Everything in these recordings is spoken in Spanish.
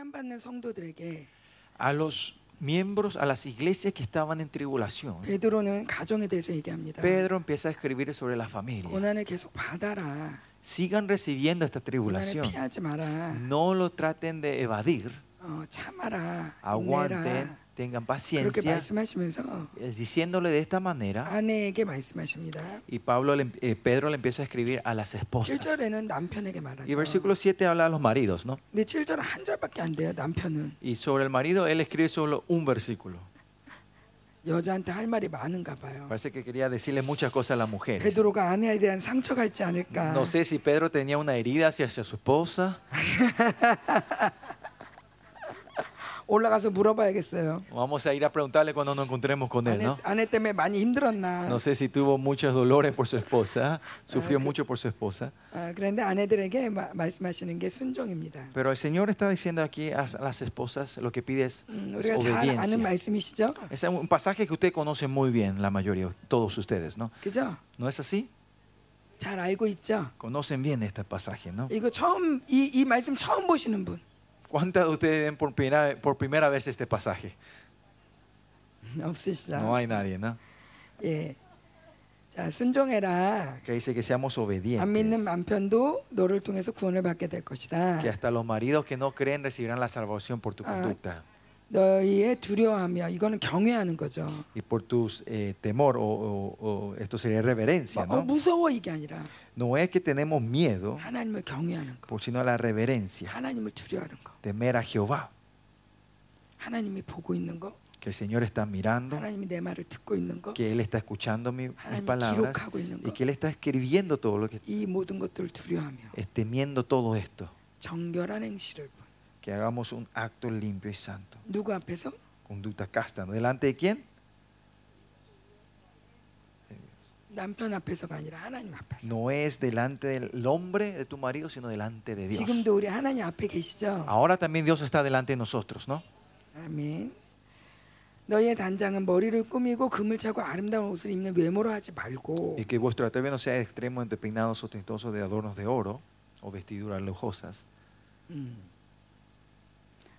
고난받는 성도들에게 a los miembros, a las iglesias que estaban en tribulación, 베드로는 가정에 대해서 얘기합니다. Pedro empieza a escribir sobre la familia. 고난을 계속 받아라. Sigan recibiendo esta 고난을 tribulación. 피하지 마라. No lo traten de evadir. 어, 참아라. Aguanten, 인내라. tengan paciencia. Diciéndole de esta manera. Y Pablo eh, Pedro le empieza a escribir a las esposas. Y versículo 7 habla a los maridos, ¿no? 돼요, y sobre el marido él escribe solo un versículo. Parece que quería decirle muchas cosas a la mujer. No sé si Pedro tenía una herida hacia su esposa. 올라가서 물어봐야겠어요. Vamos a ir a preguntarle cuando nos encontremos con él, 아내, ¿no? 아내 때문에 많이 힘들었나. No sé si tuvo muchos dolores por su esposa, sufrió mucho por su esposa. 아, 그런데 아내들에게 마- 말씀하시는 게 순종입니다. Pero el Señor está diciendo aquí a las esposas lo que pide es, 음, es 우리가 잘 아는 obediencia. 말씀이시죠? Es un pasaje que usted conoce muy bien, la mayoría, todos ustedes, ¿no? 그죠? ¿No es así? 잘 알고 있죠? Conocen bien este pasaje, ¿no? 이거 처음 이, 이 말씀 처음 보시는 분 ¿Cuántas de ustedes ven por primera, por primera vez este pasaje? 없으시죠? No hay nadie, ¿no? 예. 자, 순종해라. Que dice que seamos 안 믿는 obedientes. 남편도 너를 통해서 구원을 받게 될 것이다. Que hasta los maridos que no creen recibirán la salvación por tu Ah. conducta 너희의 두려워하며 이거는 경외하는 거죠. y por tu eh, temor, o, o- o esto sería reverencia, 어, ¿no? 무서워 이게 아니라 No es que tenemos miedo, 하나님을 경외하는 거. por- sino la reverencia, 하나님을 두려워하는 거. temer a Jehová, 하나님이 보고 있는 거. que el Señor está mirando, 하나님이 내 말을 듣고 있는 거. que Él está escuchando mi- mis 하나님이 palabras 기록하고 있는 y 거. que Él está escribiendo todo lo que 이 모든 것들을 두려워하며 es temiendo todo esto, 정결한 행실을 que hagamos un acto limpio y santo, 누구 앞에서 conducta casta, ¿no? ¿delante de quién? 남편 앞에서가 아니라 하나님 앞에서. No es delante del hombre de tu marido, sino delante de Dios. 지금도 우리 하나님 앞에 계시죠? Ahora también Dios está delante de nosotros, ¿no? 아멘. 너희의 단장은 머리를 꾸미고 금을 차고 아름다운 옷을 입는 외모로 하지 말고 Y que vuestro atavío no sea extremo, peinados ostentosos de adornos de oro o vestiduras lujosas. 음.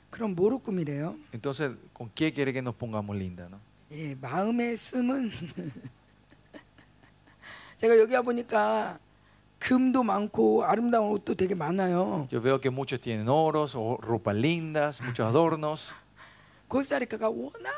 그럼 뭐로 꾸미래요? Entonces, ¿con qué quiere que nos pongamos linda, no? 예, 마음의 숨은 제가 여기 와 보니까 금도 많고 아름다운 옷도 되게 많아요. Yo veo que muchos tienen oros o ropas lindas, muchos adornos, 코스타리카가 워낙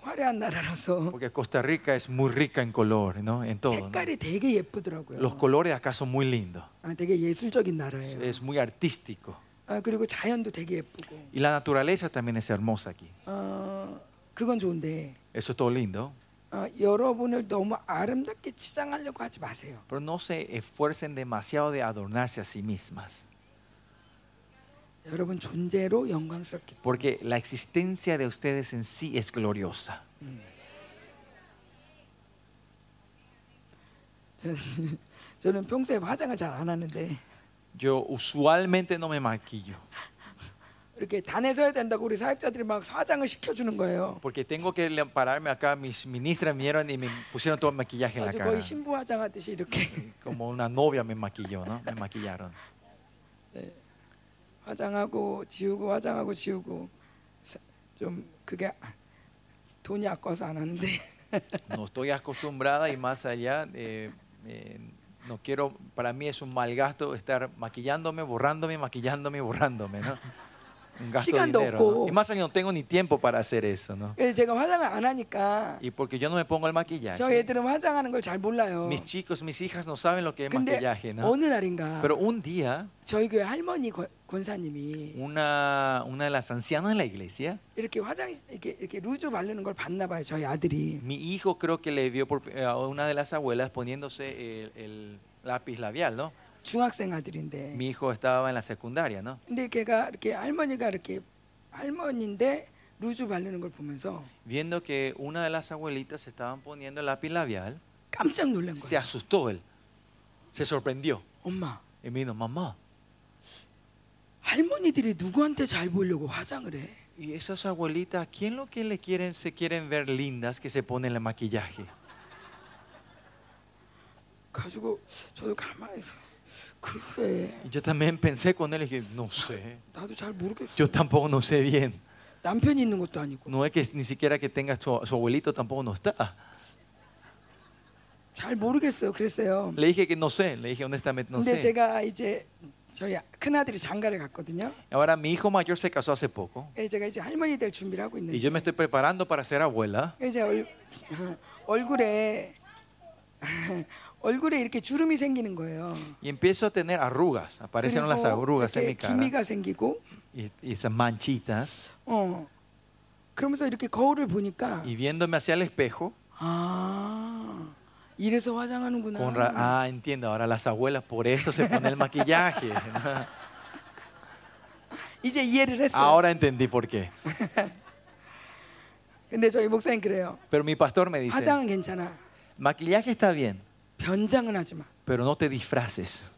화려한 나라라서 porque Costa Rica es muy rica en color, ¿no? En todo. ¿no? 색깔이 되게 예쁘더라고요. Los colores acá son muy lindos, 아, 되게 예술적인 나라예요. es muy artístico. 아, 그리고 자연도 되게 예쁘고. Y la naturaleza también es hermosa aquí. 어, 그건 좋은데 Eso es todo lindo. 어, 여러분을 너무 아름답게 치장하려고 하지 마세요. Pero no se esfuercen demasiado de adornarse a sí mismas. 여러분 존재로 영광스럽게. Porque la existencia de ustedes en sí es gloriosa. 저는, 저는 평소에 화장을 잘 안 하는데 Yo usualmente no me maquillo. 이렇게 단에서 해야 된다고 우리 사역자들이 막 화장을 시켜주는 거예요. Porque tengo que le- pararme acá. Mis ministras vinieron y me pusieron todo el maquillaje en la 아주 cara. 거의 신부 화장하듯이 이렇게 Como una novia me maquilló, ¿no? Me maquillaron. 화장하고 지우고 화장하고 지우고 사- 좀 그게 돈이 아까워서 안 하는데 No estoy acostumbrada y más allá, eh, eh, no quiero, para mí es un mal gasto estar maquillándome, borrándome, maquillándome, y borrándome, ¿no? Un gasto de 시간도 dinero. 없고. ¿no? Y más allá no tengo ni tiempo para hacer eso, ¿no? 그래서 제가 화장을 안 하니까 Y porque yo no me pongo el maquillaje. 저 애들은 화장하는 걸 잘 몰라요. Mis chicos, mis hijas no saben lo que es 근데 maquillaje, ¿no? 어느 날인가 Pero un día, 저희 교회 할머니 권- 권사님이 una, una de las ancianas de la iglesia, 이렇게 화장 이렇게 이렇게 루즈 바르는 걸 봤나 봐요. 저희 아들이. mi hijo creo que le vio por, a una de las abuelas poniéndose el, el lápiz labial, ¿no? 중학생 아들인데. Mi hijo estaba en la secundaria, ¿no? 근데 걔가 이렇게 할머니가 이렇게 할머니인데 루즈 바르는 걸 보면서 Viendo que una de las abuelitas se estaban poniendo el lápiz labial, 깜짝 놀란 se 거예요. asustó él, se sorprendió. 엄마, Y me dijo, mamá, 할머니들이 누구한테 잘 보이려고 화장을 해? ¿y esas abuelitas, quién lo que le quieren, se quieren ver lindas que se ponen el maquillaje? 가지고 저도 가만히 있어. 글쎄, Y yo también pensé con él y dije, no sé, 나도 잘 모르겠어. yo tampoco no sé bien. 남편이 있는 것도 아니고 No es que ni siquiera que tenga su, su abuelito tampoco no está. 잘 모르겠어요. 그랬어요. Le dije que no sé, le dije honestamente no 근데 sé. 제가 이제 저희 큰 아들이 장가를 갔거든요. Ahora mi hijo mayor se casó hace poco 그래서 제가 이제 할머니 될 준비를 하고 y 있는데 yo me estoy preparando para ser abuela 이제 얼, 얼굴에 얼굴에 이렇게 주름이 생기는 거예요. y empiezo a tener arrugas, aparecen las 그리고 arrugas en mi 이렇게 cara 기미가 생기고 y, y esas manchitas 어 그러면서 이렇게 거울을 보니까 y viéndome hacia el espejo, 아 이래서 화장하는구나. con ra- ah, entiendo, ahora las abuelas por eso se ponen el maquillaje. 이제 이해를 했어요. Ahora entendí por qué. 근데 저희 목사님 그래요. Pero mi pastor me dice, 화장은 괜찮아. maquillaje está bien, 변장은 하지 마. pero no te disfraces.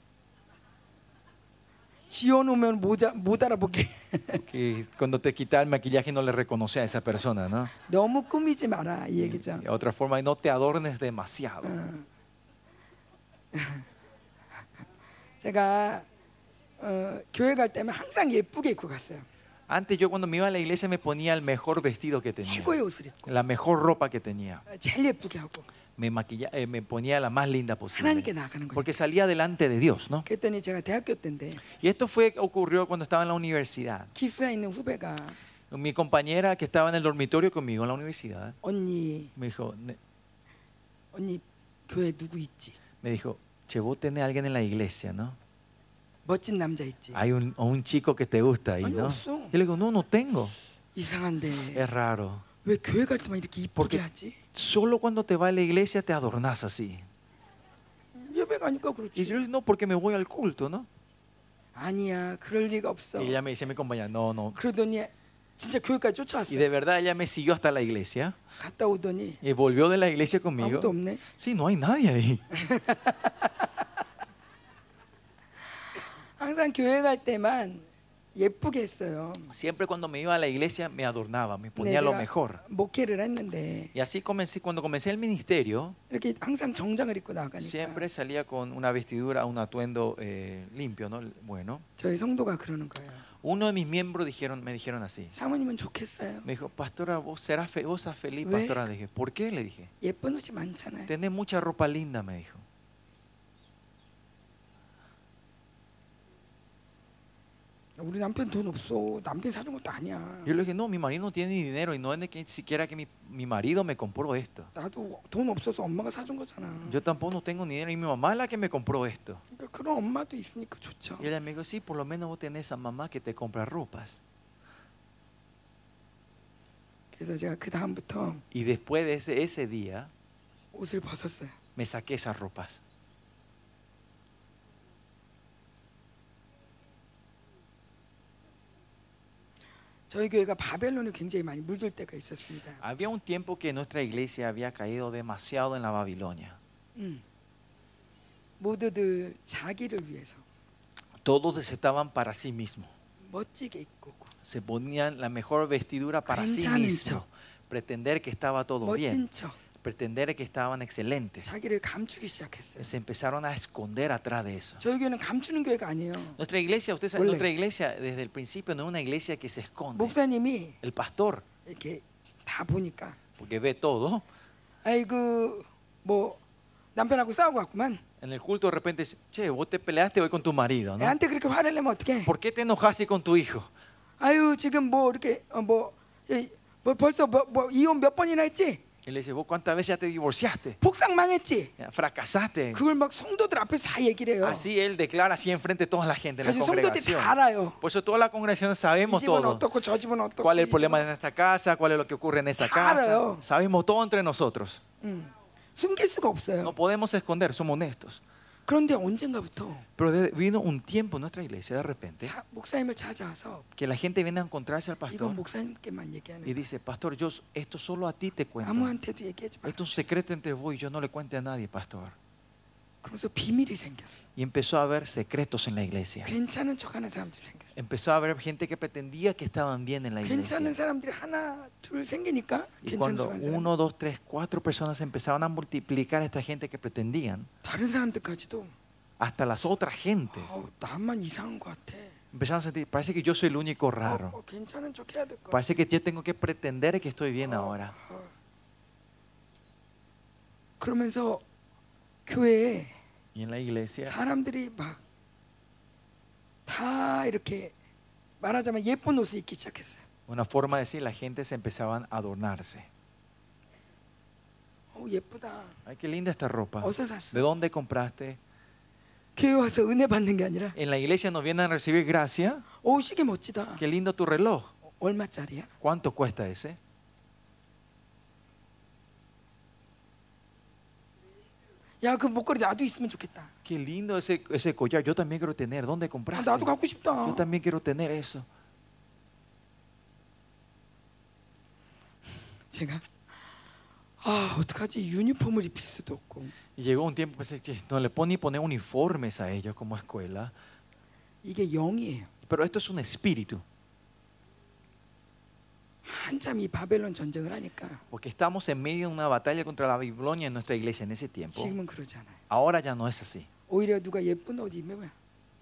지어놓으면 못, 아- 못 알아보게. Que cuando te quita el maquillaje no le reconoce a esa persona, ¿no? 너무 꾸미지 마라 이 얘기죠. De otra forma, no te adornes demasiado. 제가 어, 교회 갈 때면 항상 예쁘게 입고 갔어요. Antes yo cuando me iba a la iglesia me ponía el mejor vestido que tenía, 최고의 옷을 입고 la mejor ropa que tenía. 제일 예쁘게 하고 Me, maquilla, eh, me ponía la más linda posible. 하나님께 나가는 거예요. Porque salía delante de Dios, ¿no? 그랬더니 제가 대학교 때인데 Y esto fue ocurrió cuando estaba en la universidad. 기숙사에 있는 후배가 Mi compañera que estaba en el dormitorio conmigo en la universidad 언니 me dijo, "Ne- 언니 교회 누구 있지? me dijo, che, vos tenés a alguien en la iglesia, ¿no? 멋진 남자 있지? Hay un, o un chico que te gusta ahí, Ay, ¿no? 없어. Yo le digo, no, no tengo. 이상한데 Es raro. 왜 교 회 갈 때만 이렇게 Porque 이쁘게 하지? solo cuando te vas a la iglesia te adornas así. 예배 가니까 Y 그렇지. yo le digo, no, porque me voy al culto, ¿no? 아니야 그럴 리가 없어. Y ella me dice, mi compañera, no, no. 그러더니 진짜 교회까지 Y 쫓아왔어. de verdad ella me siguió hasta la iglesia 갔다 오더니 y volvió de la iglesia conmigo. 아무도 없네. Sí, no hay nadie ahí. 항상 교회 갈 때만 예쁘게 했어요. Siempre cuando me iba a la iglesia me adornaba, me 근데 ponía lo 제가 mejor. 목회를 했는데 Y así comencé, cuando comencé el ministerio, 이렇게 항상 정장을 입고 나가니까 siempre salía con una vestidura, un atuendo eh, limpio, ¿no? Bueno. 저희 성도가 그러는 거예요. Uno de mis miembros dijeron, me dijeron así. 사모님은 좋겠어요. Me dijo, pastora, vos serás fe- vos sos feliz, ¿Ve? pastora. Le dije, ¿por qué? Le dije, 예쁜 옷이 많잖아요. tenés mucha ropa linda, me dijo. 우리 남편 돈 없어. 남편 사준 것도 아니야. Yo le dije, no, mi marido no tiene ni dinero y no es de que ni siquiera que mi, mi marido me compró esto. 나도 돈 없어서 엄마가 사준 거잖아. Yo tampoco no tengo ni dinero y mi mamá es la que me compró esto. 그러니까 그런 엄마도 있으니까 좋죠. Y ella me dijo, sí, por lo menos vos tenés a mamá que te compra ropas. 그래서 제가 그 다음부터 Y después de ese, ese día, 옷을 벗었어요. me saqué esas ropas. 저희 교회가 바벨론에 굉장히 많이 물들 때가 있었습니다. Había un tiempo que nuestra iglesia había caído demasiado en la Babilonia. 음. 모두들 자기를 위해서 Todos estaban para sí mismos. 멋지게 입고 오고 Se ponían la mejor vestidura para sí 괜찮은 mismos. 척. Pretender que estaba todo 멋진 bien. 척 Pretender que estaban excelentes. 자기를 감추기 시작했어요. Se empezaron a esconder atrás de eso. 저희 교회는 감추는 교회가 아니에요. Nuestra iglesia, usted sabe, 원래. nuestra iglesia desde el principio no es una iglesia que se esconde. 목사님이 El pastor, 이렇게 다 보니까 porque ve todo, 아이고 뭐 남편하고 싸우고 왔구만. en el culto de repente dice, che, vos te peleaste hoy con tu marido, ¿no? 애한테 그렇게 화를 내면 어떡해? ¿Por qué te enojaste con tu hijo? 아유 지금 뭐 이렇게 어, 뭐, 이, 뭐 벌써 뭐, 뭐 이혼 몇 번이나 했지? Y le dice, vos cuántas veces ya te divorciaste, 복상 망했지? Ya, fracasaste. 그걸 막 성도들 앞에서 다 얘기를 해요. Así él declara así enfrente de toda la gente en la 사실 성도들이 congregación. 다 알아요. Por eso toda la congregación 이 sabemos 집은 todo. 어떻고 저 집은 어떻고 ¿Cuál es 이 el problema 집은 en esta casa? ¿Cuál es lo que ocurre en esa Claro. casa? Sabemos todo entre nosotros. 음, 숨길 수가 없어요. No podemos esconder, somos honestos. 그런데 언젠가부터 Pero de- vino un tiempo en nuestra iglesia de repente 사- 목사님을 찾아와서 que la gente viene a encontrarse al 이건 pastor 목사님께만 얘기하는 y 거예요. dice, pastor, yo esto solo a ti te cuento. 아무한테도 얘기하지 마. Esto es un secreto entre vos y yo no le cuente a nadie, pastor. 그러면서 비밀이 생겼어. Y empezó a haber secretos en la iglesia. 괜찮은 척하는 사람들이 생겼어. Empezó a haber gente que pretendía que estaban bien en la 괜찮은 iglesia. 사람들이 하나 둘 생기니까 Y 괜찮은 cuando 척하는 사람. uno, dos, tres, cuatro personas empezaban a multiplicar a esta gente que pretendían, 다른 사람들까지도 hasta las otras gentes 어, 나만 이상한 것 같아. empezaron a sentir, parece que yo soy el único 어, raro. 어, 괜찮은 척 해야 될 거. Parece que yo tengo que pretender que estoy bien ahora. 그러면서 교회에 Y en la iglesia 사람들이 막 다 이렇게 말하자면 예쁜 옷을 입기 시작했어요. Una forma de decir, la gente se empezaban a adornarse. 어, 예쁘다. Ay, qué linda esta ropa. 어디서 ¿De 샀어? dónde compraste? 교회 와서 은혜 받는 게 아니라 En la iglesia nos vienen a recibir gracia. 어, 시계 멋지다. Qué lindo tu reloj. 얼마짜리야? ¿Cuánto cuesta ese? 야, 그 목걸이 나도 있으면 좋겠다. Qué lindo ese, ese collar. Yo también quiero tener. ¿Dónde 아, compraste? 나도 갖고 싶다. Yo también quiero tener eso. 제가 아, 어떡하지? 유니폼을 입힐 수도 없고. Y llegó un tiempo pensé que no le pone ni poner uniformes a ellos como escuela. 이게 영이에요. Pero esto es un espíritu. 한참 이 바벨론 전쟁을 하니까 Porque estamos en medio de una batalla contra la Babilonia en nuestra iglesia en ese tiempo. 지금은 그러지 않아요. Ahora ya no es así. 오히려 누가 예쁜 옷 입으면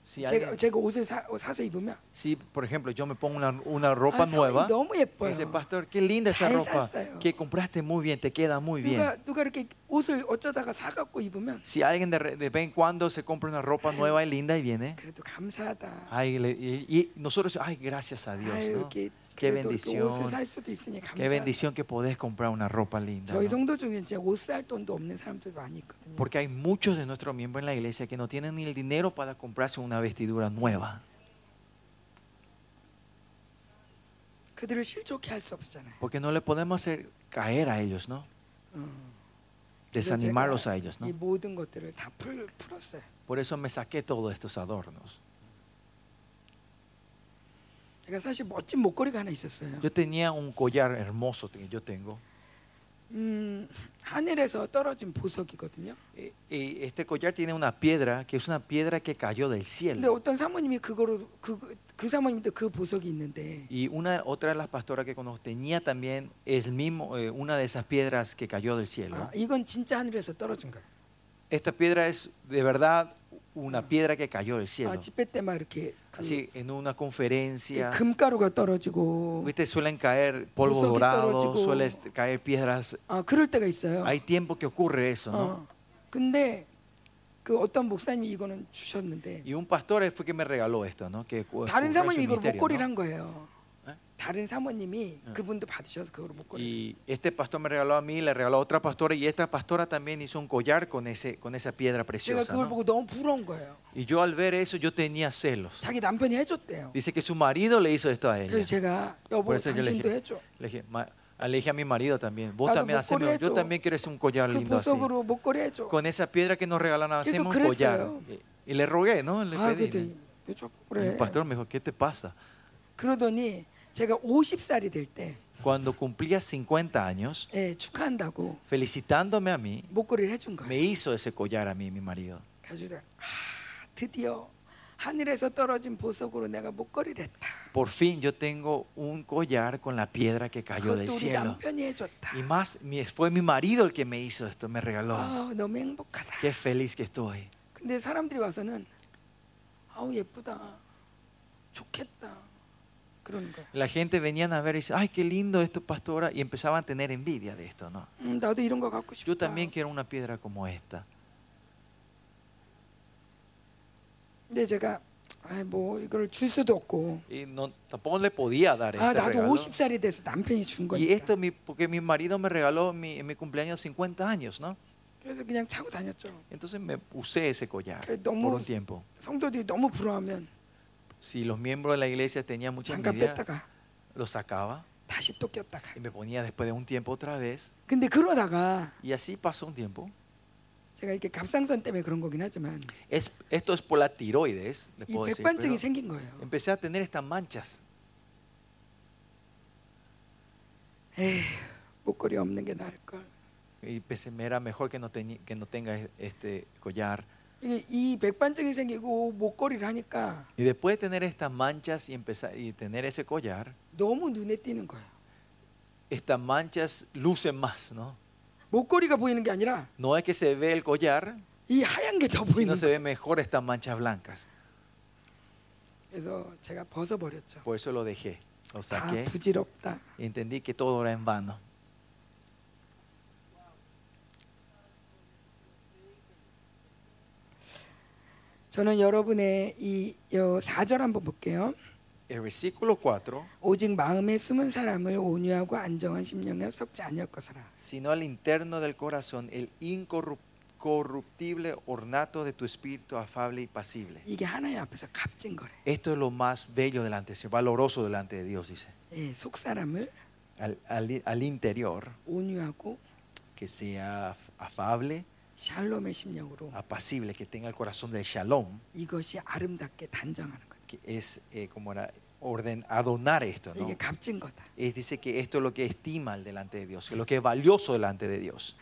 Si, 제가, alguien- 제가 옷을 사, 사서 입으면 si, por ejemplo, yo me pongo una, una ropa 아, 사모님 nueva, 너무 예뻐요. dice, pastor, qué linda esa 잘 ropa, 샀어요. que compraste muy bien, te queda muy bien. 누가 누가 이렇게 옷을 어쩌다가 사갖고 입으면 Si alguien de, re- de vez en cuando se compra una ropa nueva y linda y viene, 그래도 감사하다. ay, le- y, y nosotros, ay, gracias a Dios, 아유, ¿no? 이렇게 Qué 그래도 이렇게 옷을 bendición, 살 수도 있으니 qué 감사하다. bendición que podés comprar una ropa linda. 저희 ¿no? 성도 중에 진짜 옷 살 돈도 없는 사람들 많이 있거든요. Porque hay muchos de nuestros miembros en la iglesia que no tienen ni el dinero para comprarse una vestidura nueva. 그들을 실족해 할 수 없잖아요. Porque no le podemos hacer caer a ellos, ¿no? 어. 그래서 Desanimarlos 제가 a ellos, ¿no? 이 모든 것들을 다 풀, 풀었어요. Por eso me saqué todos estos adornos. 제가 사실 멋진 목걸이가 하나 있었어요. Yo tenía un collar hermoso que yo tengo. 음, 하늘에서 떨어진 보석이거든요. Y- Y este collar tiene una piedra que es una piedra que cayó del 근데 cielo. 어떤 사모님이 그거로 그, 그 사모님도 그 보석이 있는데 Y una otra de las pastoras que conozco tenía también el mismo, eh, una de esas piedras que cayó del cielo. 아, 이건 진짜 하늘에서 떨어진 거예요. Esta piedra es de verdad una piedra que cayó del 아, cielo. 집회 때 막 이렇게 그, Así en una 그 conferencia, 금가루가 떨어지고 viste, suelen caer polvo Bosoqui dorado, 떨어지고. suelen caer piedras. 아 그럴 때가 있어요. Hay tiempo que ocurre eso, ¿no? 어, 근데 그 어떤 목사님이 이거는 주셨는데 Y un pastor fue que me regaló esto, ¿no? Que ocurre 다른 en 사모님이 su 이걸 ministerio, 목걸이를 ¿no? 한 거예요. 에? 다른 사모님이 어. 그분도 받으셔서 그걸 목걸이. Y este pastor me regaló a mí, le regaló a otra pastora y esta pastora también hizo un collar con ese con esa piedra 제가 preciosa. 그걸 ¿no? 보고 너무 부러운 거예요. Y yo al ver eso yo tenía celos. 자기 남편이 해줬대요. Dice que su marido le hizo esto a ella. 그래서 제가 여보 Por eso yo le 당신도 dije, 해줘. le dije, "Ma- le dije a mi marido también, vos 나도 también 목걸이 haceme, yo 해줘. también quiero hacer un collar 그 lindo así. 보석으로 목걸이 해줘. Con esa piedra que nos regalaron 계속 hacemos un collar. 그랬어요. Y, y le rogué, ¿no? Le 아 pedí. 그랬더니 왜 자꾸 Y 그래? el pastor me dijo, ¿qué te pasa? 그러더니 제가 50살이 될 때 Cuando cumplía 50 años, 예, 축하한다고 felicitándome a mí, 목걸이를 해준 me 거예요. hizo ese collar a mí, mi marido. 그래서 내가, 아 드디어 하늘에서 떨어진 보석으로 내가 목걸이를 했다. Por fin yo tengo un collar con la piedra que cayó del 그것도 우리 cielo. 남편이 해줬다. Y más, mi- fue mi marido el que me hizo esto, me regaló. 아 너무 행복하다. Qué feliz que estoy. 근데 사람들이 와서는 아우 예쁘다, 좋겠다 그러는 거야. La gente venían a ver y dice, ay, qué lindo esto, pastora, y empezaban a tener envidia de esto, ¿no? 음, 나도 이런 거 갖고 싶다. Yo también quiero una piedra como esta. 근데 제가 아, 뭐 이걸 줄 수도 없고. Y no, tampoco le podía dar 아 este 나도 regalo. 50살이 돼서 남편이 준 Y 거니까. esto, mi- porque mi marido me regaló en mi, en mi cumpleaños 50 años, ¿no? 그래서 그냥 차고 다녔죠. Entonces me usé ese collar Que por 너무- un tiempo. 성도들이 너무 부러워하면 si los miembros de la iglesia tenían mucha envidia, los sacaba. Y me ponía después de un tiempo otra vez. y así pasó un tiempo. Es, esto es por la tiroides. Decir, empecé a tener estas manchas. Y pensé, era mejor que no, que no tenga este collar. 이게 이 백반증이 생기고 목걸이를 하니까 Y después de tener estas manchas y, empezar, y tener ese collar, 너무 눈에 띄는 거예요. estas manchas lucen más, ¿no? 목걸이가 보이는 게 아니라 No es que se ve el collar, 이 하얀 게 더 Si 보이는 no se 거예요. ve mejor estas manchas blancas. 그래서 제가 벗어버렸죠. Por eso lo dejé. Lo 다 saqué. 부질없다. y entendí que todo era en vano. 저는 여러분의 이 4절 한번 볼게요. El versículo 4. 오직 마음에 숨은 사람을 온유하고 안정한 심령에 썩지 아니할 것이라. sino al interno del corazón el incorruptible ornato de tu espíritu afable y pasible. 이게 하나님 앞에서 값진 거래. Esto es lo más bello delante de Dios, valoroso delante de Dios, dice. 예, 속 사람을 Al, al- al interior, 온유하고 que sea af- afable, 샬롬의 심령으로 apacible, que tenga el corazón del shalom, 이것이 아름답게 단정하는 거예요. que es eh, como era orden, adonar esto, ¿no? 이게 값진 거다. Es- dice que esto es lo que estima el delante de Dios, que es lo que es valioso delante de Dios.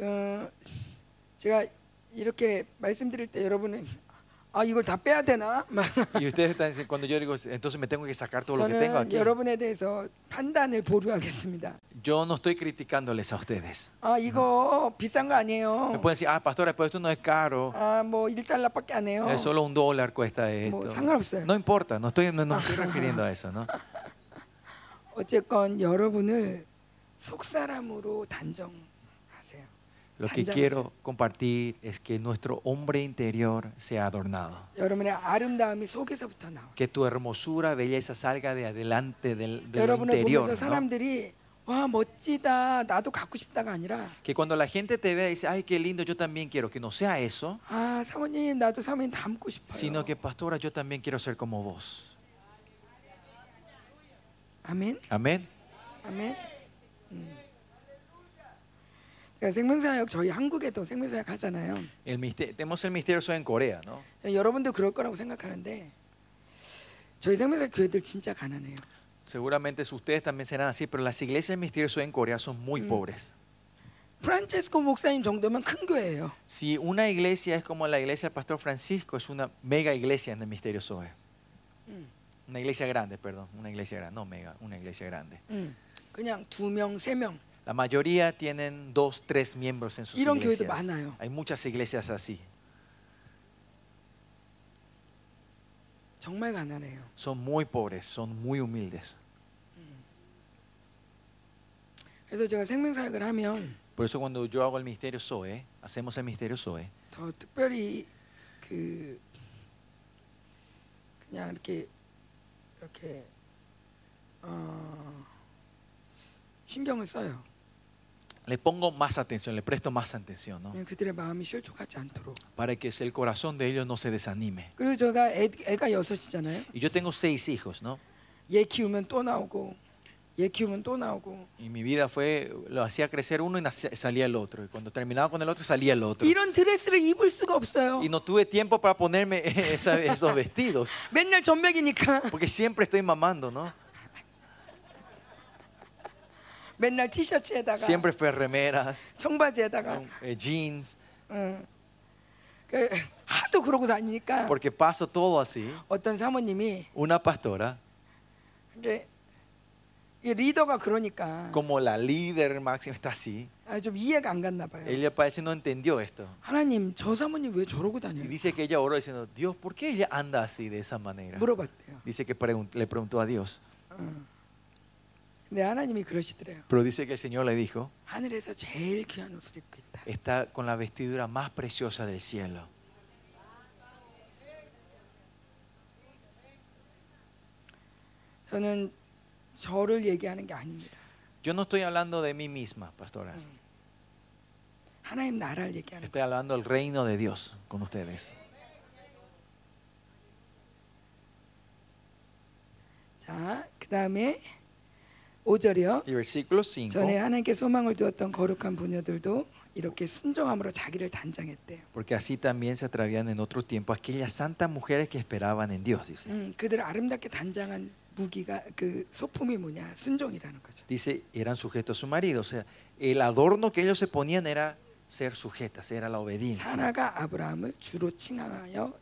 어, 제가 이렇게 말씀드릴 때 여러분은 아 이걸 다 빼야 되나? 막 Y ustedes están diciendo, cuando yo digo, entonces me tengo que sacar todo lo que tengo 저는 aquí. 여러분에 대해서 판단을 보류하겠습니다. Yo no estoy criticándoles a ustedes. 아 이거 비싼 거 Me 아니에요. pueden decir, ah, pastora, pero esto no es caro. 아뭐 1달러밖에 안 해요. Es solo un dólar cuesta esto. 뭐 상관없어요. No importa, no estoy, no, no estoy refiriendo a eso, ¿no? 어쨌건 여러분을 속 사람으로 단정하세요. lo que quiero compartir es que nuestro hombre interior sea adornado. Que tu hermosura, belleza salga de adelante del, interior. ¿no? Que cuando la gente te vea y dice, ay, qué lindo, yo también quiero, que no sea eso, sino que pastora, yo también quiero ser como vos. Amén. Amén. Amén. 아멘. 음. 그러니까 생명사역 저희 한국에도 생명사역 하잖아요. El mister- tenemos el misterioso en Corea, ¿no? 여러분도 그럴 거라고 생각하는데 저희 생명사역 교회들 진짜 가난해요. Seguramente ustedes también serán así, pero las iglesias misteriosas en Corea son muy pobres. 프란체스코 목사님 정도면 큰 교회예요. Si una iglesia es como la iglesia del pastor Francisco, es una mega iglesia en el misterio Zoe. Mm. Una iglesia grande, perdón, una iglesia grande, no mega, una iglesia grande. 음. 그냥 두 명, 세 명. La mayoría tienen dos, tres miembros en sus 이런 교회도 iglesias. 많아요. Hay muchas iglesias así. 정말 가난해요. Son muy pobres, son muy humildes. 그래서 제가 생명사역을 하면 Por eso cuando yo hago el misterio Zoe, hacemos el misterio Zoe, 더 특별히 그 그냥 이렇게 이렇게 어 신경을 써요. le pongo más atención, le presto más atención, ¿no? 그냥 그들의 마음이 실족하지 않도록. Para que el corazón de ellos no se desanime. 그리고 제가 애, 애가 여섯이잖아요. Y yo tengo seis hijos, ¿no? 얘 키우면 또 나오고 얘 키우면 또 나오고 Y mi vida fue, lo hacía crecer uno y nace- salía el otro. Y cuando terminaba con el otro, salía el otro. 이런 드레스를 입을 수가 없어요. Y no tuve tiempo para ponerme esa- esos vestidos. 맨날 전백이니까 Porque siempre estoy mamando, ¿no? 맨날 티셔츠에다가 Siempre fue remeras, 청바지에다가 eh, jeans. 응. 그 하도 그러고 다니니까 Porque paso todo así. 어떤 사모님이 Una pastora, 이게 이 리더가 그러니까 como la líder máxima está así, 아, 좀 이해가 안 갔나 봐요. ella parece no entendió esto. 하나님 저 사모님 왜 저러고 Y 다녀요? dice que ella oró diciendo, Dios, ¿por qué ella anda así de esa manera? 물어봤대요. Dice que pregun- le preguntó a Dios. 근 Pero dice que el Señor le dijo, 하늘에서 제일 귀한 옷을 입고 있다. está con la vestidura más preciosa del cielo. 저는 저를 얘기하는 게 아닙니다. Yo no estoy hablando de mí misma, pastoras. 하나님 나라를 얘기하는 거예요. Estoy hablando del reino de Dios con ustedes. 자, 그다음에 5절이요. Y versículo 5. 전에 하나님께 소망을 두었던 거룩한 부녀들도 이렇게 순종함으로 자기를 단장했대요. Porque así también se atrevían en otro tiempo aquellas santas mujeres que esperaban en Dios, dice. 음, 그들을 아름답게 단장한 무기가 그 소품이 뭐냐? 순종이라는 거죠. Dice, eran sujetos a su marido. O sea, el adorno que ellos se ponían era ser sujetas, era la obediencia. 사라가 아브라함을 주로 칭하여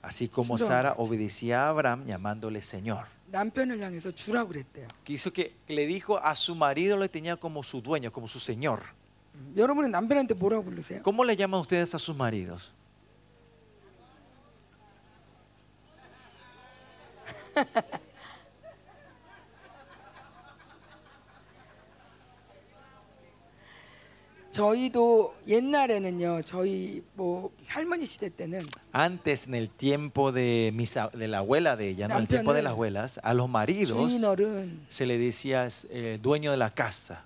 Así como Sujeto. Sara obedecía a Abraham llamándole Señor. 남편을 향해서 주라고 그랬대요. Que hizo que le dijo a su marido le tenía como su dueño, como su Señor. 여러분은 남편한테 뭐라고 부르세요? ¿Cómo le llaman ustedes a sus maridos? 저희도 옛날에는요. 저희 뭐 할머니 시대 때는 Antes, en el tiempo de, mis a- de la abuela de ella, ¿no? el tiempo de las abuelas, a los maridos 주인어른 se le decía eh, dueño de la casa.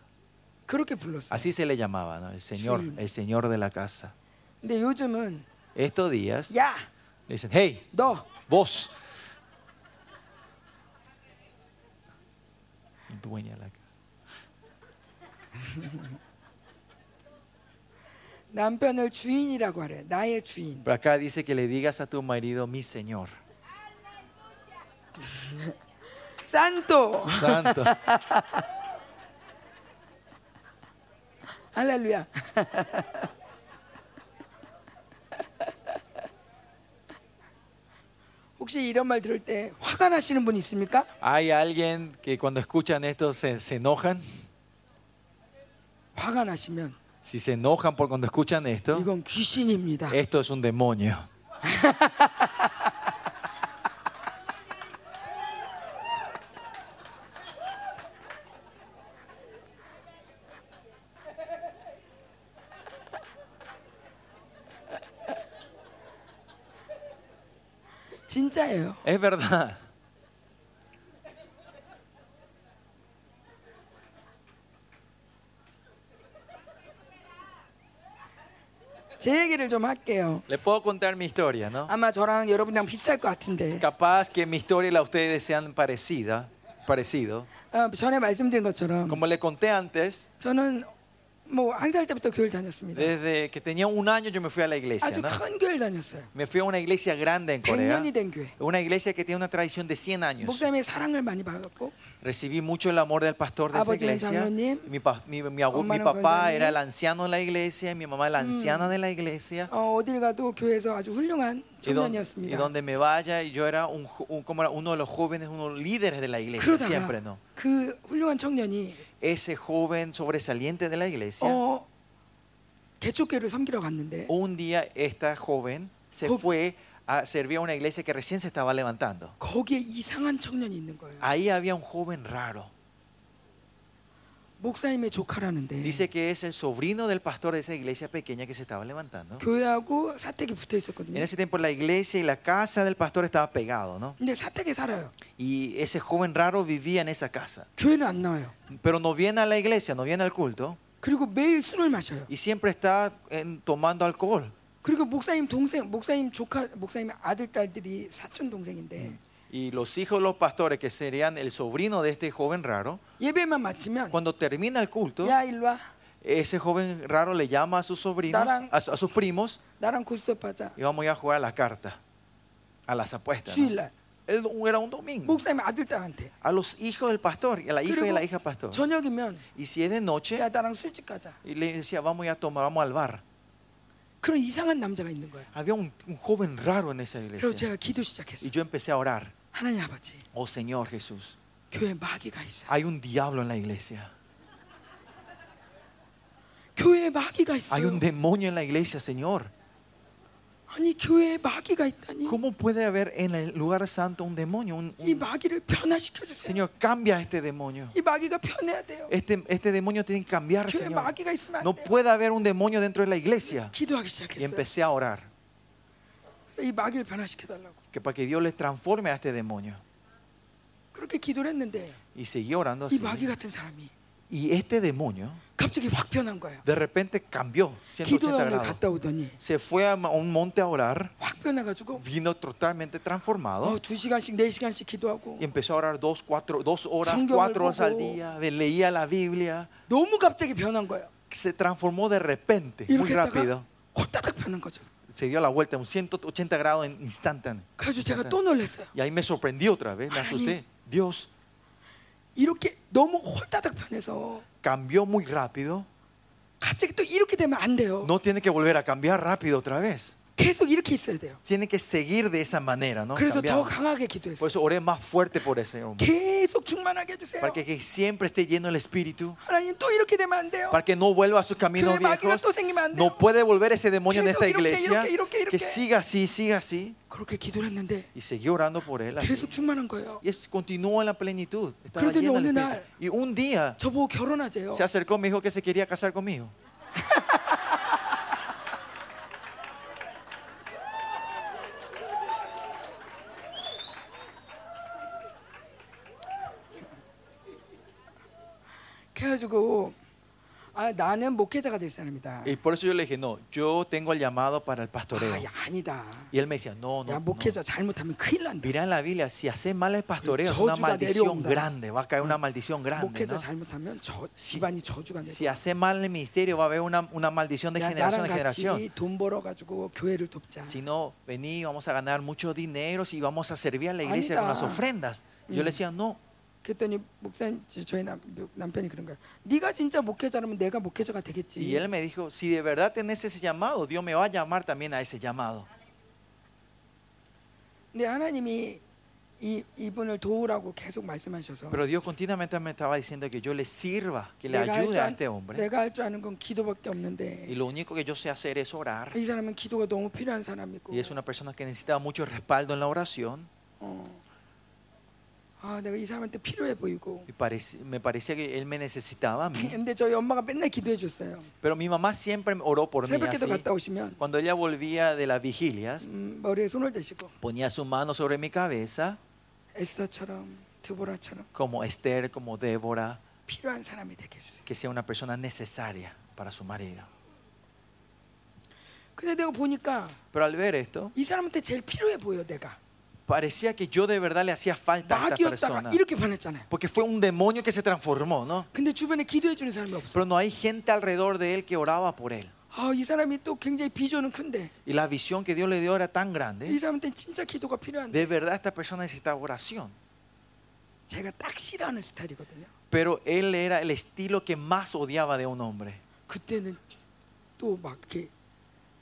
그렇게 불렀어요. Así se le llamaba, ¿no? el señor, Sí. el señor de la casa. 근데 요즘은 Estos días 야, le dicen, hey, 너 vos. Dueña de la casa. 남편을 주인이라고 하래. 나의 주인. Pero acá dice que le digas a tu marido, mi señor. 산토. Santo. 할렐루야. 혹시 이런 말 들을 때 화가 나시는 분 있습니까? ¿Hay alguien que cuando escuchan esto se, se enojan? 화가 나시면 Si se enojan por cuando escuchan esto, 이건 귀신입니다. esto es un demonio. 진짜예요. Es verdad. 제 얘기를 좀 할게요. Le puedo contar mi historia, ¿no? 아마 저랑 여러분이랑 비슷할 것 같은데 Capaz que mi historia y la de ustedes sean parecida, parecido. 어, 전에 말씀드린 것처럼 Como le conté antes, 저는 뭐 한 살 때부터 교회를 다녔습니다. desde que tenía un año yo me fui a la iglesia, 아주 ¿no? 큰 교회를 다녔어요. Me fui a una iglesia grande en Corea, 100년이 된 교회. una iglesia que tiene una tradición de 100 años. 목사님의 사랑을 많이 받았고 recibí mucho el amor del pastor de esa iglesia. Mi, pa, mi, mi, mi, papá era el anciano de la iglesia, mi mamá la anciana de la iglesia. Y donde, y donde me vaya, yo era, un, un, como era uno de los jóvenes, uno de los líderes de la iglesia, siempre, ¿no? Ese joven sobresaliente de la iglesia. un día esta joven se fue a servir a una iglesia que recién se estaba levantando. 거기에 이상한 청년이 있는 거예요. Ahí había un joven raro. 목사님의 조카라는데 Dice que es el sobrino del pastor de esa iglesia pequeña que se estaba levantando. 교회하고 사택이 붙어 En 있었거든요. ese tiempo la iglesia y la casa del pastor estaba pegado, ¿no? 근데 사택에 살아요. Y ese joven raro vivía en esa casa. 교회는 안 나와요. Pero no viene a la iglesia, no viene al culto. 그리고 매일 술을 마셔요. Y siempre está en- tomando alcohol. 그리고 목사님 동생, 목사님 조카, 목사님 아들 딸들이 사촌 동생인데 Y los hijos de los pastores, que serían el sobrino de este joven raro, 예배만 마치면 cuando termina el culto, 야 일로 와 ese joven raro le llama a sus sobrinos, Darán- a, su- a sus primos, 나랑 고스톱 하자. y vamos a ir a jugar a la carta, a las apuestas. ¿no? 주일날 Él- Era un domingo. 목사님 아들 딸한테 A los hijos del pastor, y a la hija y a la hija pastor. 저녁이면 Y si es de noche, 야 나랑 술집 가자. y le decía, vamos a ir a tomar, vamos al bar. 그런 이상한 남자가 있는 거예요. Había un, un joven raro en esa 그래서 iglesia. 제가 기도 Y 시작했어요. yo empecé a orar. 하나님 아버지, Oh Señor Jesús, 교회 마귀가 있어. hay un diablo en la iglesia. 교회에 마귀가 Hay un demonio en la iglesia, Señor. 아니 교회에 마귀가 있다니. ¿Cómo puede haber en el lugar santo un demonio? Un- 이 un- 마귀를 변화시켜 주세요. Señor, cambia este demonio. 이 마귀가 변해야 돼요. Este, este demonio tiene que cambiar, 교회 Señor. 마귀가 있으면 No 안 돼요. puede haber un demonio dentro de la iglesia. 기도하기 Y 시작했어요. empecé a orar. 그래서 이 마귀를 변화시켜 달라고. Que para que Dios les transforme a este demonio. 그렇게 기도를 했는데 Y seguí orando 이 así. 마귀 같은 사람이 Y este demonio 갑자기 확 변한 거예요. de repente cambió 180 기도원을 grados. 갔다 오더니 Se fue a un monte a orar. 확 변해가지고 Vino totalmente transformado. 어, 두 시간씩 네 시간씩 기도하고 Y empezó a orar dos, cuatro, dos horas, 성경을 cuatro horas al 보고. día. Leía la Biblia. 너무 갑자기 변한 거예요. Se transformó de repente, muy 이렇게 rápido. 했다가 홀따닥 변한 거죠. Se dio la vuelta, un 180 grados en instante. 그래서 제가 또 놀랐어요. Y ahí me sorprendí otra vez, me asusté. Dios 이렇게 너무 홀따닥 변해서 cambió muy rápido. 갑자기 또 이렇게 되면 안 돼요. No tiene que volver a cambiar rápido otra vez. 계속 이렇게 있어야 돼요. Tiene que seguir de esa manera, ¿no? 그래서 더 Cambiado. 강하게 Por 기도했어요. eso oré más fuerte por ese hombre. 계속 충만하게 해주세요. Para que, que siempre esté lleno el Espíritu. 하나님 또 이렇게 되면 안 돼요. Para que no vuelva a sus caminos 교회 마귀가 viejos. 또 생기면 안 돼요. No puede volver ese demonio en 계속 esta 이렇게, iglesia. 이렇게, 이렇게, 이렇게. Que siga así, siga así. 그렇게 기도를 했는데 Y siguió orando por él. así. 계속 충만한 거예요. Y es- continuó en la plenitud. Estaba 그러더니 lleno del 어느 Espíritu. 날 Y un día 저보고 결혼하재요. se acercó y me dijo que se quería casar conmigo. 그래가지고 아 나는 목회자가 될 사람이다. Y por eso yo le dije, no, yo tengo el llamado para el pastoreo. 아, 야, 아니다. Y él me decía, no, no. 야 no. 목회자 잘못하면 큰일 난다. Mira en la Biblia, si haces mal el pastoreo es una 저주가 maldición 내려온다. grande, va a caer una maldición grande. 목회자 ¿no? 잘못하면 저 집안이 저주가 내려. Si haces mal el ministerio va a haber una, una maldición de 야 generación 나랑 en generación. 같이 돈 벌어가지고 교회를 돕자. Si no, vení, vamos a ganar mucho dinero y vamos a servir a la iglesia con las A니다. ofrendas. Yo le decía, no. 그랬더니 목사님 저희 남, 남편이 그런 거야. 네가 진짜 목회자라면 내가 목회자가 되겠지. Y él me dijo, si de verdad tenés ese llamado, Dios me va a llamar también a ese llamado. 근데 하나님이 이 이분을 도우라고 계속 말씀하셔서 Pero Dios continuamente me estaba diciendo que yo le sirva, que le 내가 할 ayude 줄 a 안- este hombre. 내가 할 줄 아는 건 기도밖에 없는데 Y lo único que yo sé hacer es orar. 이 사람은 기도가 너무 필요한 사람이고 Y es una persona que necesita mucho respaldo en la oración. 어. 아 내가 이 사람한테 필요해 보이고 Y parec- me parecía que él me necesitaba a mí. 근데 저희 엄마가 맨날 기도해 줬어요 Pero mi mamá siempre oró por mí. 새벽기도 así. 갔다 오시면 Cuando ella volvía de las vigilias, 음, 머리에 손을 대시고 ponía su mano sobre mi cabeza, 에스더처럼 드보라처럼 como Esther, como Débora, 필요한 사람이 되게 해주세요 que sea una persona necesaria para su marido. 근데 내가 보니까 Pero al ver esto, 이 사람한테 제일 필요해 보여 내가 parecía que yo de verdad le hacía falta a esta 마귀였다가 persona. 이렇게 변했잖아요 Porque fue un demonio que se transformó, ¿no? 근데 주변에 기도해 주는 사람이 없어 Pero no hay gente alrededor de él que oraba por él. 아이 사람이 또 굉장히 비전은 큰데 Y la visión que Dios le dio era tan 이 grande. 사람한테 진짜 기도가 필요한데 De verdad esta persona necesitaba oración. 제가 딱 싫어하는 스타일이거든요 Pero él era el estilo que más odiaba de un hombre. 그때는 또 막 이렇게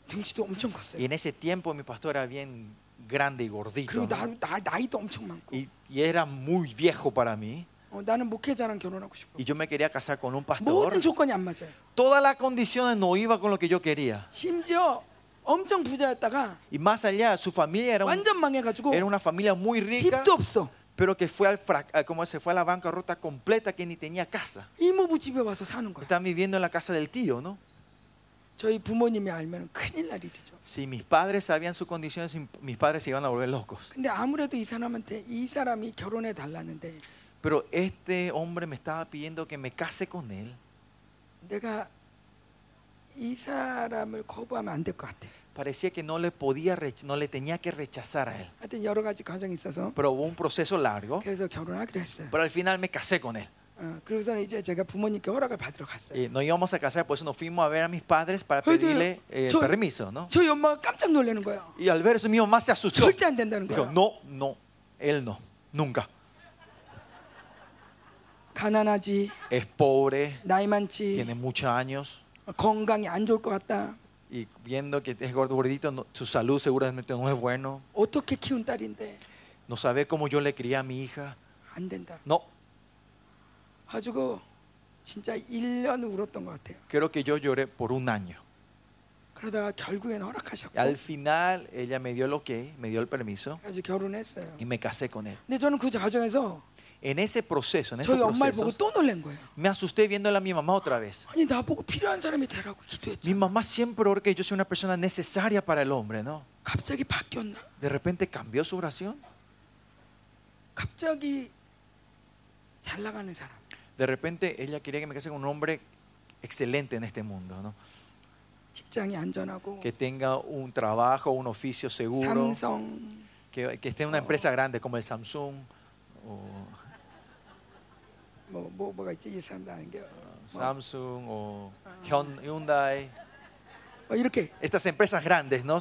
등치도 엄청 Y 컸어요 en ese tiempo mi pastor era bien grande y gordito. 그리고 나, ¿no? 나, 나이도 엄청 많고 Y, y era muy viejo para mí. 어, 나는 목회자랑 결혼하고 싶어 Y yo me quería casar con un pastor. 모든 조건이 안 맞아요 Todas las condiciones no iba con lo que yo quería. 심지어 엄청 부자였다가 Y más allá, su familia era, un- 완전 망해가지고 era una familia muy rica, 집도 없어 pero que fue, al frac- ah, como se fue a la bancarrota completa, que ni tenía casa. 이모부 집에 와서 사는 거야 Están viviendo en la casa del tío, ¿no? 저희 부모님이 알면 큰일 날 일이죠 Si mis padres sabían sus condiciones, mis padres se iban a volver locos. 근데 아무래도 이 사람한테 이 사람이 결혼해 달라는데 Pero este hombre me estaba pidiendo que me case con él. 내가 이 사람을 거부하면 안 될 것 같아 Parecía que no le podía, rech- no le tenía que rechazar a él. 하여튼 여러 가지 과정이 있어서 Pero hubo un proceso largo. 그래서 결혼하기로 했어요 Pero al final me casé con él. 어, 그래서 이제 제가 부모님께 허락을 받으러 갔어요 Y no íbamos a casar, por eso nos fuimos a ver a mis padres para Ay, pedirle eh, yo- permiso, ¿no? 저희 엄마가 깜짝 놀라는 거예요 Y al ver eso, mi mamá se asustó. 절대 안 된다는 Dijo, 거예요 no, no, él no, nunca. 가난하지 Es pobre, 나이 많지 tiene muchos años 건강이 안 좋을 것 같다 y viendo que es gordo, gordito, no- su salud seguramente no es bueno. 어떻게 키운 딸인데 No sabe cómo yo le crié a mi hija. 안 된다 No, 가지고 진짜 1년 울었던 것 같아요 creo que yo lloré por un año. 그러다가 결국엔 허락하셨고 al final ella me dio lo que, me dio el permiso 그래서 결혼했어요 y me casé con él. 근데 저는 그 과정에서 En ese proceso, en estos 저희 엄마를 보고 procesos, 또 놀란 거예요 me asusté viéndola a mi mamá otra vez. 아니 나보고 필요한 사람이 되라고 Mi 기도했잖아 mamá siempre oró que yo soy una persona necesaria para el hombre, ¿no? 갑자기 바뀌었나? De repente cambió su oración. 갑자기 잘 나가는 사람 de repente ella quería que me case con un hombre excelente en este mundo, ¿no? que tenga un trabajo, un oficio seguro, que, que, esté en una empresa grande como el Samsung. O, Samsung o Hyundai. Estas empresas grandes, ¿no?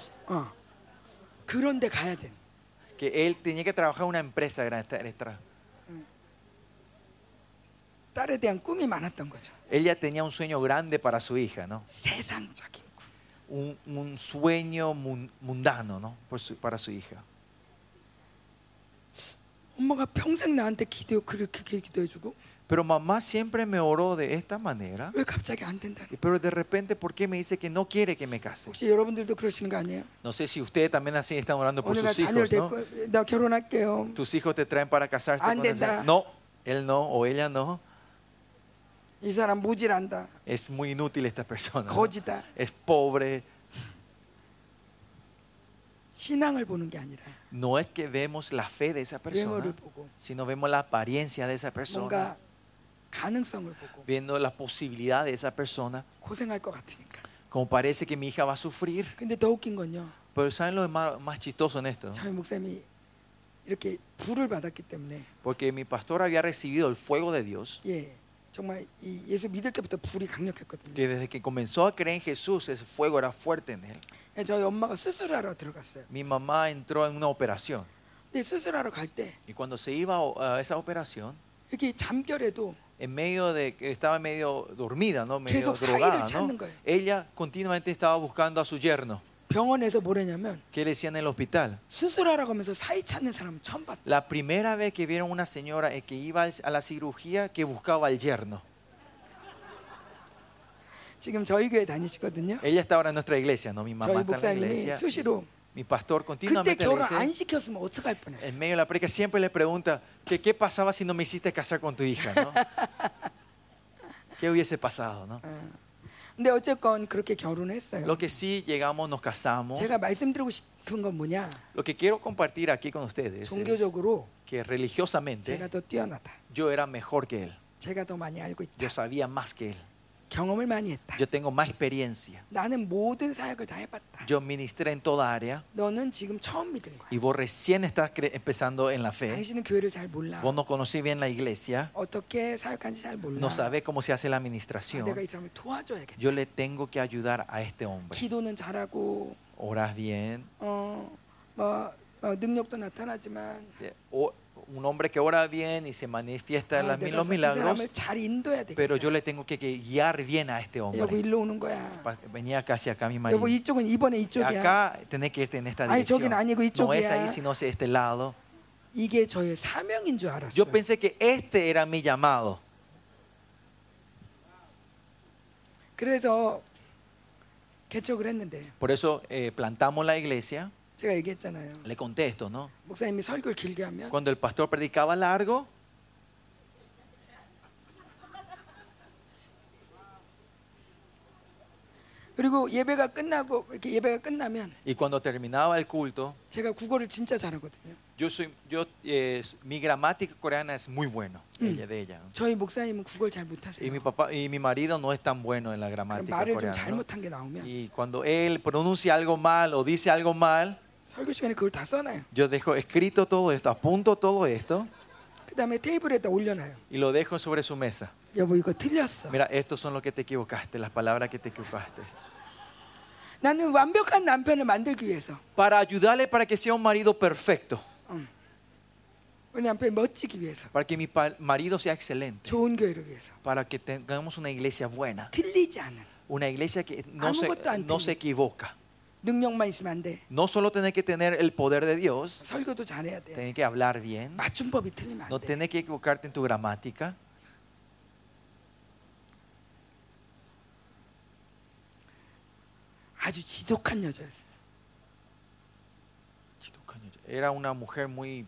Que él tenía que trabajar en una empresa grande. esta- esta- 딸에 대한 꿈이 많았던 거죠. Ella tenía un sueño grande para su hija, ¿no? 세상적인 꿈. un, un sueño mun- mundano ¿no? Por su- para su hija. 엄마가 평생 나한테 기도 그렇게 기도해주고 Pero mamá siempre me oró de esta manera. 왜 갑자기 안 된다는? 거야? Pero de repente, ¿por qué me dice que no quiere que me case? 혹시 여러분들도 그러시는 거 아니에요? No sé si ustedes también así están orando por 오늘 나 sus 자녀를 hijos, ¿no? 데리고 나 결혼할게요. Tus hijos te traen para casarte 안 con él. 된다. No, él no o ella no. 이 사람 무질한다. Es muy inútil esta persona. ¿no? 거지다. Es pobre. 신앙을 보는 게 아니라 No es que vemos la fe de esa persona, 외모를 보고 sino vemos la apariencia de esa persona, 뭔가 가능성을 보고 viendo la posibilidad de esa persona. 고생할 것 같으니까. Como parece que mi hija va a sufrir. 근데 더 웃긴 건요. Pero ¿saben lo más, más chistoso en esto? 저희 목사님이 이렇게 불을 받았기 때문에 Porque mi pastor había recibido el fuego de Dios, 예 정말 이 예수 믿을 때부터 불이 강력했거든요. que desde que comenzó a creer en Jesús, ese fuego era fuerte en él. 예, 저희 엄마가 수술하러 들어갔어요. Mi mamá entró en una operación 근데 수술하러 갈 때 y cuando se iba a esa operación, 이렇게 잠결에도 en medio de que estaba medio dormida, ¿no? medio 계속 drogada, 사이를 ¿no? 찾는 거예요. ella continuamente estaba buscando a su yerno. 병원에서 뭐랬냐면 ¿Qué le decían en el hospital? 수술하러 가면서 사이 찾는 사람 처음 봤다. La primera vez que vieron una señora eh, que iba al- a la cirugía que buscaba al yerno. 지금 저희 교회 다니시거든요. Ella está ahora en nuestra iglesia, ¿no? Mi mamá 저희 está en la 목사님이 iglesia. 수시로 Mi pastor 그때 continuamente le 결혼 안 dice, 시켰으면 어떡할 뻔했어. en medio de la predica, siempre le pregunta, que, ¿qué pasaba si no me hiciste casar con tu hija? ¿no? ¿Qué hubiese pasado? ¿no? 근데 어쨌건 그렇게 결혼했어요. Lo que sí llegamos, nos casamos. 제가 말씀드리고 싶은 건 뭐냐? Lo que quiero compartir aquí con ustedes es 종교적으로 que 제가 religiosamente 더 뛰어나다. yo era mejor que él. 제가 더 많이 알고 있다. Yo sabía más que él. 경험을 많이 했다. Yo tengo más experiencia. 나는 모든 사역을 다 해봤다. Yo ministré en toda área 너는 지금 처음 믿은 거야. y vos recién estás cre- empezando en la fe. 당신은 교회를 잘 몰라. Vos no conocí bien la iglesia, 어떻게 사역하는지 잘 몰라. no sabés cómo se hace la 아, administración. 내가 이 사람을 도와줘야겠다. Yo le tengo que ayudar a este hombre. 기도는 잘하고 Oras bien. 어, 뭐, 뭐 능력도 나타나지만 Eh, o- un hombre que ora bien y se manifiesta en los milagros, pero yo le tengo que, guiar bien a este hombre. Venía casi acá mi marido. Acá tenés que irte en esta dirección. No es ahí, sino es este lado. Yo pensé que este era mi llamado. Por eso eh, plantamos la iglesia. 제가 얘기했잖아요. Le conté esto, ¿no? 목사님이 설교를 길게 하면 Cuando el pastor predicaba largo, 그리고 예배가 끝나고 이렇게 예배가 끝나면 y cuando terminaba el culto, 제가 국어를 진짜 잘하거든요. yo soy, yo, eh, mi gramática coreana es muy bueno, Mm. ella de ella. ¿no? 저희 목사님은 국어를 잘 Y 못하세요. mi papá y mi marido no es tan bueno en la 그럼 gramática 말을 좀 coreana. ¿no? 잘못한 게 나오면 Y cuando él pronuncia algo mal o dice algo mal, 설교 시간에 그걸 다 써놔요. yo dejo escrito todo esto, apunto todo esto 그다음에 테이블에다 올려놔요. y lo dejo sobre su mesa. 여보 이거 틀렸어. Mira, estos son los que te equivocaste, las palabras que te equivocaste. 나는 완벽한 남편을 만들기 위해서 Para ayudarle para que sea un marido perfecto, 우리 남편이 멋지기 위해서 para que mi pa- marido sea excelente, 좋은 교회를 위해서 para que tengamos una iglesia buena, 틀리지 않은 una iglesia que no se, 아무것도 안 no 틀려. se equivoca. 능력만 있으면 안 돼. No solo tener que tener el poder de Dios, 설교도 잘해야 돼. tener que hablar bien, 맞춤법이 틀리면 no 안 돼. tener que equivocarte en tu gramática. 아주 지독한 여자였어요. Era una mujer muy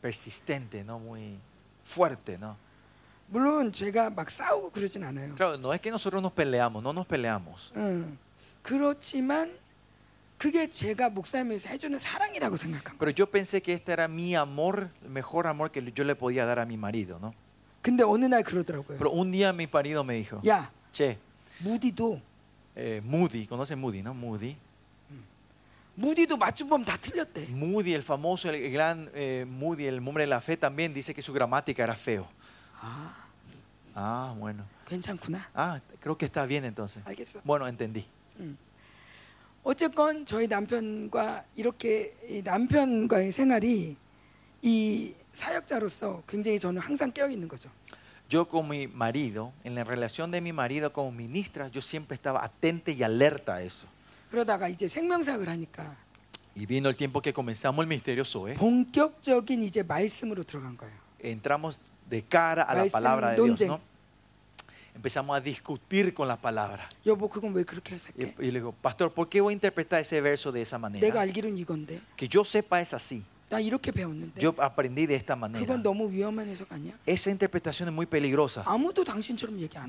persistente, ¿no? Muy fuerte, ¿no? 물론 제가 막 싸우고 그러진 않아요. Claro, no es que nosotros nos peleamos, no nos peleamos. 응. 그렇지만 그게 제가 목사님에서 해주는 사랑이라고 생각한 거예요. Pero yo pensé que este era mi amor, el mejor amor que yo le podía dar a mi marido, ¿no? 근데 어느 날 그러더라고요. Pero un día mi marido me dijo, 야, che, 무디도 eh, Moody, ¿conoce Moody, no? Moody. 무디도 맞춤법 다 틀렸대. Moody, el famoso, el gran eh, Moody, el hombre de la fe, también dice que su gramática era feo. 아, Ah, bueno. 괜찮구나. Ah, creo que está bien entonces. 알겠어. Bueno, entendí. 어쨌건 저희 남편과 이렇게 이 남편과의 생활이 이 사역자로서 굉장히 저는 항상 깨어 있는 거죠. yo con mi marido, en la relación de mi marido como ministra, yo siempre estaba atenta y alerta a eso. 그러다가 이제 생명사역을 하니까 Y vino el tiempo que comenzamos el ministerio Zoe, 본격적인 이제 말씀으로 들어간 거예요. entramos de cara a la Maestro palabra de Dios, 논쟁. ¿no? empezamos a discutir con la palabra. Y, y, le digo, pastor, ¿por qué voy a interpretar ese verso de esa manera? Que yo sepa es así. Yo aprendí de esta manera. Esa interpretación es muy peligrosa.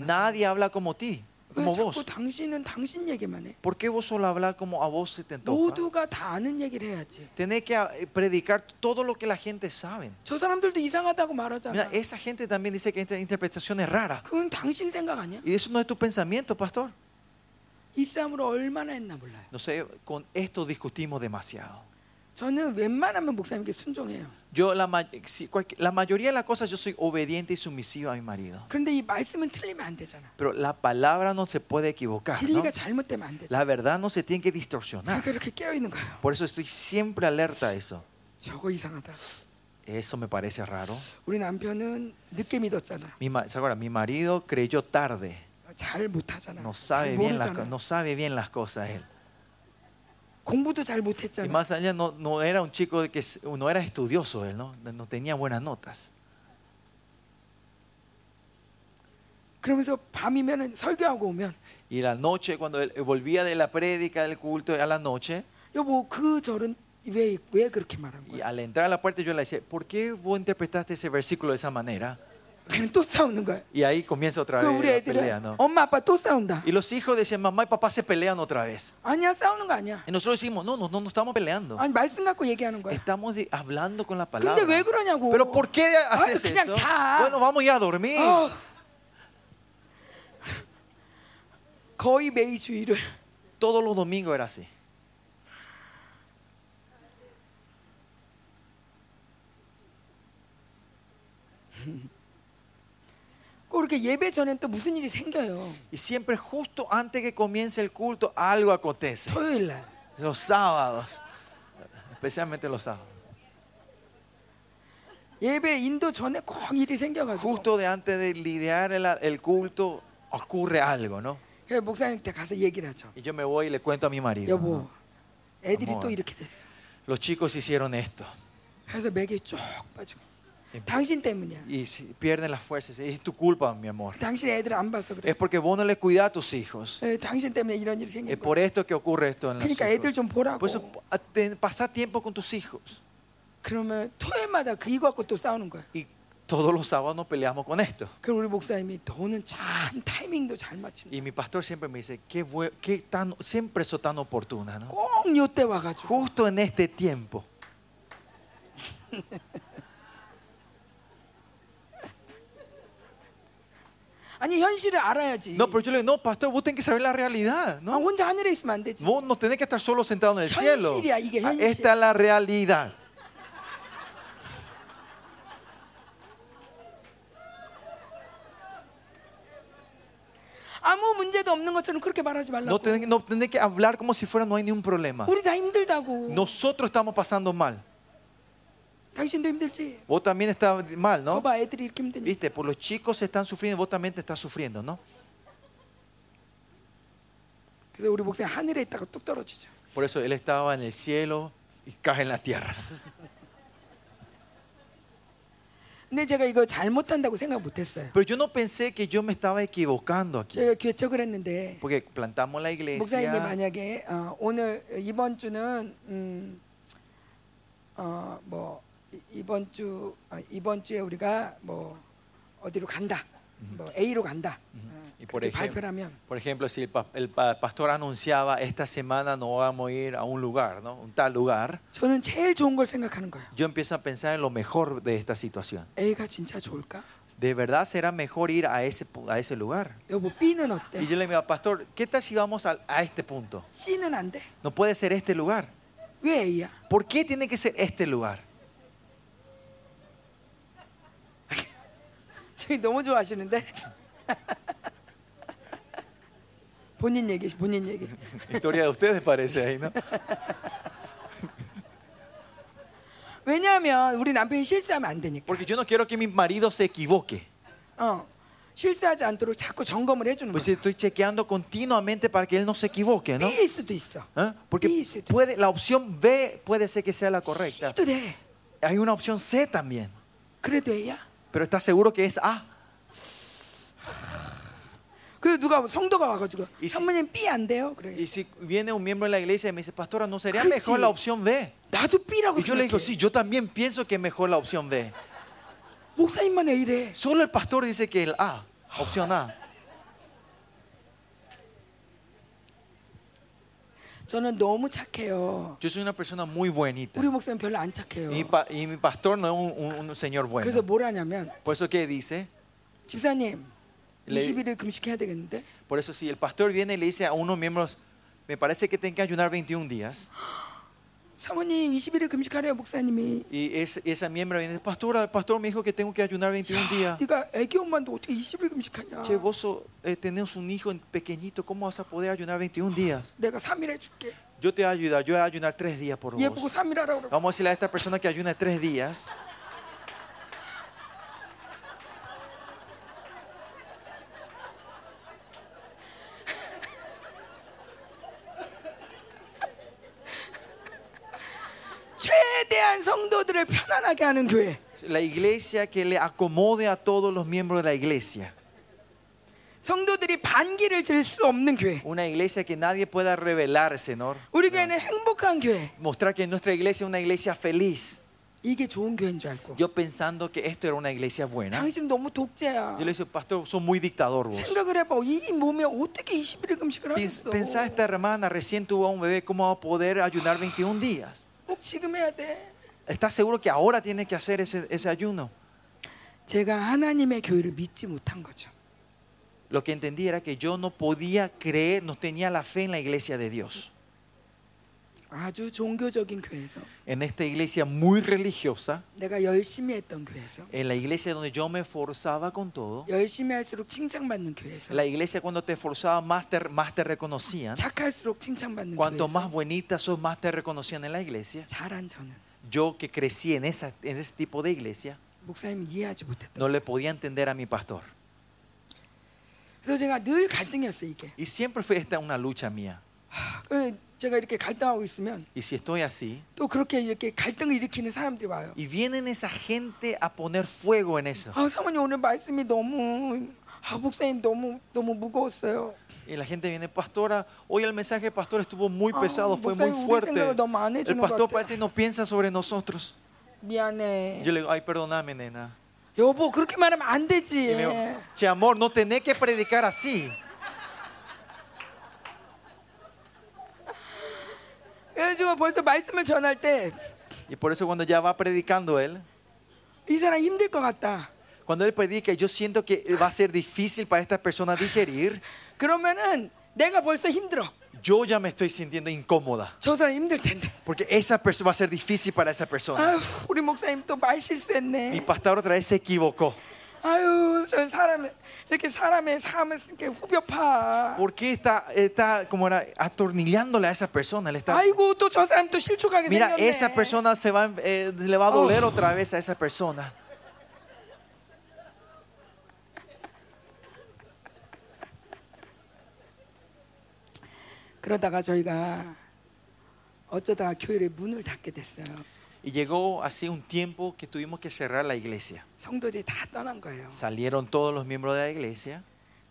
Nadie habla como ti. 왜 como 자꾸 vos. 당신은 당신 얘기만 해? ¿Por qué vos solo hablas como a vos se te antoja? 모두가 다 아는 얘기를 해야지. Tenés que eh, predicar todo lo que la gente sabe. 저 사람들도 이상하다고 Mira, 말하잖아. esa gente también dice que esta interpretación es rara. 그건 당신 생각 아니야? Y eso no es tu pensamiento, pastor. 이 싸움을 얼마나 했나 몰라요. No sé, con esto discutimos demasiado. 저는 웬만하면 목사님께 순종해요. Yo, la, ma- si cualquier- la mayoría de las cosas, yo soy obediente y sumisivo a mi marido. 그런데 이 말씀은 틀리면 안 되잖아. Pero la palabra no se puede equivocar. ¿no? 진리가 잘못되면 안 되잖아. La verdad no se tiene que distorsionar. 그러니까 이렇게 깨어 있는 거예요. Por eso estoy siempre alerta a eso. 저거 이상하다. Eso me parece raro. 우리 남편은 늦게 믿었잖아. Mi, ma- ¿se acuerdan? Mi marido creyó tarde. 잘 못하잖아. No 잘 sabe, bien las, 모르잖아. co- no sabe bien las cosas él. 공부도 잘 Y 못했잖아. más allá, no, no era un chico de que s- no era estudioso él, ¿no? No tenía buenas notas. 그러면서 밤이면 설교하고 오면 Y la noche, cuando él volvía de la prédica, del culto, a la noche, 여보 그 절은 왜 왜 그렇게 말한 y 거야? al entrar a la puerta yo le decía, ¿por qué vos interpretaste ese versículo de esa manera? 그냥 또 싸우는 거야. Y ahí comienza otra 그 vez 우리 la 애들은 pelea, ¿no? 엄마 아빠 또 싸운다. Y los hijos decían, mamá y papá se pelean otra vez. 아니야 싸우는 거 아니야. Y nosotros decimos, no, no, no, no estamos peleando. 아니 말씀 갖고 얘기하는 거야. Estamos de- hablando con la 근데 palabra. 왜 그러냐고. Pero ¿por qué haces 아유, 그냥 eso? 자. Bueno, vamos ya a dormir. 어. 거의 매일 주일을 Todos los domingos era así. 꼭 이렇게 예배 전엔 또 무슨 일이 생겨요. Y siempre justo antes que comience el culto, algo acontece. 토요일 날. Los sábados, especialmente los sábados. 예배 인도 전에 꼭 일이 생겨가지고. Justo de antes de lidiar el, el culto, ocurre algo, ¿no? 그래서 목사님한테 가서 얘기를 하죠. Y yo me voy y le cuento a mi marido. 여보, ¿no? 애들이 어머. 또 이렇게 됐어. Los chicos hicieron esto. 그래서 맥이 쭉 빠지고. 당신 때문이야. Y si pierden las fuerzas. Es tu culpa, mi amor. 당신 애들 안 봐서 그래. Es porque vos no le cuidás a tus hijos. 에, 당신 때문에 이런 일이 Es 생긴 por 거야. esto que ocurre esto en los 그러니까 애들 hijos. 좀 보라고. Por eso, a- ten- pasá tiempo con tus hijos. 그러면 토요일마다 그 이거 갖고 또 싸우는 거야. Y todos los sábados nos peleamos con esto. 그럼 우리 목사님이 너는 참 타이밍도 잘 맞춘다. Y mi pastor siempre me dice, qué, bue- qué tan, siempre sos tan oportuna, ¿no? 꼭 요때 와가지고. Justo en este tiempo. 아니 현실을 알아야지. No, pero yo le digo, no, pastor, vos tenés que saber la realidad, 아, ¿no? 혼자 하늘에 있으면 안 되지. Vos no tenés que estar solo sentado en el cielo. 현실이야, 이게 Ah, 현실. Esta es la realidad. 아무 문제도 없는 것처럼 그렇게 말하지 말라고. No tenés, no tenés que hablar como si fuera no hay ningún problema. 우리 다 힘들다고. Nosotros estamos pasando mal. 당신도 힘들지. Vos también estás mal, ¿no? 거봐 애들이 이렇게 힘드니. Viste, por los chicos están sufriendo, vos también te estás sufriendo, ¿no? 그래서 우리 목사님 하늘에 있다가 뚝 떨어지죠. Por eso él estaba en el cielo y cae en la tierra. 근데 제가 이거 잘못한다고 생각 못했어요. Pero yo no pensé que yo me estaba equivocando aquí. 제가 개척을 했는데 Porque plantamos la 목사님이 iglesia. 만약에 어, 오늘 이번 주는 음, 어, 뭐 이- 이번 주 어, 이번 주에 우리가 뭐 어디로 간다. 뭐 A로 간다. 어, Y por 그렇게 ejemplo, 발표를 하면 por ejemplo, si el, pa- el pa- pastor anunciaba esta semana no vamos a ir a un lugar, ¿no? Un tal lugar, 저는 제일 좋은 걸 생각하는 거예요. yo empiezo a pensar en lo mejor de esta situación. A가 진짜 좋을까? ¿De verdad será mejor ir a ese, pu- a ese lugar? 여보 B는 어때? Y yo le digo, pastor, ¿qué tal si vamos a, a este punto? C는 안 돼. No puede ser este lugar. 왜 A야? ¿Por qué tiene que ser este lugar? 저기 너무 좋아하시는데. 본인 얘기, 본인 얘기. Historia de ustedes parece ahí, ¿no? 왜냐하면 우리 남편이 실수하면 안 되니까. Porque yo no quiero que mi marido se equivoque. 어, 실수하지 않도록 자꾸 점검을 해주는 Pues 거죠. estoy chequeando continuamente para que él no se equivoque, ¿no? B일 수도 있어. ¿Eh? Porque B일 수도 있어. puede, la opción B puede ser que sea la correcta. C도 돼. Hay una opción C también, 그래도 A야. pero ¿estás seguro que es A? 그래서 누가 성도가 와가지고 이 시- 사모님 B 안 돼요. 그래. Y si viene un miembro de la iglesia y me dice, pastora, ¿no sería Ay, mejor sí. la opción B? 나도 B라고 Y yo le digo, 생각해. sí, yo también pienso que es mejor la opción B. 목사님만 A래. Solo el pastor dice que el A, opción A. 저는 너무 착해요. Yo soy una persona muy buenita. 우리 목사님 별로 안 착해요. Y mi, pa- y mi pastor no es un, un- un señor bueno. 그래서 뭘 하냐면 Por eso que dice, 집사님 Le- 21일 금식해야 되겠는데 por eso si el pastor viene y le dice a unos miembros, me parece que tienen que ayunar 21 días. 사모님 21일 금식하래요 목사님이. Y es- esa miembro viene, pastora, el pastor me dijo que tengo que ayunar 21 días. 네가 애기 엄마인데 어떻게 20일 금식하냐? Che, vos so- eh, tenés un hijo pequeñito, ¿cómo vas a poder ayunar 21 días? 내가 3일 해줄게. Yo te voy a ayudar, yo voy a ayunar 3 días por 얘 보고 vos. 3일 하라고 그러고. Vamos a decirle a esta persona que ayune 3 días. 최대한 성도들을 편안하게 하는 교회. La iglesia que le acomode a todos los miembros de la iglesia. 성도들이 반기를 들 수 없는 교회. Una iglesia que nadie pueda rebelarse, ¿no? 우리 교회는 행복한 교회. Mostrar que nuestra iglesia es una iglesia feliz. 이게 좋은 교회인 줄 알고. Yo pensando que esto era una iglesia buena. 당신 너무 독재야. Yo le dije, pastor, son muy dictador vos. 생각을 해봐. 이 몸에 어떻게 21일 금식을 Pens- 하겠어? Pensá esta hermana, recién tuvo un bebé, ¿cómo va a poder ayunar 21 días? 꼭 지금 해야 돼. ¿Estás seguro que ahora tiene que hacer ese, ese ayuno? 제가 하나님의 교회를 믿지 못한 거죠. Lo que entendí era que yo no podía creer, no tenía la fe en la iglesia de Dios. 아주 종교적인 교회에서 En esta iglesia muy religiosa, 내가 열심히 했던 교회에서 en la iglesia donde yo me esforzaba con todo, 열심히 할수록 칭찬받는 교회에서 la iglesia cuando te esforzaba más te, más te reconocían, 착할수록 칭찬받는 cuanto más 교회에서 bonita sos, más te reconocían en la iglesia. 잘한 저는 Yo que crecí en, esa, en ese tipo de iglesia, 목사님 이해하지 못했던 no le podía entender a mi pastor. 그래서 제가 늘 갈등이었어요 이게 Y siempre fue esta una lucha mía. 그래서 제가 이렇게 갈등하고 있으면 Y si estoy así, 또 그렇게 이렇게 갈등을 일으키는 사람들이 와요 y vienen esa gente a poner fuego en eso. 아 사모님 오늘 말씀이 너무 아 목사님 너무 너무 무거웠어요 Y la gente viene, pastora, hoy el mensaje pastor estuvo muy Ah, pesado, fue muy 목사님, 우리 fuerte. 생각을 너무 안 El 해주는 pastor 것 같아요. parece que no piensa sobre nosotros. 미안해 Yo le digo, ay, perdóname, nena. 여보 그렇게 말하면 안 되지 Y me digo, che, amor, no tenés que predicar así. 그래가지고 벌써 말씀을 전할 때 이 Y por eso cuando ya va predicando él, 사람 힘들 것 같다 cuando él predica, yo siento que va a ser difícil para esta persona digerir. 그러면은 내가 벌써 힘들어 Yo ya me estoy sintiendo incómoda. 저 사람 힘들 텐데 Porque esa persona va a ser difícil para esa persona. 아유 우리 목사님 또 말 Mi 실수했네 pastor otra vez se equivocó. 아유 저 사람 이렇게 사람의 삶을 이렇게 후벼파 ¿Por qué está, está como era, atornillándole a esa persona? Le está, 아이고 또 저 사람 또 실족하게 mira, 생겼네 esa persona se va, eh, le va a doler Oh. otra vez a esa persona. 그러다가 저희가 어쩌다가 교회를 문을 닫게 됐어요 Y llegó así un tiempo que tuvimos que cerrar la iglesia. 성도들이 다 떠난 거예요 Salieron todos los miembros de la iglesia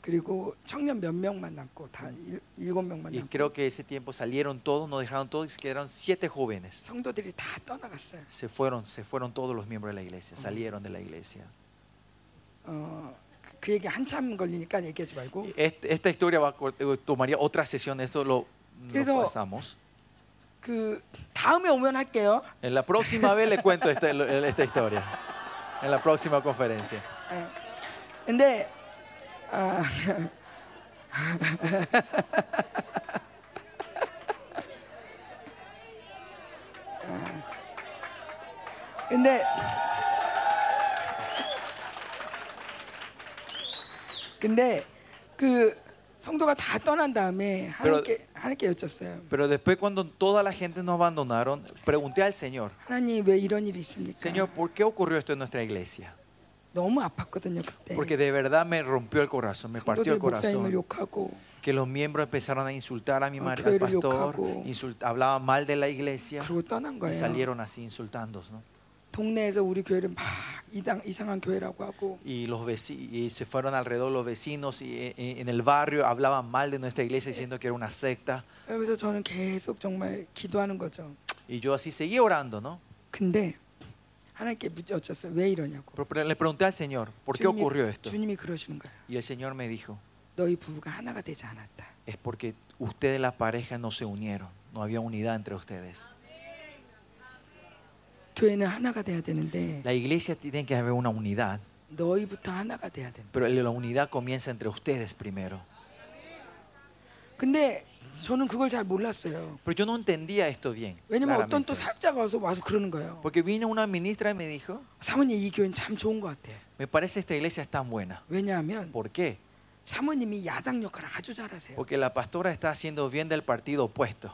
그리고 청년 몇 명만 남고 다 일, 일곱 명만 y 남고 creo que ese tiempo salieron todos, nos dejaron todos y quedaron siete jóvenes. 성도들이 다 떠나갔어요 Se fueron, se fueron todos los miembros de la iglesia, salieron de la iglesia. 어, 그- 그 얘기 한참 걸리니까 얘기하지 말고 Y este- esta historia va a cor- eh, tomaría otra sesión, esto lo, lo Eso- pasamos. 그 다음에 오면 할게요. En la próxima vez le cuento esta, esta historia. En la próxima conferencia. 예. 근데 아, 아, 근데 근데 그 성도가 다 떠난 다음에 하나님께 하나님께 여쭸어요. Pero después cuando toda la gente nos abandonaron, pregunté al Señor, 하나님 왜 이런 일이 있습니까? Señor, ¿por qué ocurrió esto en nuestra iglesia? 너무 아팠거든요 그때. Porque de verdad me rompió el corazón, me partió 성도들 el 목사님을 corazón. 욕하고 Que los miembros empezaron a insultar a mi Ah, marido, que al era pastor, 욕하고. insult- hablaban mal de la iglesia 그러고 떠난 y 거예요. salieron así insultando. ¿no? 동네에서 우리 교회를 막 이상, 이상한 교회라고 하고 Y, los veci- y se fueron alrededor los vecinos y eh, eh, en el barrio hablaban mal de nuestra iglesia diciendo que era una secta. 그래서 저는 계속 정말 기도하는 거죠. Y yo así seguí orando, ¿no? 근데 하나님께 묻었어요. 왜 이러냐고. Pero, pero le pregunté al Señor, ¿por qué 주님이, ocurrió esto? 주님이 그러시는 거예요. Y el Señor me dijo, 너희 부부가 하나가 되지 않았다. es porque ustedes la pareja no se unieron, no había unidad entre ustedes. La iglesia tiene que haber una unidad. Pero la unidad comienza entre ustedes primero. Pero yo no entendía esto bien. Porque vino una ministra y me dijo, me parece esta iglesia es tan buena. ¿Por qué? Porque la pastora está haciendo bien del partido opuesto.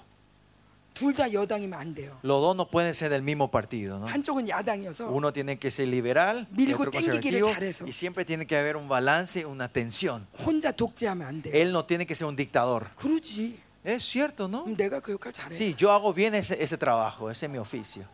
둘 다 여당이면 안 돼요. Los dos no pueden ser del mismo partido, ¿no? 한쪽은 야당이어서 Uno tiene que ser liberal, y 밀고 otro 땡기기를 conservativo, 잘해서. y siempre tiene que haber un balance, una tensión. 혼자 독재하면 안 돼요. Él no tiene que ser un dictador. 그러지. Es cierto, ¿no? 그럼 내가 그 역할 잘해. Sí, yo hago bien ese, ese trabajo, ese es mi oficio.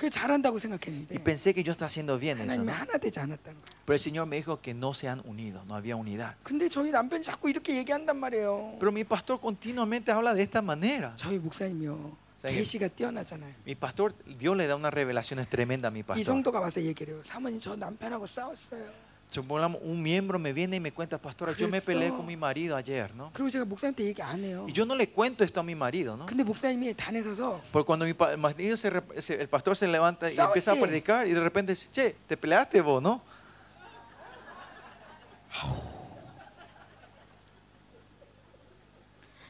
그 잘한다고 Y 생각했는데 pensé que yo estaba haciendo bien eso, 하나님이 ¿no? 하나 되지 않았다는 거예요. Pero el Señor me dijo que no se han unido, no había unidad. 근데 저희 남편이 자꾸 이렇게 얘기한단 말이에요. Pero mi pastor continuamente habla de esta manera. 저희 목사님이요. 사장님. 계시가 뛰어나잖아요. Mi pastor, Dios le da unas revelaciones tremendas a mi 이 pastor. 성도가 와서 얘기를 해요. 사모님 저 남편하고 싸웠어요. Supongamos, un miembro me viene y me cuenta, pastora, yo me 그랬어. peleé con mi marido ayer, ¿no? 그리고 제가 목사님한테 얘기 안 해요. Y yo no le cuento esto a mi marido, ¿no? 근데 목사님이 단에 서서 Porque cuando mi pa- marido se rep- se- el pastor se levanta y Sábado, empieza a sí. predicar y de repente dice, che, te peleaste vos, ¿no?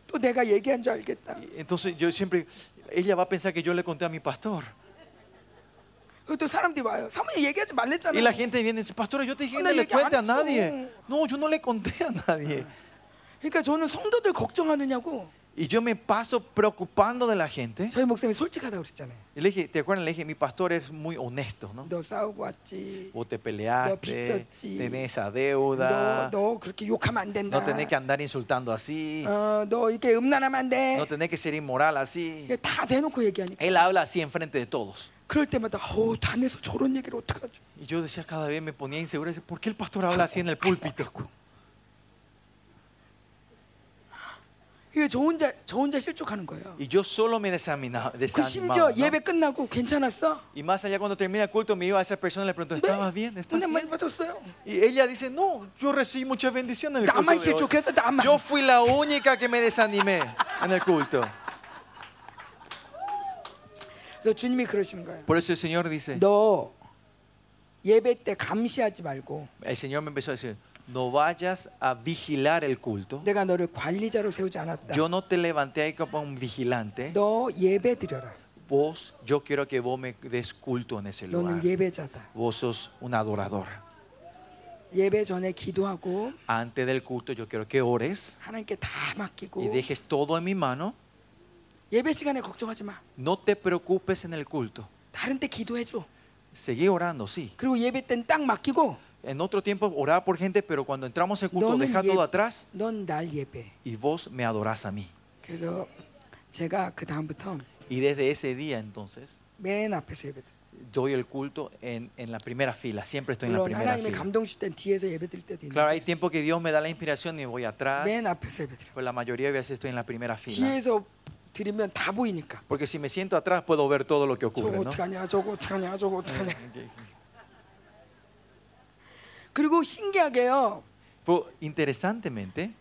또 내가 얘기한 줄 알겠다. Y entonces yo siempre, ella va a pensar que yo le conté a mi pastor. 또 사람들이 와요. 사모님 얘기하지 말랬잖아요. Y la gente viene y dice, pastora, yo te dije que No, le cuente a nadie. No, yo no le conté a nadie. 그러니까 저는 성도들 걱정하느냐고 Y yo me paso preocupando de la gente. 저희 목사님이 솔직하다고 그랬잖아요. Y le dije, ¿te acuerdas? Le dije, mi pastor es muy honesto, ¿no? 너 싸우고 왔지. Vos te peleaste, 빚졌지. tenés esa 너, deuda, 너 그렇게 욕하면 안 된다. no tenés que andar insultando así, 어, 너 이렇게 음란하면 안 돼. no tenés que ser inmoral así. 이게 다 대놓고 얘기하니까. Él habla así enfrente de todos. 그럴 때마다 어우 단에서 저런 얘기를 어떡하죠? Y yo decía cada vez, me ponía inseguro, decía, ¿por qué el pastor habla así en el púlpito? 이게 저 혼자 저 혼자 실족하는 거예요. Y yo solo me desanimaba. 그 심지어 desanimaba, ¿no? 예배 끝나고 괜찮았어? Y más allá cuando termina el culto me iba a esa persona y le pregunto, ¿estabas bien? ¿Estás 은혜 많이 bien? 받았어요. Y ella dice, no, yo recibí muchas bendiciones en el 나만 culto de hoy. 실족해서 나만. Yo fui la única que me desanimé en el culto. 그래서 주님이 그러시는 거예요. Por eso el Señor dice, 너 예배 때 감시하지 말고 el Señor me empezó a decir, no vayas a vigilar el culto. 내가 너를 관리자로 세우지 않았다. Yo no te levanté ahí como un vigilante. 너 예배 드려라. Vos, yo quiero que vos me des culto en ese lugar. 너는 예배자다. Vos sos un adorador. 예배 전에 기도하고 Antes del culto yo quiero que ores 하나님께 다 맡기고 y dejes todo en mi mano. 예배 시간에 걱정하지 마. No te preocupes en el culto. 다른 때 기도해 줘. Seguí orando, sí. 그리고 예배 때는 딱 맡기고 En otro tiempo oraba por gente, pero cuando entramos al culto, 너는 deja 예- todo atrás 넌 날 예배. y vos me adorás a mí. 그래서 제가 그 다음부터 Y desde ese día entonces 맨 앞에서 예배. 드려요. doy el culto en, en la primera fila. Siempre estoy en la 물론 primera 하나님의 fila. 감동 주실 땐 뒤에서 예배 드릴 때도 있는데 Claro, hay tiempo que Dios me da la inspiración y voy atrás. 맨 앞에서 예배 드려요. Pues la mayoría de veces estoy en la primera fila. 뒤에서 드리면 다 보이니까. Porque si me siento atrás puedo ver todo lo que 저거 ocurre, ¿no? 어떡하냐 저거 어떡하냐 저거 어떡하냐. 그리고 신기하게요. Pero interesantemente,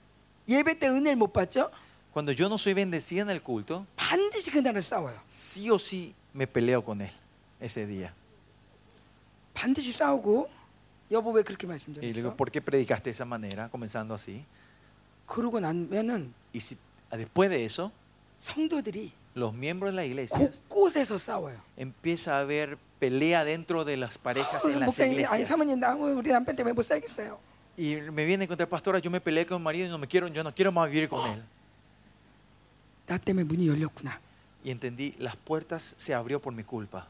예배 때 은혜를 못 받죠? cuando yo no soy bendecida en el culto, 반드시 그날은 싸워요. sí o sí me peleo con él ese día. 반드시 싸우고 여보 왜 그렇게 Y le 말씀드렸어? digo, ¿por qué predicaste de esa manera? Comenzando así. 그러고 나면은 Y si, después de eso, 성도들이 los miembros de la iglesia 곳곳에서 싸워요. empieza a haber pelea dentro de las parejas en las iglesias. Y me viene contra pastora, yo me peleé con mi marido y no me quiero, yo no quiero más vivir con él. Y entendí, las puertas se abrió por mi culpa.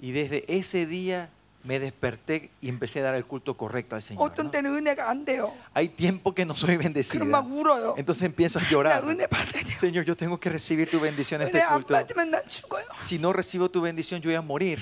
Y desde ese día me desperté y empecé a dar el culto correcto al Señor. 어떤 ¿no? 때는 은혜가 안 돼요. Hay tiempo que no soy bendecida. 그럼 막 울어요. Entonces empiezo a 나 llorar. 은혜 받아야 돼요. Señor, yo tengo que recibir tu bendición en 은혜 este 안 culto. 받으면 난 죽어요. Si no recibo tu bendición, yo voy a morir.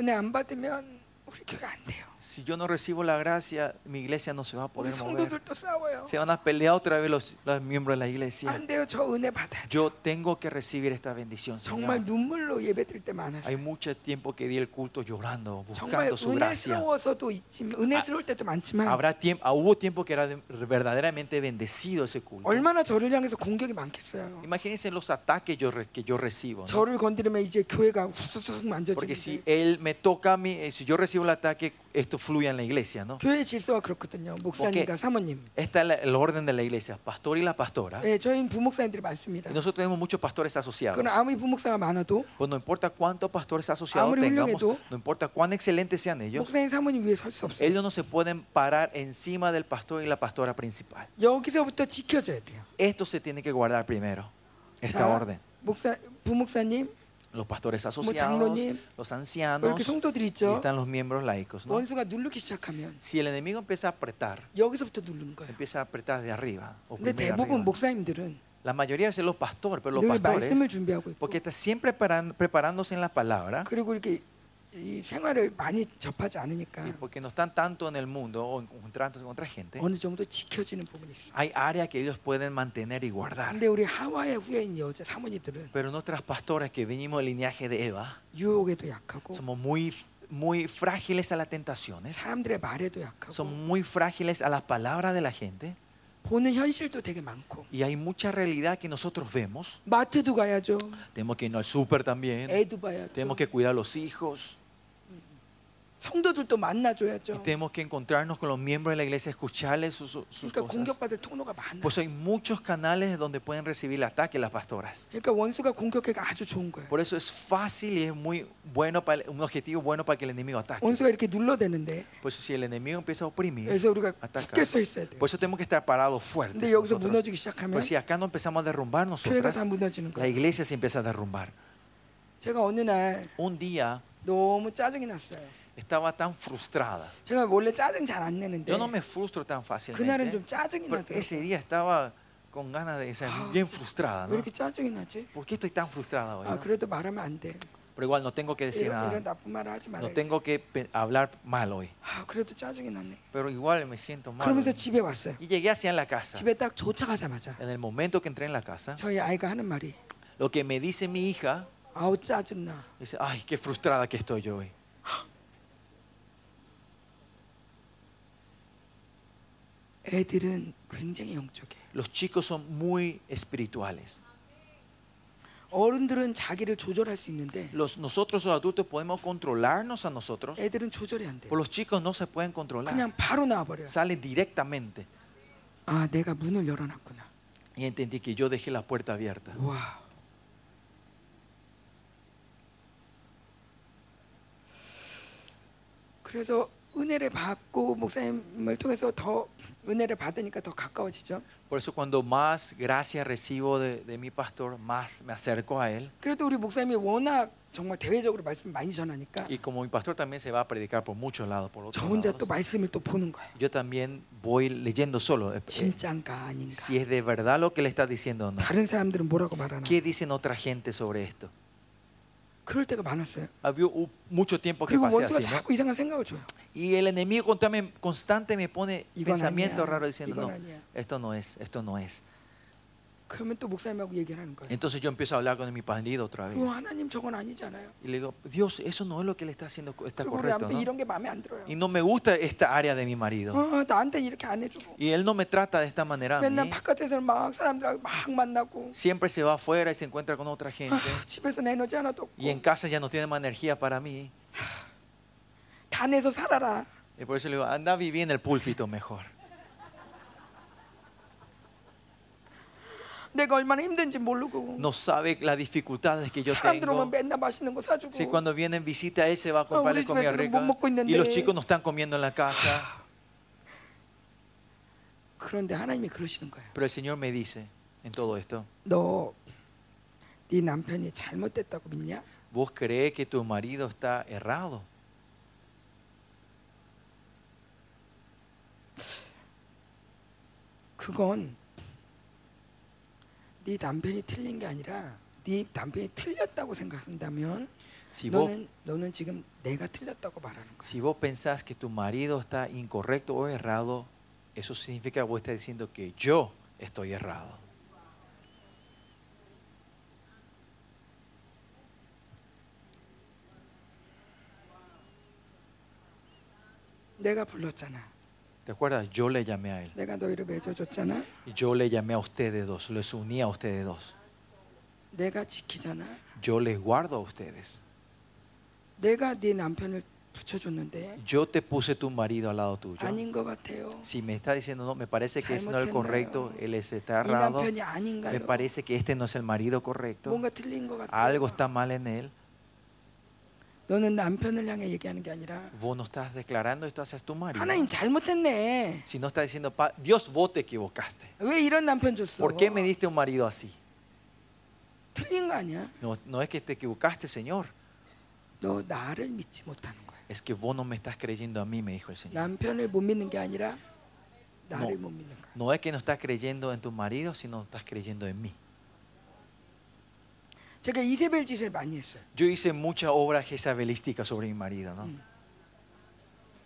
은혜 안 받으면 우리 교회 안 돼요. Si yo no recibo la gracia, mi iglesia no se va a 우리 poder mover. 성도들도 싸워요. Se van a pelear otra vez los, los miembros de la iglesia. 안 돼요. 저 은혜 받아야 돼요. Yo tengo que recibir esta bendición, 정말 Señor. 눈물로 예배드릴 때 Hay 많았어요. mucho tiempo que di el culto llorando, 정말 buscando su gracia. 은혜스러워서도 있지만 은혜스러울 때도 많지만 Habrá tiempo, hubo tiempo que era de- verdaderamente bendecido ese culto. 얼마나 저를 향해서 공격이 많겠어요. Imagínense los ataques yo re- que yo recibo. ¿no? 저를 건드리면 이제 교회가 후수숙 Porque si 만져지는데 él me toca a mí, eh, si yo recibo el ataque, esto fluye en la iglesia, ¿no? 교회 질서가 그렇거든요. 목사님과 사모님. Esta es la- el orden de la iglesia, pastor y la pastora. 예, 저희는 부목사님들이 많습니다. Y nosotros tenemos muchos pastores asociados. 그러나 아무리 부목사가 많아도 Pues no importa cuántos pastores asociados 아무리 tengamos, 훌륭해도 no importa cuán excelentes sean ellos, 목사님 사모님 위에 설 수 없어요. ellos no se pueden parar encima del pastor y la pastora principal. 여기서부터 지켜줘야 돼요. Esto se tiene que guardar primero, esta 자, orden. 목사 부목사님 Los pastores asociados, 장로님, los 뭐 ancianos, 이렇게 성도들이 y 있죠. están los miembros laicos. ¿no? 원수가 누르기 시작하면 Si el enemigo empieza a apretar, 여기서부터 누르는 거예요. empieza a apretar de arriba. o 근데 oprimir de 대부분 arriba. 목사님들은 La mayoría de los pastores, pero los 늘 말씀을 pastores, 준비하고 있고 porque está siempre preparan- preparándose en la palabra, 그리고 이렇게 이 생활을 많이 접하지 않으니까 y porque no están tanto en el mundo o encontrándose con otra gente, 어느 정도 지켜지는 부분이 있어요. hay áreas que ellos pueden mantener y guardar. 근데 우리 하와의 후예인 여자 사모님들은 Pero nuestras pastoras que venimos del linaje de Eva, 유혹에도 약하고 somos muy, muy frágiles a las tentaciones, 사람들의 말에도 약하고 somos muy frágiles a las palabras de la gente, 보는 현실도 되게 많고 y hay mucha realidad que nosotros vemos. 마트도 가야죠. Tenemos que irnos al súper también, 애도 봐야죠. tenemos que cuidar a los hijos, 성도들도 만나줘야죠. y tenemos que encontrarnos con los miembros de la iglesia, escucharles sus, sus 그러니까 cosas. 공격받을 통로가 많아요. Pues hay muchos canales donde pueden recibir el ataque las pastoras. 그러니까 원수가 공격하기가 아주 좋은 거예요. Por eso es fácil y es muy bueno para el- un objetivo bueno para que el enemigo ataque. 원수가 이렇게 눌러대는데 Pues si el enemigo empieza a oprimir, 그래서 우리가 atacar. 굳게 서 있어야 돼요. Por eso tenemos que estar parados fuertes. 근데 여기서 nosotros. 무너지기 시작하면 Pues si acá no empezamos a derrumbar 교회가 nosotras, 다 무너지는 la 거예요. iglesia se empieza a derrumbar. 제가 어느 날 Un día 너무 짜증이 났어요. estaba tan frustrada. 제가 원래 짜증 잘 안 내는데 Yo no me frustro tan 그날은 좀 fácilmente. 짜증이 Pero 나더라고요. ese día estaba con ganas de ser Ah, bien frustrada. 왜 ¿no? 이렇게 짜증이 나지? ¿Por qué estoy tan frustrada hoy? 아 no? 그래도 말하면 안 돼. Pero igual no tengo que decir 이런, nada. 이런 나쁜 말을 하지 No 말아야지. tengo que pe- hablar mal hoy. 아 그래도 짜증이 나네. Pero igual me siento mal. 그러면서 hoy. 집에 왔어요. Y llegué hacia la casa. 집에 딱 도착하자마자 En el momento que entré en la casa, 저희 아이가 하는 말이 lo que me dice mi hija, 아우 짜증나. dice, ay, qué frustrada que estoy yo hoy. 애들은 굉장히 영적해. Los chicos son muy espirituales. 어른들은 자기를 조절할 수 있는데 Los, nosotros los adultos podemos controlarnos a nosotros. 애들은 조절이 안 돼. Por los chicos no se pueden controlar. 그냥 바로 나와버려. Sale directamente. 아 내가 문을 열어놨구나. Y entendí que yo dejé la puerta abierta. 와. 그래서 은혜를 받고 목사님을 통해서 더 은혜를 받으니까 더 가까워지죠. Por eso cuando más gracia recibo de, de mi pastor, más me acerco a él. 그래도 우리 목사님이 워낙 정말 대외적으로 말씀 많이 전하니까 Y como mi pastor también se va a predicar por muchos lados, por 저 otros 혼자 lados, 또 말씀을 또 보는 거예요. yo también voy leyendo solo. eh, eh, 진짠가 아닌가. si es de verdad lo que le está diciendo o no. 다른 사람들은 뭐라고 말하나. ¿Qué dicen otra gente sobre esto? 그럴 때가 많았어요. Había hu- mucho tiempo que 그리고 pasé 원수가 así, ¿no? 자꾸 이상한 생각을 줘요. Y el enemigo constante, constante me pone 이건 pensamientos 아니야. raros diciendo, 이건 no, 아니야. esto no es, esto no es. 그러면 또 목사님하고 얘기를 하는 거예요. Entonces yo empiezo a hablar con mi marido otra vez. 어, 하나님 저건 아니잖아요. Y le digo, Dios, eso no es lo que le está haciendo, está 그리고 우리 correcto. 남편 ¿no? 이런 게 마음에 안 들어요. Y no me gusta esta área de mi marido. 어, 나한테 이렇게 안 해주고 Y él no me trata de esta manera a 맨날 mí. 바깥에서는 막 사람들하고 막 만나고 Siempre se va afuera y se encuentra con otra gente. 아, 집에서는 에너지 하나도 없고 Y en casa ya no tiene más energía para mí. 다 내서 살아라. Y por eso le digo, anda a vivir en el púlpito mejor. 내가 얼마나 힘든지 모르고 No sabe las dificultades que yo 사람들 tengo. 오면 맨날 맛있는 거 사주고 Si cuando vienen visita él se va a comprarle 우리 comida 집애들은 rica 못 먹고 있는데. y los chicos no están comiendo en la casa. 그런데 하나님이 그러시는 거예요. Pero el Señor me dice, en todo esto? 너 네 남편이 잘못됐다고 믿냐? ¿Vos crees que tu marido está errado? 그건 네 남편이 틀린 게 아니라 네 남편이 틀렸다고 생각한다면 Si vos, 너는 너는 지금 내가 틀렸다고 말하는 거야. si vos pensás que tu marido está incorrecto o errado, eso significa que vos estás diciendo que yo estoy errado. 내가 불렀잖아. ¿Te acuerdas? Yo le llamé a él. Yo le llamé a ustedes dos, les uní a ustedes dos. Yo les guardo a ustedes. Yo te puse tu marido al lado tuyo. Si me está diciendo no, me parece que es no el correcto, él está errado. Me parece que este no es el marido correcto. Algo está mal en él. 너는 남편을 향해 얘기하는 게 아니라 Vos no estás declarando esto hacia tu marido. 하나님 잘못했네. Si no estás diciendo, "Pa- Dios, vos te equivocaste. 왜 이런 남편 줬어? ¿Por qué me diste un marido así? 틀린 거 아니야? No, no es que te equivocaste, Señor. 너 나를 믿지 못하는 거야. Es que vos no me estás creyendo a mí, me dijo el Señor. 남편을 못 믿는 게 아니라 나를 No. 못 믿는 거야. No es que no estás creyendo en tu marido, sino estás creyendo en mí. 제가 이세벨 짓을 많이 했어요. Yo hice mucha obra jezabelística sobre mi marido, ¿no? Mm.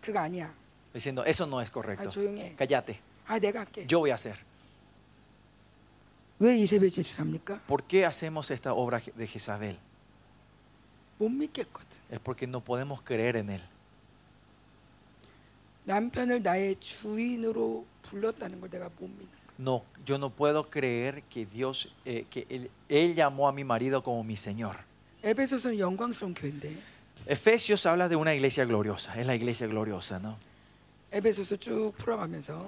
그거 아니야. Diciendo, eso no es 아 correcto. 조용해. Cállate, 아 내가 할게. yo voy a hacer. 왜 이세벨 짓을 합니까? ¿Por qué hacemos esta obra de Jezabel? 못 믿겠거든. Es porque no podemos creer en él. 남편을 나의 주인으로 불렀다는 걸 내가 못 믿는 거야. no, yo no puedo creer que Dios, eh, que él, llamó a mi marido como mi Señor. Efesios habla de una iglesia gloriosa, es la iglesia gloriosa, ¿no?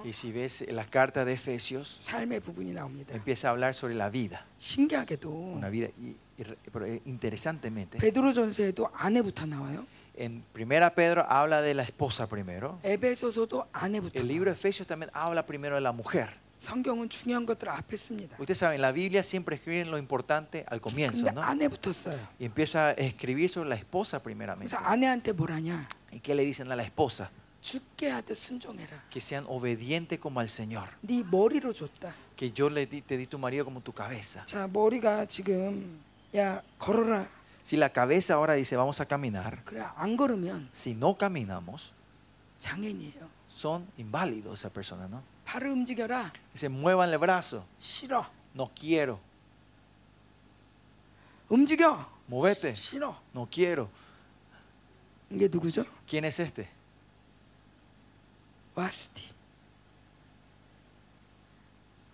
Y si ves las cartas de Efesios, empieza a hablar sobre la vida. Una vida, y, eh, interesantemente. En Primera Pedro habla de la esposa primero. El libro de Efesios también habla primero de la mujer. 성경은 중요한 것들을 앞에 씁니다. Ustedes saben, la Biblia siempre escribe lo importante al comienzo, 근데 ¿no? 아내부터 써요. Y empieza a escribir sobre la esposa primeramente. 그래서 아내한테 뭘 하냐? ¿Y qué le dicen a la esposa? 죽게 하듯 순종해라. Que sean obedientes como al Señor. 네 머리로 줬다. Que yo le di- te di tu marido como tu cabeza. 자 머리가 지금 야 걸어라. Si la cabeza ahora dice vamos a caminar, 그래 안 걸으면 si no caminamos, 장애인이에요. son inválidos esa persona, ¿no? 팔을 움직여라. Dice muevan el brazo, 싫어. no quiero, 움직여. movete, 싫어. no quiero. 이게 누구죠? ¿Quién es este? 와스티.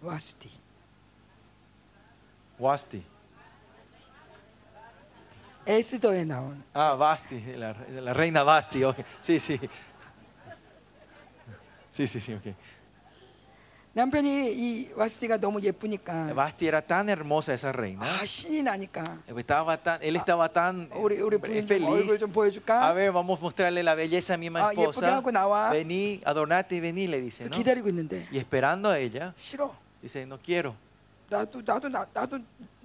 와스티. Wasti. 에스더에 나온 Ah, Basti, la, la reina Basti. ok. Sí, sí. Sí, sí, sí, ok. 남편이 이 와스티가 너무 예쁘니까 Basti era tan hermosa esa reina. 아 신이 나니까 Estaba tan, él estaba tan 우리 우리 eh, 부인 좀 얼굴 feliz. 좀 A 보여줄까? ver, vamos a mostrarle la belleza a mi Ah, 예쁘게 esposa. 하고 나와. Vení, adornate y vení, le dice. 그래서 ¿no? 기다리고 있는데 Y esperando a ella, 싫어. dice, no quiero. 나도 나도 나, 나도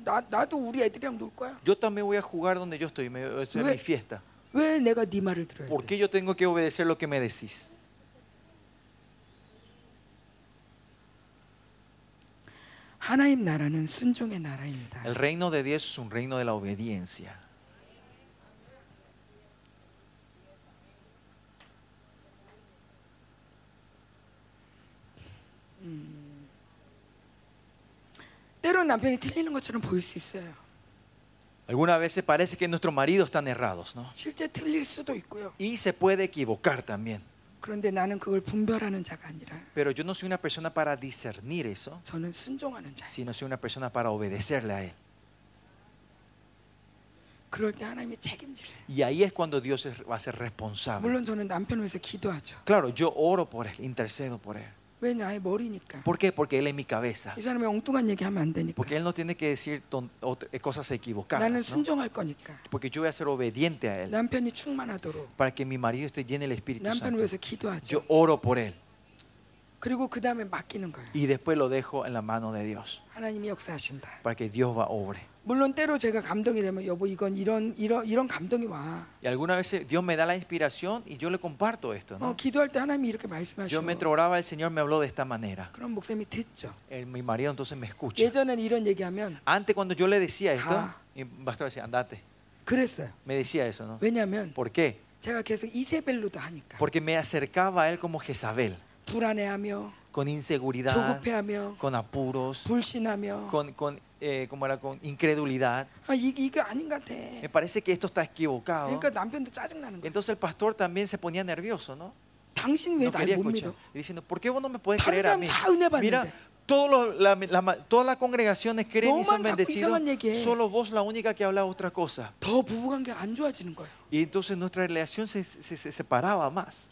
나, 나도 우리 애들이랑 놀 거야. Yo también voy a jugar donde yo estoy, me, voy a hacer Ve- mi fiesta. 왜 내가 네 말을 들어야 ¿Por 돼? qué yo tengo que obedecer lo que me decís? 하나님 나라는 순종의 나라입니다. El reino de Dios es un reino de la obediencia. 때로 남편이 틀리는 것처럼 보일 수 있어요. Algunas veces parece que nuestros maridos están errados, ¿no? 실제 틀릴 수도 있고요. Y se puede equivocar también. 그런데 나는 그걸 분별하는 자가 아니라 Pero yo no soy una persona para discernir eso, 저는 순종하는 자. sino soy una persona para obedecerle a Él. 그럴 때 하나님이 책임지세요. Y ahí es cuando Dios es- va a ser responsable. 물론 저는 남편을 위해서 기도하죠. Claro, yo oro por Él, intercedo por Él. 왜 나의 머리니까. ¿Por qué? Porque Él es mi cabeza. 이 사람이 엉뚱한 얘기하면 안 되니까. Porque Él no tiene que decir ton- eh, cosas equivocadas. 나는 ¿no? 순종할 거니까. Porque yo voy a ser obediente a Él. 남편이 충만하도록 Para que mi marido esté lleno del Espíritu Santo. 위해서 기도하죠. Yo oro por Él. 그리고 그 다음에 맡기는 거예요. y después lo dejo en la mano de Dios 하나님이 역사하신다. para que Dios va obre. 물론 때로 제가 감동이 되면 여보 이건 이런 이런 이런 감동이 와. Y algunas veces Dios me da la inspiración y yo le comparto esto, 어, ¿no? 기도할 때 하나님이 이렇게 Yo 말씀하시고 mientras oraba el Señor me habló de esta manera. 그럼 목사님이 듣죠. El- mi marido entonces me escucha. 예전에는 이런 얘기하면 Antes cuando yo le decía esto, Ah. mi pastor decía, andate. 그랬어요. Me decía eso, ¿no? 왜냐하면 ¿Por qué? 제가 계속 이세벨로도 하니까 Porque me acercaba a él como Jezabel, 불안해하며 con inseguridad, 조급해하며 con apuros, 불신하며 con, con, eh, ¿cómo era? con incredulidad. 아, 이, 이거 아닌 것 같아. Me parece que esto está equivocado. 그러니까 남편도 짜증나는 거야. Entonces el pastor también se ponía nervioso, ¿no? 당신 왜 No 날 quería 못 escuchar. 믿어? Y diciendo, ¿por qué vos no me puedes 다른 creer a 사람 mí? 다 은혜 받는데. Mira, todos los- la- la ma- todas las congregaciones creen y son 너만 자꾸 bendecidos. 이상한 얘기해. Solo vos la única que habla otra cosa. 더 부부관계 안 좋아지는 거예요. Y entonces nuestra relación se, se- se separaba más.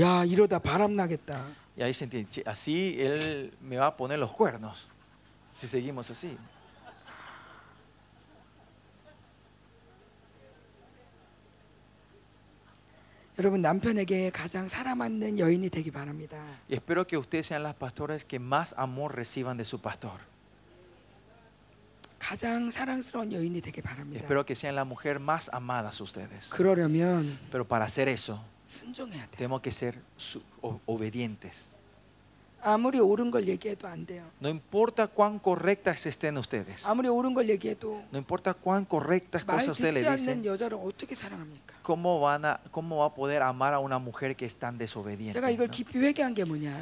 야 이러다 바람 나겠다. Y ahí se entiende, "Che, así él me va a poner los cuernos. Si seguimos así. 여러분 남편에게 가장 사랑받는 여인이 되기 바랍니다. Y espero que ustedes sean las pastoras que más amor reciban de su pastor. 가장 사랑스러운 여인이 되기 바랍니다. Espero que sean la mujer más amadas ustedes. 그러려면 Pero para hacer eso, 순종해야 돼. tenemos que ser su- o- obedientes. 아무리 옳은 걸 얘기해도 안 돼요. No importa cuán correctas estén ustedes. 아무리 옳은 걸 얘기해도 No importa cuán correctas 말 cosas usted le 듣지 dicen. 않는 여자를 어떻게 사랑합니까? ¿Cómo, van a, ¿Cómo va a poder amar a una mujer que es tan desobediente? 제가 이걸 no? 깊이 회개한 게 뭐냐?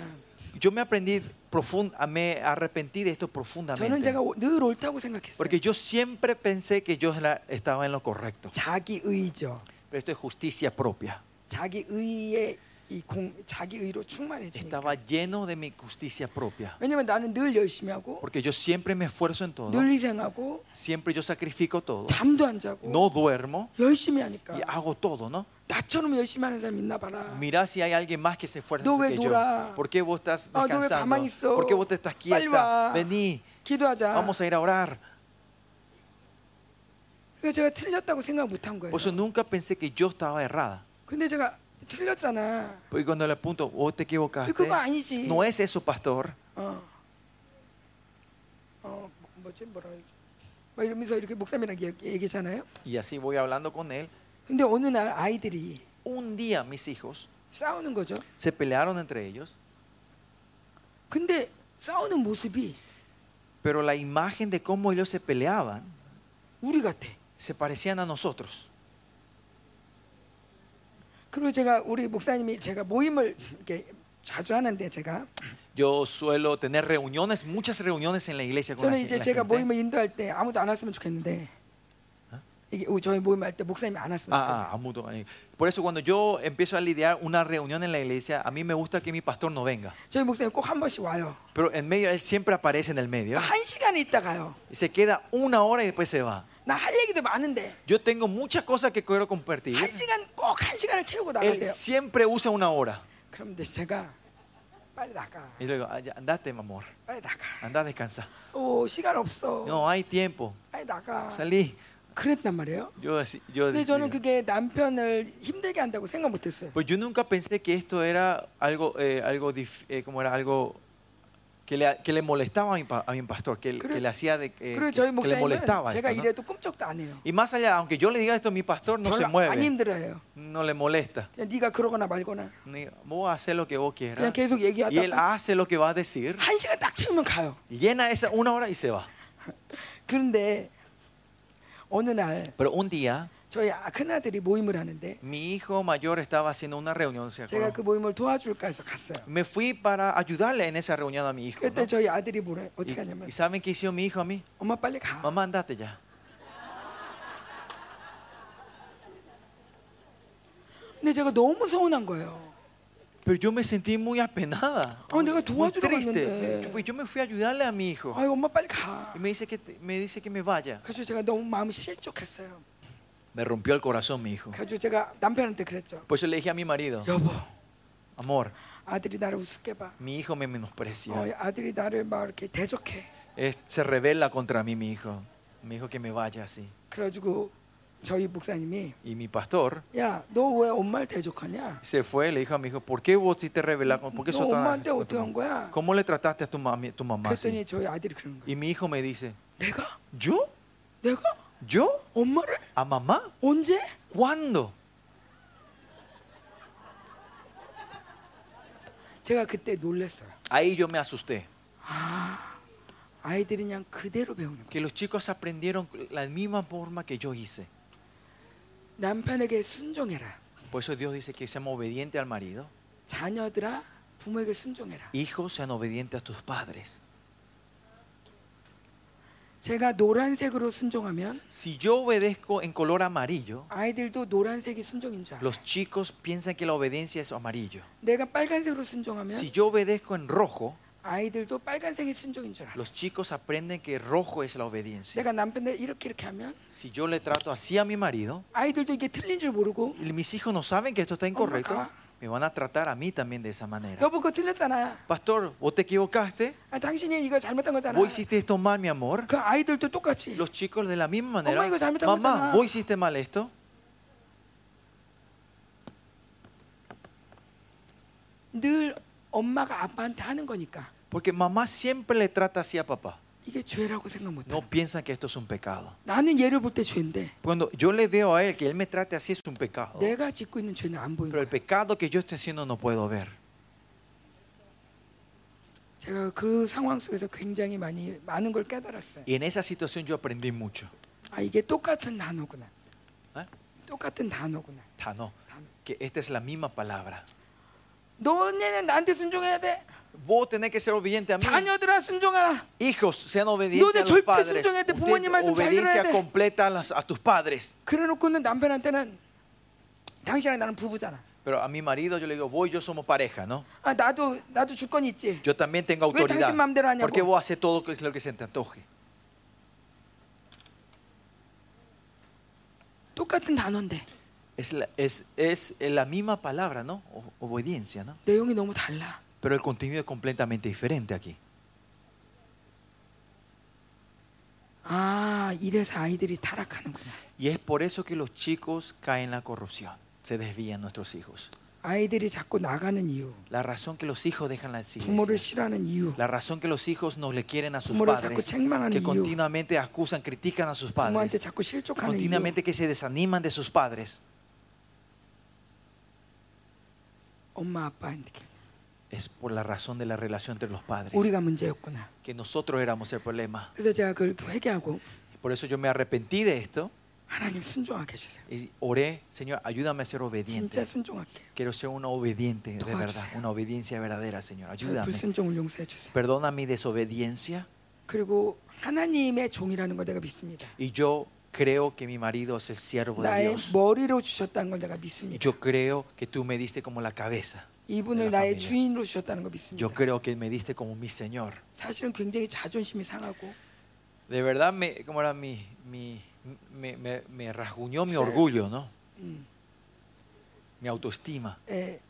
Yo me aprendí profund, me arrepentí de esto 저는 profundamente. 제가 오- 늘 옳다고 생각했어요. Porque yo siempre pensé que yo la- estaba en lo correcto. 자기 의죠. Pero esto es justicia propia. 자기 의의 이 공, 자기 의로 충만해지니까. Estaba lleno de mi justicia propia. 왜냐면 나는 늘 열심히 하고 Porque yo siempre me esfuerzo en todo. 늘 희생하고 Siempre yo sacrifico todo. 잠도 안 자고 No duermo 열심히 하니까 y hago todo, ¿no? 나처럼 열심히 하는 사람 있나 봐라. Mira si hay alguien más que se esfuerza No ve que yo. dura. ¿Por qué vos estás Ah, no ve descansando? 가만히 있어. ¿Por qué vos te estás 빨리 quieta? 와. Vení, 기도하자. vamos a ir a orar. 그러니까 제가 틀렸다고 생각 못 한 거예요. Por eso nunca pensé que yo estaba errada. 근데 제가 틀렸잖아. Porque cuando le apunto, vos te equivocaste. 그거 아니지. No es eso, pastor. 어. 어, 뭐지 뭐라 그러지? 막 이러면서 이렇게 목사님이랑 얘기- 얘기잖아요. Y así voy hablando con él. 근데 어느 날 아이들이 Un día mis hijos 싸우는 거죠. se pelearon entre ellos, 근데 싸우는 모습이 pero la imagen de cómo ellos se peleaban 우리 같아. se parecían a nosotros. 그리고 제가 우리 목사님이 제가 모임을 이렇게 자주 하는데 제가 Yo suelo tener reuniones, muchas reuniones en la iglesia con la, 저는 gen- 이제 la 제가 gente. 모임을 인도할 때 아무도 안 왔으면 좋겠는데 이게 저희 모임할 때 목사님이 안 왔으면 좋겠어요. Ah, ah, a mutuo. Por eso cuando yo empiezo a lidiar una reunión en la iglesia, a mí me gusta que mi pastor no venga. 저희 목사님 꼭 한 번씩 와요. Pero en medio, él siempre aparece en el medio. 한 시간에 있다 가요. Y se queda una hora y después se va. 나 할 얘기도 많은데 Yo tengo muchas cosas que quiero compartir. 한 시간 꼭 한 시간을 채우고 Él 나가세요. siempre usa una hora. 그럼 근데 제가 빨리 나가. Y le digo, "Ah, ya, andate, mi amor. 빨리 나가. Anda a descansar. 오 시간 없어. No hay tiempo. 빨리 나가. Salí. 그랬단 말이에요. Yo, así- yo, 근데 저는 digo, 그게 남편을 힘들게 한다고 생각 못했어요. pues yo nunca pensé que esto era algo, eh, algo, dif- eh, como era algo que le, que le molestaba a mi, pa- a mi pastor, que, 그래- que le hacía de, eh, 그리고 que, 저희 que le 목사님은 molestaba. 제가 esto, ¿no? 이래도 꿈쩍도 안 해요. Y más allá, aunque yo le diga esto, mi pastor no se 별로 안 mueve, 힘들어해요. no le molesta. 그냥 네가 그러거나 말거나 Ni- Vos haces lo que vos 그냥 quieras. 계속 Y él 얘기하다가 hace lo que va a decir, 한 시간 딱 채우면 가요. llena esa una hora y se va. 그런데 어느 날 Pero un día, 저희 아- 큰아들이 모임을 하는데 mi hijo mayor estaba haciendo una reunión, ¿se 제가 acuerdan? 그 모임을 도와줄까 해서 갔어요. Me fui para ayudarle en esa reunión a mi hijo. ¿no? 그때 저희 아들이 뭐래 Y, 어떻게 하냐면 y ¿saben qué hizo mi hijo a mí? 엄마 빨리 가. Mamá, andate ya. 근데 제가 너무 서운한 거예요. Pero yo me sentí muy apenada, 아, 내가 muy 도와주러 triste. 갔는데. Yo, pues, yo me fui a ayudarle a mi hijo 아유 엄마 빨리 가. y me dice que me dice que me vaya. 그래서 제가 너무 마음이 실족했어요. Me rompió el corazón mi hijo. 그래서 제가 남편한테 그랬죠. Por eso le dije a mi marido, 여보, amor, 아들이 나를 우습게 봐. mi hijo me menosprecia. 어, 아들이 나를 막 이렇게 대적해. Es- se revela contra mí mi hijo. Me dijo que me vaya así. 그래가지고 저희 목사님이 Y mi pastor 야 너 왜 엄마를 대적하냐? se fue y le dijo a mi hijo, ¿por qué vos sí te rebelas? ¿Por qué 너 sos tan 엄마한테 agresivo con 어떻게 tu 한 mamá? 거야? ¿Cómo le trataste a tu, mami- tu mamá así? 그랬더니 저희 아들이 그러는 거야. Y mi hijo me dice, 내가 ¿yo? 내가 ¿Yo? 엄마를 ¿A mamá? 언제? ¿Cuándo? 제가 그때 놀랐어요. Ahí yo me asusté. 아이들이 그냥 그대로 배우는 거야. Que los chicos aprendieron la misma forma que yo hice. 남편에게 순종해라. Por eso Dios dice que seamos obedientes al marido. 자녀들아 부모에게 순종해라. Hijos sean obedientes a tus padres. 제가 노란색으로 순종하면 Si yo obedezco en color amarillo, 아이들도 노란색이 순종인 줄 알아. los chicos piensan que la obediencia es amarillo. 내가 빨간색으로 순종하면 Si yo obedezco en rojo, 아이들도 빨간색이 순종인 줄 알아. los chicos aprenden que rojo es la obediencia. 내가 남편들 이렇게 이렇게 하면 Si yo le trato así a mi marido, 아이들도 이게 틀린 줄 모르고 y mis hijos no saben que esto está incorrecto, acá. me van a tratar a mí también de esa manera. 여보 그거 틀렸잖아. Pastor, vos te equivocaste, 아, 당신이 이거 잘못한 거잖아. vos hiciste esto mal, mi amor. 그 아이들도 똑같이 Los chicos de la misma manera, Mamá, 이거 잘못한 mamá, 거잖아. vos hiciste mal esto. 늘 엄마가 아빠한테 하는 거니까 Porque mamá siempre le trata así a papá. 이게 죄라고 생각 못 해. No piensan que esto es un pecado. 나는 얘를 볼 때 죄인데 Cuando yo le veo a él que él me trate así es un pecado. 내가 짓고 있는 죄는 안 보이는 Pero 거야. el pecado que yo estoy haciendo no puedo ver. 제가 그 상황 속에서 굉장히 많이 많은 걸 깨달았어요. Y en esa situación yo aprendí mucho. 아 이게 똑같은 단어구나. 에? 똑같은 단어구나. Tano, que esta es la misma palabra. 너네는 나한테 순종해야 돼. Vos tenés que ser obediente a mí. 자녀들아 순종하라. Hijos, sean obedientes 너네 a los 절대 padres. 순종해야 돼. Usted 부모님 말씀 잘 들어야 obediencia 돼. completa a, las- a tus padres. 그래놓고는 남편한테는 당신이랑 나는 부부잖아. Pero a mi marido yo le digo, vos y yo somos pareja, ¿no? 아 나도 나도 주권 있지. Yo también tengo 왜 autoridad. 당신 마음대로 하냐고. Porque vos haces todo lo que se te antoje. 똑같은 단어인데 Es la, es, es la misma palabra, ¿no? O- obediencia, ¿no? 내용이 너무 달라. Pero el contenido es completamente diferente aquí. 아 이래서 아이들이 타락하는구나. Y es por eso que los chicos caen en la corrupción. Se desvían nuestros hijos. 아이들이 자꾸 나가는 이유, La razón que los hijos dejan las 부모를 iglesias. 싫어하는 이유, La razón que los hijos no le quieren a sus 부모를 자꾸 padres. 책망하는 Que 이유, continuamente acusan, critican a sus 부모한테 padres. 자꾸 실족하는 이유. Continuamente que se desaniman de sus padres. 엄마 아빠한테 Es por la razón de la relación entre los padres. 우리가 문제였구나. Que nosotros éramos el problema. 그래서 제가 그걸 회개하고 Por eso yo me arrepentí de esto. 하나님 순종하게 해주세요. Y oré, Señor, ayúdame a ser obediente. 진짜 순종할게요. Quiero ser una obediente de Doa주세요. verdad, una obediencia verdadera, Señor. 저 Ayúdame. 불순종을 용서해 주세요. Perdona mi desobediencia 그리고 하나님의 종이라는 걸 내가 믿습니다. y yo creo que mi marido es el siervo de 나의 Dios. 머리로 주셨다는 걸 내가 Y 믿습니다. yo creo que tú me diste como la cabeza. 이분을 de la 나의 familia. 주인으로 주셨다는 걸 믿습니다. Yo creo que me diste como mi Señor. 사실은 굉장히 자존심이 상하고 De verdad, me, como era mi, mi, me, me, me rasguñó mi Sí. orgullo, ¿no? 음, Mi autoestima. 예,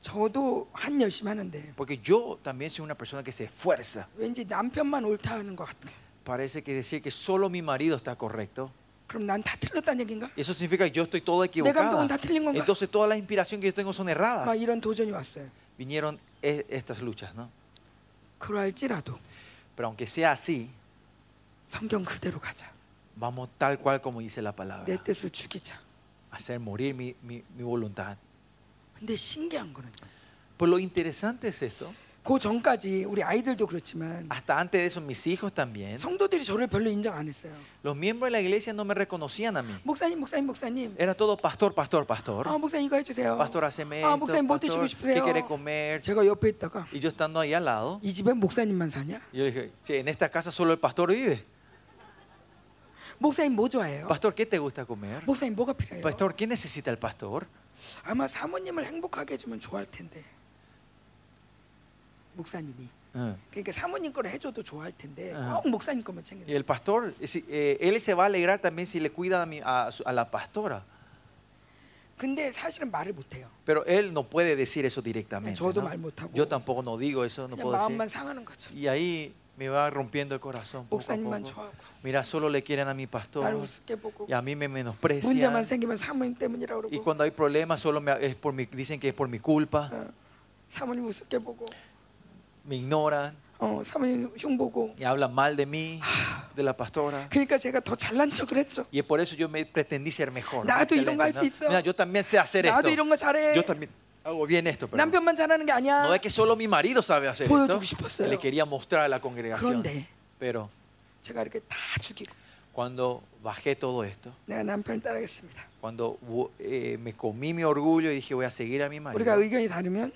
저도 한 열심히 하는데 Porque yo también soy una persona que se esfuerza. 왠지 남편만 옳다 하는 것 같아. Parece que decir que solo mi marido está correcto. 그럼 난 다 틀렸다는 얘기인가? Y eso significa que yo estoy todo 감독은 equivocado. 다 틀린 건가? Entonces toda la inspiración que yo tengo son 막 erradas. 이런 도전이 왔어요. Vinieron e- estas luchas, ¿no? 그럴지라도 Pero aunque sea así, 성경 그대로 가자. vamos tal cual como dice la 내 palabra. 뜻을 죽이자. Hacer morir mi, mi, mi voluntad. 근데 신기한 거는 Pues lo interesante es esto. 그 전까지 우리 아이들도 그렇지만 Hasta antes de eso, mis hijos también. 성도들이 저를 별로 인정 안 했어요. Los miembros de la iglesia no me reconocían a mí. 목사님, 목사님, 목사님. Era todo pastor, pastor, pastor. 아 목사님 이거 해주세요. Pastor, haceme 아 esto. 목사님 뭐 드시고 Pastor, ¿qué 싶으세요? quiere comer? 제가 옆에 있다가 Y yo estando ahí al lado, 이 집에 목사님만 사냐? yo dije, "Che, en esta casa solo el pastor vive. 목사님 뭐 좋아해요? Pastor, ¿qué te gusta comer? 목사님 뭐가 필요해요? Pastor, ¿qué necesita el pastor? 아마 사모님을 행복하게 해주면 좋아할 텐데 목사님이 Ah. 그러니까 사모님 거를 해줘도 좋아할 텐데 아. 꼭 목사님 것만 Y 챙겨. el pastor, si- eh, él se va a alegrar también si le cuida a, mi- a su- a la pastora. 근데 사실은 말을 못해요. Pero él no puede decir eso directamente. 저도 ¿no? 말 못하고 Yo tampoco no digo eso, no 그냥 puedo 마음만 decir. 상하는 거죠. Y ahí me va rompiendo el corazón. Poco a 목사님만 poco. 좋아하고 Mira, solo le quieren a mi 나를 pastor 우습게 보고 y a mí me 문제만 menosprecian. 생기면 사모님 때문이라고 Y 그러고 cuando hay problemas, solo me, es por mi, dicen que es por mi culpa, 어, 사모님 우습게 보고 me ignoran 어, 사모님 흉보고 y hablan mal de mí, de la pastora. 그러니까 제가 더 잘난 척을 했죠. Y es por eso yo me pretendí ser mejor. 나도 이런 거 Excelente, 할 수 ¿no? 있어. Mira, yo también sé hacer esto. 나도 이런 거 잘해. Yo también hago bien esto. pero 남편만 잘하는 게 아니야. no es que solo mi marido sabe hacer esto. 보여주고 싶었어요. Le quería mostrar a la congregación. 그런데 Pero 제가 이렇게 다 죽이고 cuando bajé todo esto, 내가 남편을 따르겠습니다. cuando eh, me comí mi orgullo y dije voy a seguir a mi marido, 우리가 의견이 다르면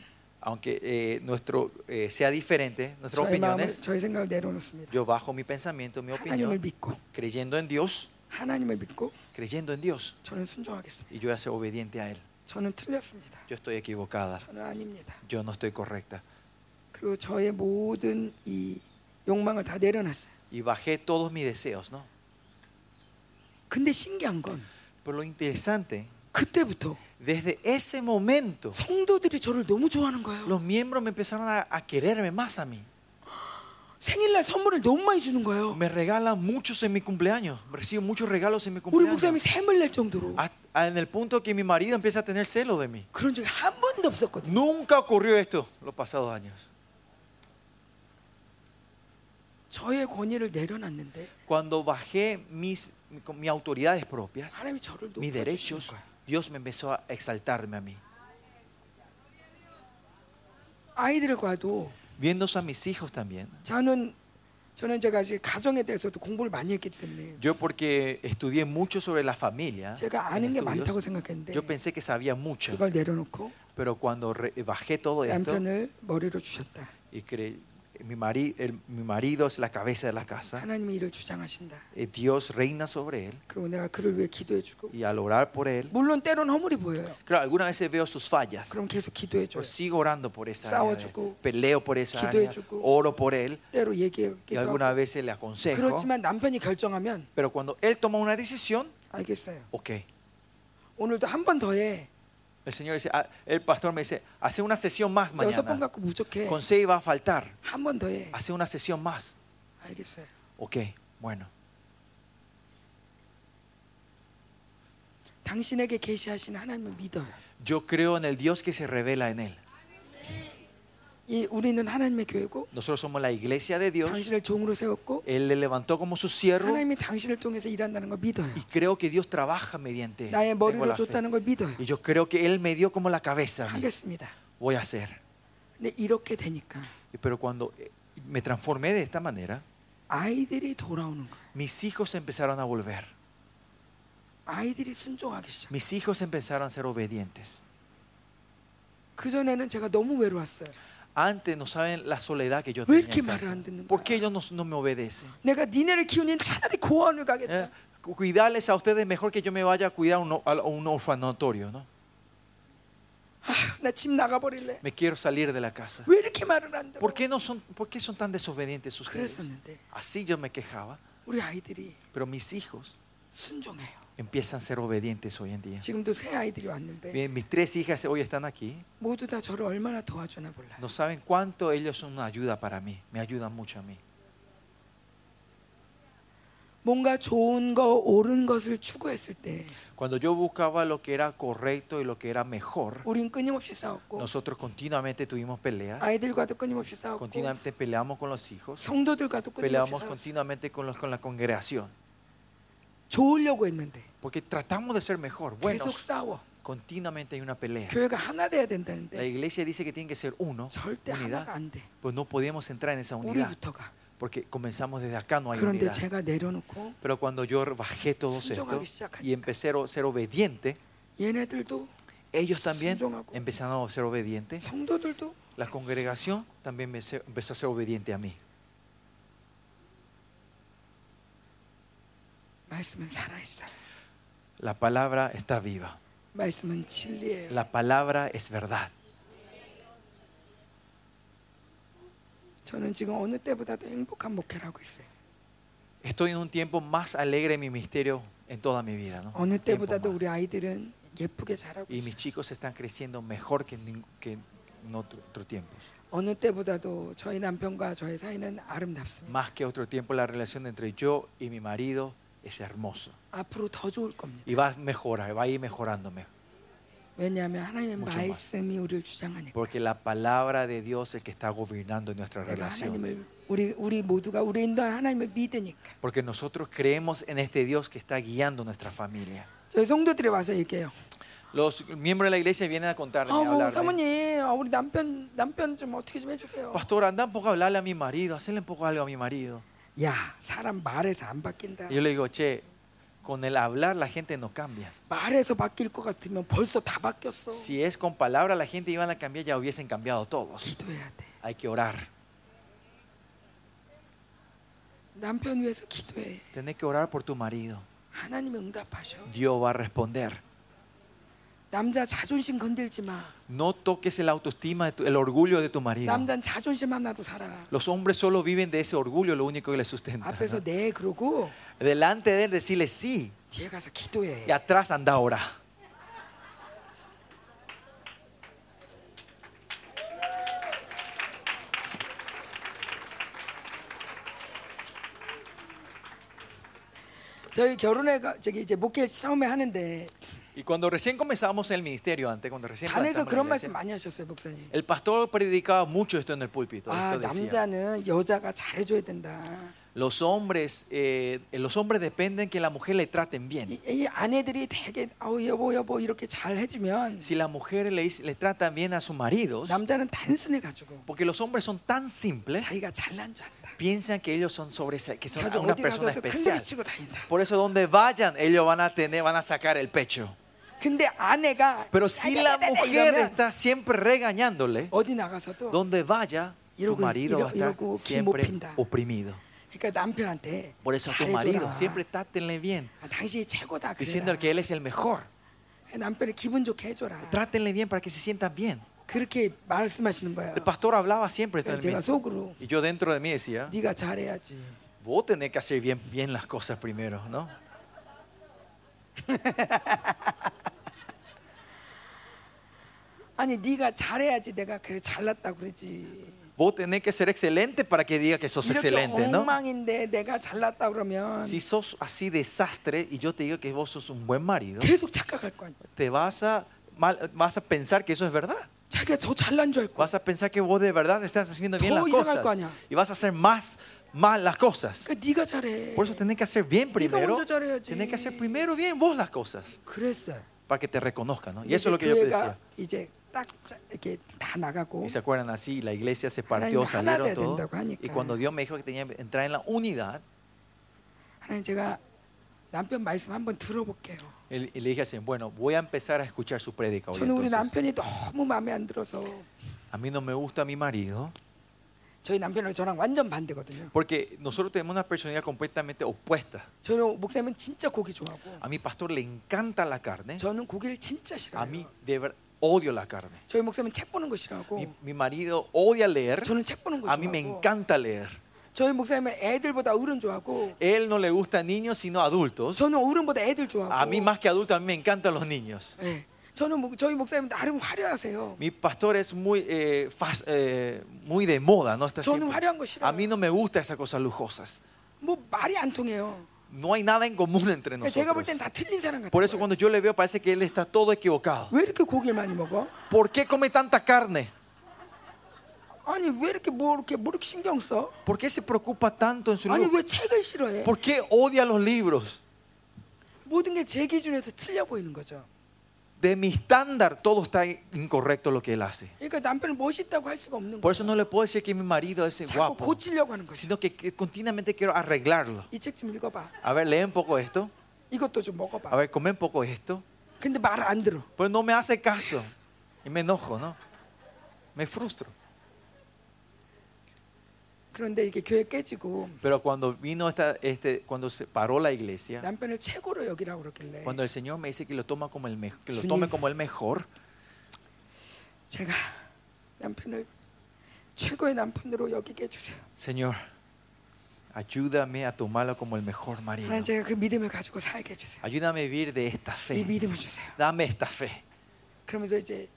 aunque eh, nuestro eh, sea diferente, nuestras 저의 마음을 opiniones, 저의 생각을 내려놓습니다. yo bajo mi pensamiento, mi 하나님을 opinión, 믿고 creyendo en Dios, 하나님을 믿고 creyendo en Dios, 저는 순종하겠습니다. y yo voy a ser obediente a Él. 저는 틀렸습니다. Yo estoy equivocada, 저는 아닙니다. yo no estoy correcta. 그리고 저의 모든 이 욕망을 다 내려놨어요. Y bajé todos mis deseos, ¿no? 근데 신기한 건 Pero lo interesante, 그때부터 desde ese momento, 성도들이 저를 너무 좋아하는 거예요. los miembros me empezaron a, a quererme más a mí. 생일날 선물을 너무 많이 주는 거예요. Me regalan muchos en mi cumpleaños. Recibo muchos regalos en mi 우리 목사님이 cumpleaños. 샘을 낼 정도로 A- a- en el punto que mi marido empieza a tener celo de mí. 그런 적이 한 번도 없었거든요. Nunca ocurrió esto los pasados años. 저의 권위를 내려놨는데 Cuando bajé mis, mi, con mis autoridades propias, 하나님이 저를 mis 높여주시는 derechos, 거예요. Dios me empezó a exaltarme a mí. 아이들과도 Viéndose a mis hijos también. 저는 저는 제가 이제 가정에 대해서도 공부를 많이 했기 때문에 Yo porque estudié mucho sobre la familia, 제가 en 아는 게 estudios, 많다고 생각했는데 yo pensé que sabía mucho, 그걸 내려놓고 pero cuando re- bajé todo esto 남편을 머리로 주셨다. y cre- mi, mari- el- mi marido es la cabeza de la casa, 하나님이 이를 주장하신다. eh, Dios reina sobre él 그리고 내가 그를 위해 기도해주고 y al orar por él, 물론 때론 허물이 보여요. claro, algunas veces veo sus fallas, 그럼 계속 기도해줘요. pero sigo orando por esa área, de- 싸워주고, peleo por esa área, 기도해주고, oro por él 때로 y 얘기하기도 algunas 하고. veces le aconsejo, 그렇지만 남편이 결정하면 pero cuando él toma una decisión, 알겠어요. ok. 오늘도 한 번 더 해. El Señor dice, ah, el pastor me dice, hace una sesión más 여섯 번 mañana. 갖고 부족해. Con seis va a faltar. 한 번 더 해. Hace una sesión más. 알겠어요. Ok, bueno. 당신에게 계시하신 하나님을 믿어요. Yo creo en el Dios que se revela en él. 이 우리는 하나님의 교회고 Nosotros somos la iglesia de Dios. 당신을 종으로 세웠고 Él le levantó como su siervo 하나님이 당신을 통해서 일한다는 걸 믿어요. y creo que Dios trabaja mediante él. 나의 Tengo 머리로 la fe. 줬다는 걸 믿어요. Y yo creo que Él me dio como la cabeza. a mí. 하겠습니다. Voy a hacer. 근데 이렇게 되니까 Pero cuando eh, me transformé de esta manera, 아이들이 돌아오는 거예요. mis hijos empezaron a volver. 아이들이 순종하기 시작. Mis hijos empezaron a ser obedientes. 그 전에는 제가 너무 외로웠어요. Antes no saben la soledad que yo 왜 tenía. 이렇게 en 말을 casa. 안 듣는 ¿Por 거야? qué ellos no, no me obedecen? 내가 니네를 키우니 차라리 고아원을 Eh, 가겠다. cu- Cuidarles a ustedes mejor que yo me vaya a cuidar a un, a un orfanatorio, ¿no? 나 집 나가 버릴래. Me quiero salir de la casa. 왜 이렇게 말을 안 들어? ¿Por qué, no son, ¿Por qué son tan desobedientes ustedes? 그랬었는데 Así yo me quejaba. 우리 아이들이 Pero mis hijos 순종해요. empiezan a ser obedientes hoy en día. 지금도 새 아이들이 왔는데 Bien, mis tres hijas hoy están aquí. 모두 다 저를 얼마나 도와주나 몰라. No saben cuánto ellos son una ayuda para mí. Me ayudan mucho a mí. 뭔가 좋은 거 옳은 것을 추구했을 때 Cuando yo buscaba lo que era correcto y lo que era mejor, 우린 끊임없이 싸웠고 nosotros continuamente tuvimos peleas. 아이들과도 끊임없이 싸웠고 Continuamente peleamos con los hijos. 성도들과도 끊임없이 Peleamos 싸웠어. continuamente con, los, con la congregación. 좋으려고 했는데 Porque tratamos de ser mejor, 계속 buenos. 싸워. Continuamente hay una pelea. 교회가 하나 돼야 La 된다는데 iglesia dice que tiene que ser uno, 절대 unidad. 하나가 안 돼. Pues no podíamos entrar en esa unidad. 우리부터가. Porque comenzamos desde acá, no hay 그런데 unidad. 제가 내려놓고 Pero cuando yo bajé todo esto 순종하기 시작하니까. y empecé a ser obediente, 얘네들도 ellos también 순종하고. empezaron a ser obedientes. 성도들도 La congregación también me se- empezó a ser obediente a mí. 말씀은 살아 있어요. La palabra está viva. La palabra es verdad. Estoy en un tiempo más alegre en mi misterio en toda mi vida. Y mis chicos están creciendo mejor que en, que en otro, tiempos. Más que otro tiempo la relación entre yo y mi marido es hermoso. 앞으로 더 좋을 겁니다. Y va a mejorar, va a ir mejorándome. 왜냐하면 하나님의 Mucho más. 말씀이 우리를 주장하니까. Porque la palabra de Dios es el que está gobernando nuestra 내가 relación. 하나님을 우리 우리 모두가 우리 인도한 하나님을 믿으니까. Porque nosotros creemos en este Dios que está guiando nuestra familia. 저희 성도들이 와서 얘기해요. Los miembros de la iglesia vienen a contarle, 아, a 뭐 hablarle. 사모님, 아, 우리 남편 남편 좀 어떻게 좀 해주세요. Pastor, anda un poco a hablarle a mi marido, hacerle un poco algo a mi marido. 야, 사람 말에서 안 바뀐다. Y yo le digo, che, con el hablar la gente no cambia. 말에서 바뀔 것 같으면 벌써 다 바뀌었어. Si es con palabras la gente iban a cambiar, ya hubiesen cambiado todos. 기도해야 돼. Hay que orar. 남편 위해서 기도해. Tenés que orar por tu marido. 하나님이 응답하셔. Dios va a responder. 남자 자존심 건들지 마. No toques el autoestima, de tu- el orgullo de tu marido. 남자는 자존심 하나로 살아. Los hombres solo viven de ese orgullo, lo único que les sustenta. 앞에서 네 그러고 Delante de él decirle sí 뒤에 가서 기도해. y atrás anda ahora. 저희 결혼해 가 저기 이제 목회 처음에 하는데 Y cuando recién comenzamos el ministerio, antes, cuando recién 단에서 plantamos la 그런 iglesia, 말씀 많이 하셨어요, 목사님. el pastor predicaba mucho esto en el púlpito. 아, esto decía. 남자는 여자가 잘해줘야 된다. Los hombres, eh, los hombres dependen que la mujer le traten bien. 이, 이 아내들이 되게 아우 여보 여보 이렇게 잘 해주면 Si las mujeres le, dic- le tratan bien a sus maridos, 남자는 단순해 가지고 porque los hombres son tan simples, 자기가 잘난 줄 안다. piensan que ellos son sobre que son 가서 una 어디 persona 가서도 especial. 큰소리 치고 다닌다. Por eso donde vayan, ellos van a tener, van a sacar el pecho. Pero si la mujer está siempre regañándole, donde vaya, tu marido va a estar siempre oprimido. Por eso tu marido siempre está bien, diciendo que él es el mejor. Trátenle bien para que se sientan bien. El pastor hablaba siempre también. Y yo dentro de mí decía, vos tenés que hacer bien, bien las cosas primero, ¿no? 아니 네가 잘해야지 내가 그래 잘났다고 그러지. Vos tenés que ser excelente para que diga que sos 이렇게 excelente, ¿no? 엉망인데 내가 잘났다 그러면 Si sos así desastre y yo te digo que vos sos un buen marido, 계속 착각할 거 아니야. te vas a, mal- vas a pensar que eso es verdad. 자기가 더 잘난 줄 알고. Vas a pensar que vos de verdad estás haciendo bien 더 las 이상할 거 cosas 아니야. y vas a hacer más mal las cosas. 그러니까 네가 잘해. Por eso tenés que hacer bien primero. 먼저 잘해야지. Tenés que hacer primero bien vos las cosas 그랬어. para que te reconozcan, ¿no? Y eso es lo que yo 교회가 decía. 이제 딱 자- 이렇게 다 나가고 Y se acuerdan así, la iglesia se partió, 하나님 하나 salieron 돼야 todos. 된다고 하니까. Y cuando Dios me dijo que tenía que entrar en la unidad, 하나님 제가 남편 말씀 한번 들어볼게요. y y le dije así, bueno, voy a empezar a escuchar su prédica hoy. 저는 우리 entonces. 남편이 너무 마음에 안 들어서 A mí no me gusta mi marido, 저희 남편은 저랑 완전 반대거든요. porque nosotros tenemos una personalidad completamente opuesta. 저는 목사님은 진짜 고기 좋아하고 A mi pastor le encanta la carne, 저는 고기를 진짜 a mí 싫어해요. de ver, odio la carne. 저희 목사님은 책 보는 거 싫어하고 Mi, mi marido odia leer, 저는 책 보는 거 a mí me 좋아하고 encanta leer. 저희 목사님은 애들보다 어른 좋아하고 Él no le gusta a niños sino a adultos. 저는 어른보다 애들 좋아하고 A mí más que adultos, a mí me encantan los niños. 예. 저는 목- 저희 목사님 나름 화려하세요. Mi pastor es muy, eh, fas- eh, muy de moda, ¿no? Está 저는 siempre- 화려한 거 싫어요. A mí no me gusta esas cosas lujosas. 뭐 말이 안 통해요. No hay nada en común entre 그러니까 제가 볼 nosotros. 땐 다 틀린 사람 같아요. Por eso cuando yo le veo parece que él está todo equivocado. 왜 이렇게 고기를 많이 먹어? ¿Por qué come tanta carne? 아니 왜 이렇게 뭐 이렇게 뭐 이렇게 신경 써? ¿Por qué se preocupa tanto en su 아니 luz? 왜 책을 싫어해? ¿Por qué odia los libros? 모든 게 제 기준에서 틀려 보이는 거죠. de mi estándar, todo está incorrecto lo que él hace. Por eso no le puedo decir que mi marido es guapo, sino que, continuamente quiero arreglarlo. A ver, lee un poco esto. A ver, come un poco esto. Pero no me hace caso y me enojo, ¿no? Me frustro. 그런데 이게 교회 깨지고 Pero cuando vino esta, este, cuando se paró la iglesia, 남편을 최고로 여기라고 그러길래 cuando el Señor me dice que lo toma como el mejor, que lo 주님. tome como el mejor, 제가 남편을 최고의 남편으로 여기게 해주세요. Señor, ayúdame a tomarlo como el mejor marido. 하나님 제가 그 믿음을 가지고 살게 해주세요. Ayúdame a vivir de esta 이 fe. 믿음을 주세요. Dame esta fe. 그러면서 이제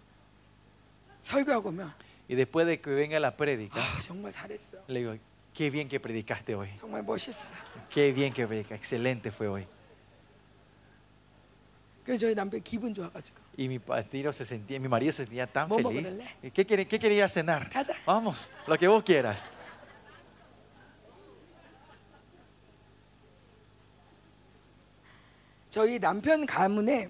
설교하고 오면 Y después de que venga la prédica, 아, 정말 잘했어. le digo, qué bien que predicaste hoy. 정말 멋있어. Qué bien que predicaste. Excelente fue hoy. 그래서 저희 남편 기분 좋아가지고 Y mi partido se sentía, mi marido se sentía tan Vamos, feliz. órale. ¿Qué, quiere- qué quería cenar? Casa. Vamos, lo que vos quieras. 저희 남편 가문에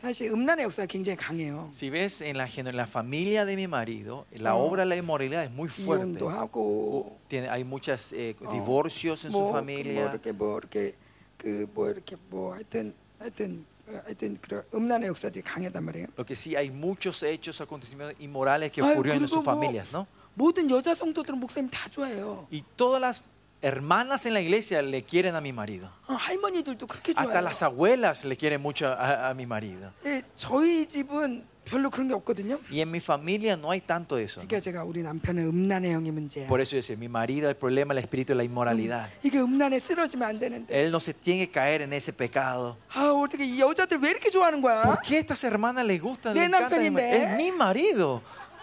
사실 음란의 역사가 굉장히 강해요. Si ves en la, gen- la familia de mi marido, la Oh. obra de la inmoralidad es muy fuerte. 이혼도 하고 O- tiene- hay muchos Oh. divorcios en su 뭐, 그 뭐 familia. 이렇게 뭐 이렇게 그 뭐 이렇게 뭐 하여튼 하여튼 어, 하여튼 그런 음란의 역사들이 강하단 말이에요. Lo que sí, hay muchos hechos, acontecimientos inmorales que Ay, ocurrieron en 그리고 sus 뭐 familias, ¿no? 모든 여자 성도들은 목사님 다 좋아해요. Y todas las hermanas en la iglesia le quieren a mi marido. 어, 할머니들도 그렇게 Hasta 좋아해요. las abuelas le quieren mucho a, a mi marido. 예, 저희 집은 별로 그런 게 없거든요. Y en mi familia no hay tanto eso. ¿no? 그러니까 제가 우리 남편은 음란의 영이 문제야. Por eso yo decía, mi marido, el problema es el espíritu de la inmoralidad. 이게 음란에 쓰러지면 안 되는데. Él no se tiene que caer en ese pecado. 아 어떻게 이 여자들 왜 이렇게 좋아하는 거야? ¿Por qué a estas hermanas les gustan? Le 내 encanta mi marido? 남편인데. Es mi marido.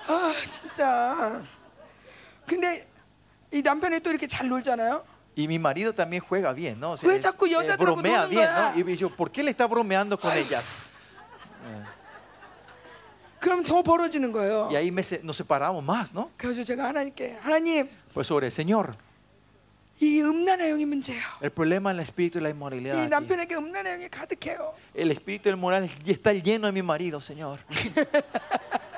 아 진짜. 근데 이 남편이 또 이렇게 잘 놀잖아요. Y mi marido también juega bien, ¿no? O 왜 es- 자꾸 eh, 여자들하고 bromea 노는 bien, 거야? ¿no? Y yo, ¿por qué le está bromeando con ellas? 그럼 더 벌어지는 거예요. Y ahí me se- nos separamos más, ¿no? 그래서 제가 하나님께 하나님 Pues sobre el Señor, 이 음란의 영이 문제예요. el problema es el espíritu de la 이 inmoralidad. aquí. 남편에게 음란의 영이 가득해요. El espíritu del moral está lleno de mi marido, Señor.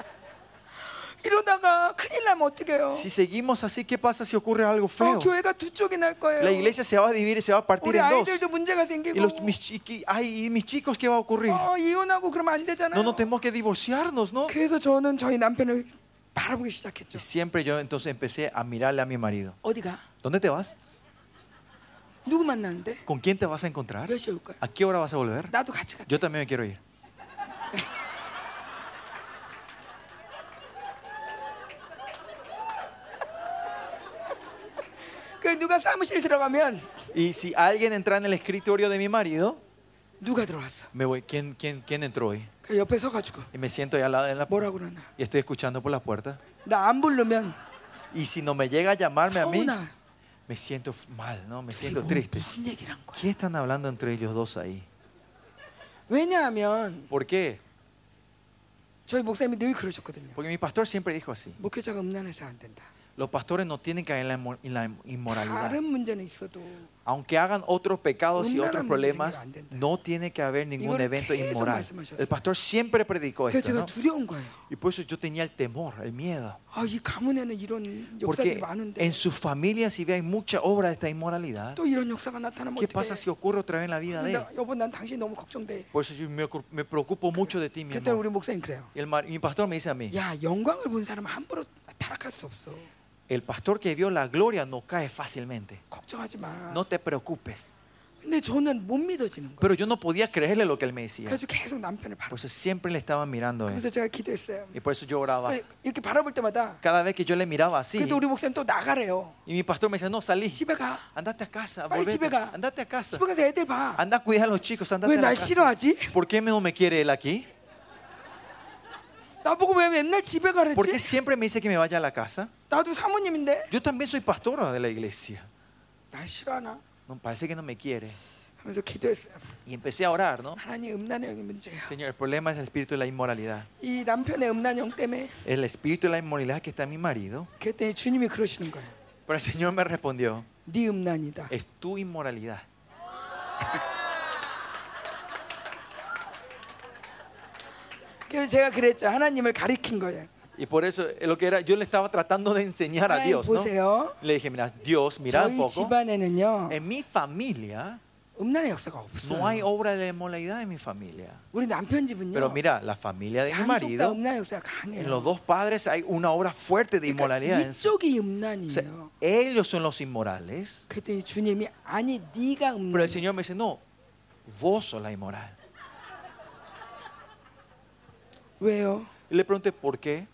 이러다가 큰일 나면 어떡해요? Si seguimos así, ¿qué pasa si ocurre algo 어, feo? 교회가 두 쪽이 날 거예요. La iglesia se va a dividir, se va a partir 우리 en dos. 아이들도 문제가 Y, 생기고 los, mis, chiqui- ay, ¿y mis chicos, ¿qué va a ocurrir? 어, 이혼하고 그러면 안 되잖아요. No, no tenemos que divorciarnos, ¿no? 그래서 저는 저희 남편을 바라보기 시작했죠. Y siempre yo entonces empecé a mirarle a mi marido. 어디가? ¿Dónde te vas? 누구 만나는데? ¿Con quién te vas a encontrar? 몇 시에 올 거야? ¿A qué hora vas a volver? 나도 같이 갈게. Yo también me quiero ir. 그 누가 사무실 들어가면 Y si alguien entra en el escritorio de mi marido, 누가 들어왔어? me voy. ¿Quién, quién, quién entró hoy? 그 옆에 서가지고 Y me siento ahí al lado de la puerta 뭐라 그러나? y estoy escuchando por la puerta. 나 안 부르면 Y si no me llega a llamarme a mí, 서운하. me siento mal, ¿no? Me siento 지금 triste. 무슨 얘기를 한 거야? ¿Qué están hablando entre ellos dos ahí? 왜냐하면 ¿Por qué? 저희 목사님이 늘 그러셨거든요. Porque mi pastor siempre dijo así. 목회자가 음란해서 안 된다. Los pastores no tienen que caer en la inmoralidad. Aunque hagan otros pecados y otros problemas, no tiene que haber ningún evento inmoral. El pastor siempre predicó esto. ¿no? Y por eso yo tenía el temor, el miedo. Porque en sus familias, si ve, hay mucha obra de esta inmoralidad. ¿Qué pasa si ocurre otra vez en la vida de él? Por eso yo me, preocupo mucho de ti mismo. Y mi pastor me dice a mí. 야 영광을 본 사람은 함부로 타락할 수 없어. el pastor que vio la gloria no cae fácilmente. 걱정하지 마. No te preocupes. 근데 저는 못 믿어지는 거예요. Pero yo no podía creerle lo que él me decía. 그래서 계속 남편을 바라. Por eso siempre le estaba mirando a él. 그래서 제가 기도했어요. Y por eso yo oraba. 이렇게 바라볼 때마다 Cada vez que yo le miraba así, 그래도 우리 목사님 또 나가래요. y mi pastor me decía, no, salí. 집에 가. Andate a casa, 빨리 volvete. 집에 가. Andate a casa. 집에 가서 애들 봐. Anda a cuidar a los chicos, andate 왜 a la 날 casa. 싫어하지? ¿Por qué no me quiere él aquí? 나보고 왜 맨날 집에 가랬지? ¿Por qué siempre me dice que me vaya a la casa? 나도 사모님인데 Yo también soy pastora de la iglesia. 날 싫어하나? No, parece que no me quiere. 하면서 기도했어요. Y empecé a orar, ¿no? 하나님 음란의 영이 문제예요. Señor, el problema es el espíritu de la inmoralidad. 이 남편의 음란 영 때문에 El espíritu de la inmoralidad que está en mi marido. 그랬더니 주님이 그러시는 거예요. Pero el Señor me respondió, 네 음란이다. es tu inmoralidad. 그래서 제가 그랬죠. 하나님을 가리킨 거예요. Y por eso eh, lo que era, yo le estaba tratando de enseñar a 하나님 Dios, ¿no? 보세요. Le dije, mira, Dios, mira un 저희 poco. 집안에는요 En mi familia 음란의 역사가 no hay 없어요. obra de la inmoralidad en mi familia. 우리 남편 집은요 Pero mira, la familia de mi 양쪽 다 marido, 음란의 역사가 en los 강해요. dos padres hay una obra fuerte de 그러니까 inmoralidad. en su- 이쪽이 o sea, 음란이에요. ellos son los inmorales. 그랬더니 주님이 아니 네가 Pero el 음란. Señor me dice, no, vos sos la inmoral. 왜요? Y le pregunté, ¿por qué?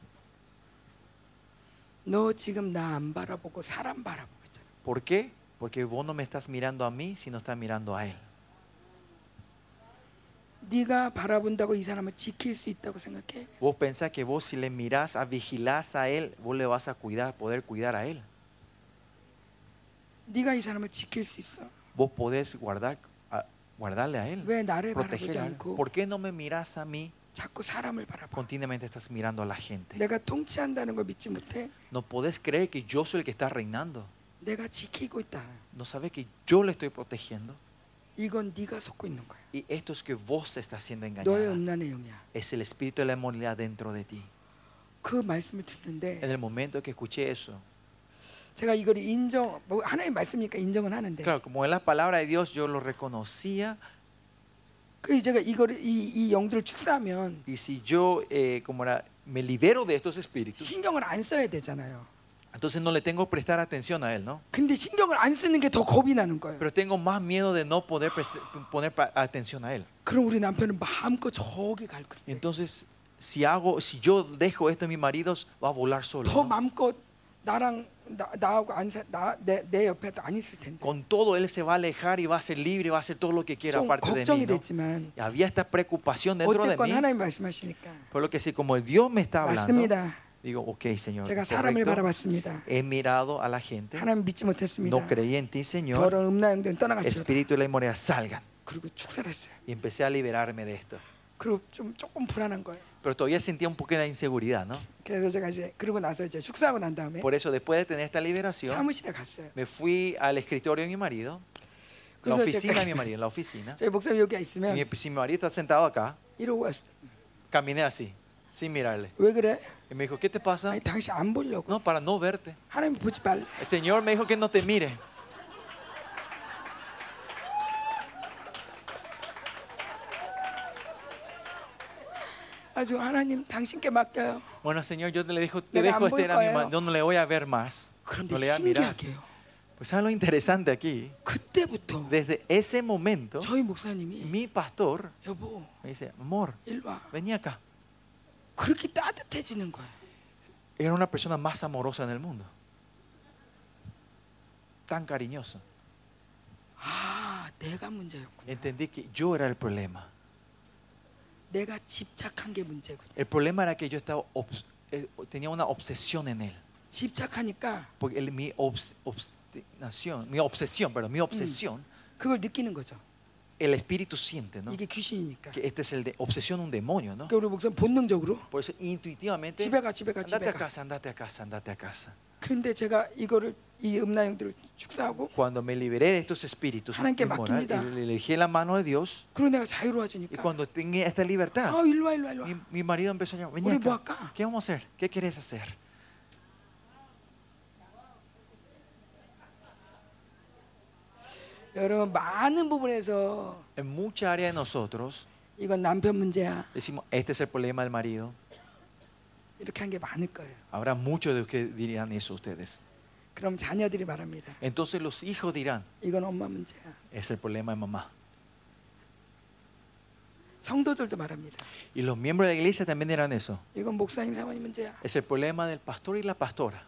너 지금 나 안 바라보고 사람 바라보고 있잖아. ¿Por qué? Porque vos no me estás mirando a mí, sino estás mirando a Él. 네가 바라본다고 이 사람을 지킬 수 있다고 생각해? Vos pensás que vos si le mirás, a vigilás a él, vos le vas a cuidar, poder cuidar a él. 네가 이 사람을 지킬 수 있어? Vos podés guardar, a- guardarle a él, 왜 나를 바라보지 proteger a él. 않고 ¿Por qué no me mirás a mí? 자꾸 사람을 바라봐? Continuamente estás mirando a la gente. 내가 통치한다는 걸 믿지 못해? No podés creer que yo soy el que está reinando. 내가 지키고 있다. No sabes que yo le estoy protegiendo. 이건 네가 속고 있는 거야. Y esto es que vos estás siendo 너의 engañada. 음란의 영이야. Es el espíritu de la inmoralidad dentro de ti. 그 말씀을 En 듣는데 el momento que escuché eso, 제가 이걸 인정, 뭐 하나님 말씀이니까 인정은 하는데 claro, como es la palabra de Dios, yo lo reconocía. 그 제가 이거를 이, 이 영들을 축사하면 Y si yo, eh, como era, me libero de estos espíritus, 신경을 안 써야 되잖아요. entonces no le tengo que prestar atención a él, ¿no? 근데 신경을 안 쓰는 게 더 겁이 나는 거예요. Pero tengo más miedo de no poder prest- poner pa- atención a él. 그럼 우리 남편은 마음껏 저기 갈 건데 Entonces, si hago, si yo dejo esto en mi marido, va a volar solo. 더 ¿no? 마음껏 나랑 나, 나하고 안나내 내 옆에 안 있을 텐데 Con todo él se va a alejar y va a ser libre y va a hacer todo lo que quiera 좀 aparte de mí. 걱정이 ¿no? 됐지만 Y había esta preocupación dentro de 어쨌건 mí. 하나님 말씀하시니까 Por lo que si como Dios me está hablando, 맞습니다. digo, ok, Señor. 제가 사람을 correcto. 바라봤습니다. He mirado a la gente, 하나님 믿지 못했습니다. no creí en ti, Señor. 저런 음란영들은 떠나가지고 Espíritu de la inmoralidad, salgan. 그리고 축사를 했어요. Y empecé a liberarme de esto. 그리고 좀 조금 불안한 거예요. Pero todavía sentía un poco de inseguridad, ¿no? 그래서 제가 이제 그러고 나서 이제 축사하고 난 다음에 Por eso, después de tener esta liberación, 사무실에 갔어요. me fui al escritorio de mi marido, la 그래서 oficina 제가 de mi marido, la oficina. 저희 목사님 여기 Y 있으면 mi, si mi marido está sentado acá, 이러고 왔어요. caminé así, sin mirarle. 왜 그래? Y me dijo, ¿qué te pasa? 아니 당신 안 보려고. No, para no verte. 하나님 보지 말래. El Señor me dijo que no te mire. 아주 하나님 당신께 맡겨요. Bueno, Señor, yo te le dejo, te 내가 dejo 안 este 볼 a mi 거예요. ma- yo no le voy a ver más. 그런데 No le voy a mirar. 신기하게요. Pues ¿sabes lo interesante aquí? 그때부터 Desde ese momento, 저희 목사님이 mi pastor 여보 me dice, amor, 일로 와. vení acá. 그렇게 따뜻해지는 거예요. Era una persona más amorosa en el mundo. Tan cariñoso. 아 내가 문제였구나. Entendí que yo era el problema. 내가 집착한 게 문제구나. El problema era que yo estaba obs- eh, tenía una obsesión en él. 집착하니까 Porque él- mi obs- obstinación, mi obsesión, pero mi obsesión, 그걸 느끼는 거죠. el espíritu siente, ¿no? 이게 귀신이니까. Que este es el de obsesión, un demonio, ¿no? 그러니까 우리 목사님 본능적으로 Por eso intuitivamente, 집에 가 집에 가 andate 집에 a 가. casa, andate a casa, andate a casa. 근데 제가 이거를 이 음란형들을 축사하고 Cuando me liberé de estos espíritus 하나님께 inmorales, 맡깁니다. y le elegí la mano de Dios, 그리고 내가 y 자유로워지니까 cuando tenía esta libertad, 아 일로 와 일로 와 일로 mi, 와. mi marido empezó a llamar, vení 우리 뭐 acá, 할까? ¿qué vamos a hacer? ¿Qué quieres hacer? 여러분 많은 부분에서 En mucha área de nosotros 이건 남편 문제야 decimos, este es el problema del marido. 이렇게 한 게 많을 거예요. Habrá muchos de ustedes que dirían eso ustedes. 그럼 자녀들이 말합니다. Entonces los hijos dirán, 이건 엄마 문제야. es el problema de mamá. 성도들도 말합니다. Y los miembros de la iglesia también dirán eso. 이건 목사님 사모님 문제야. Es el problema del pastor y la pastora.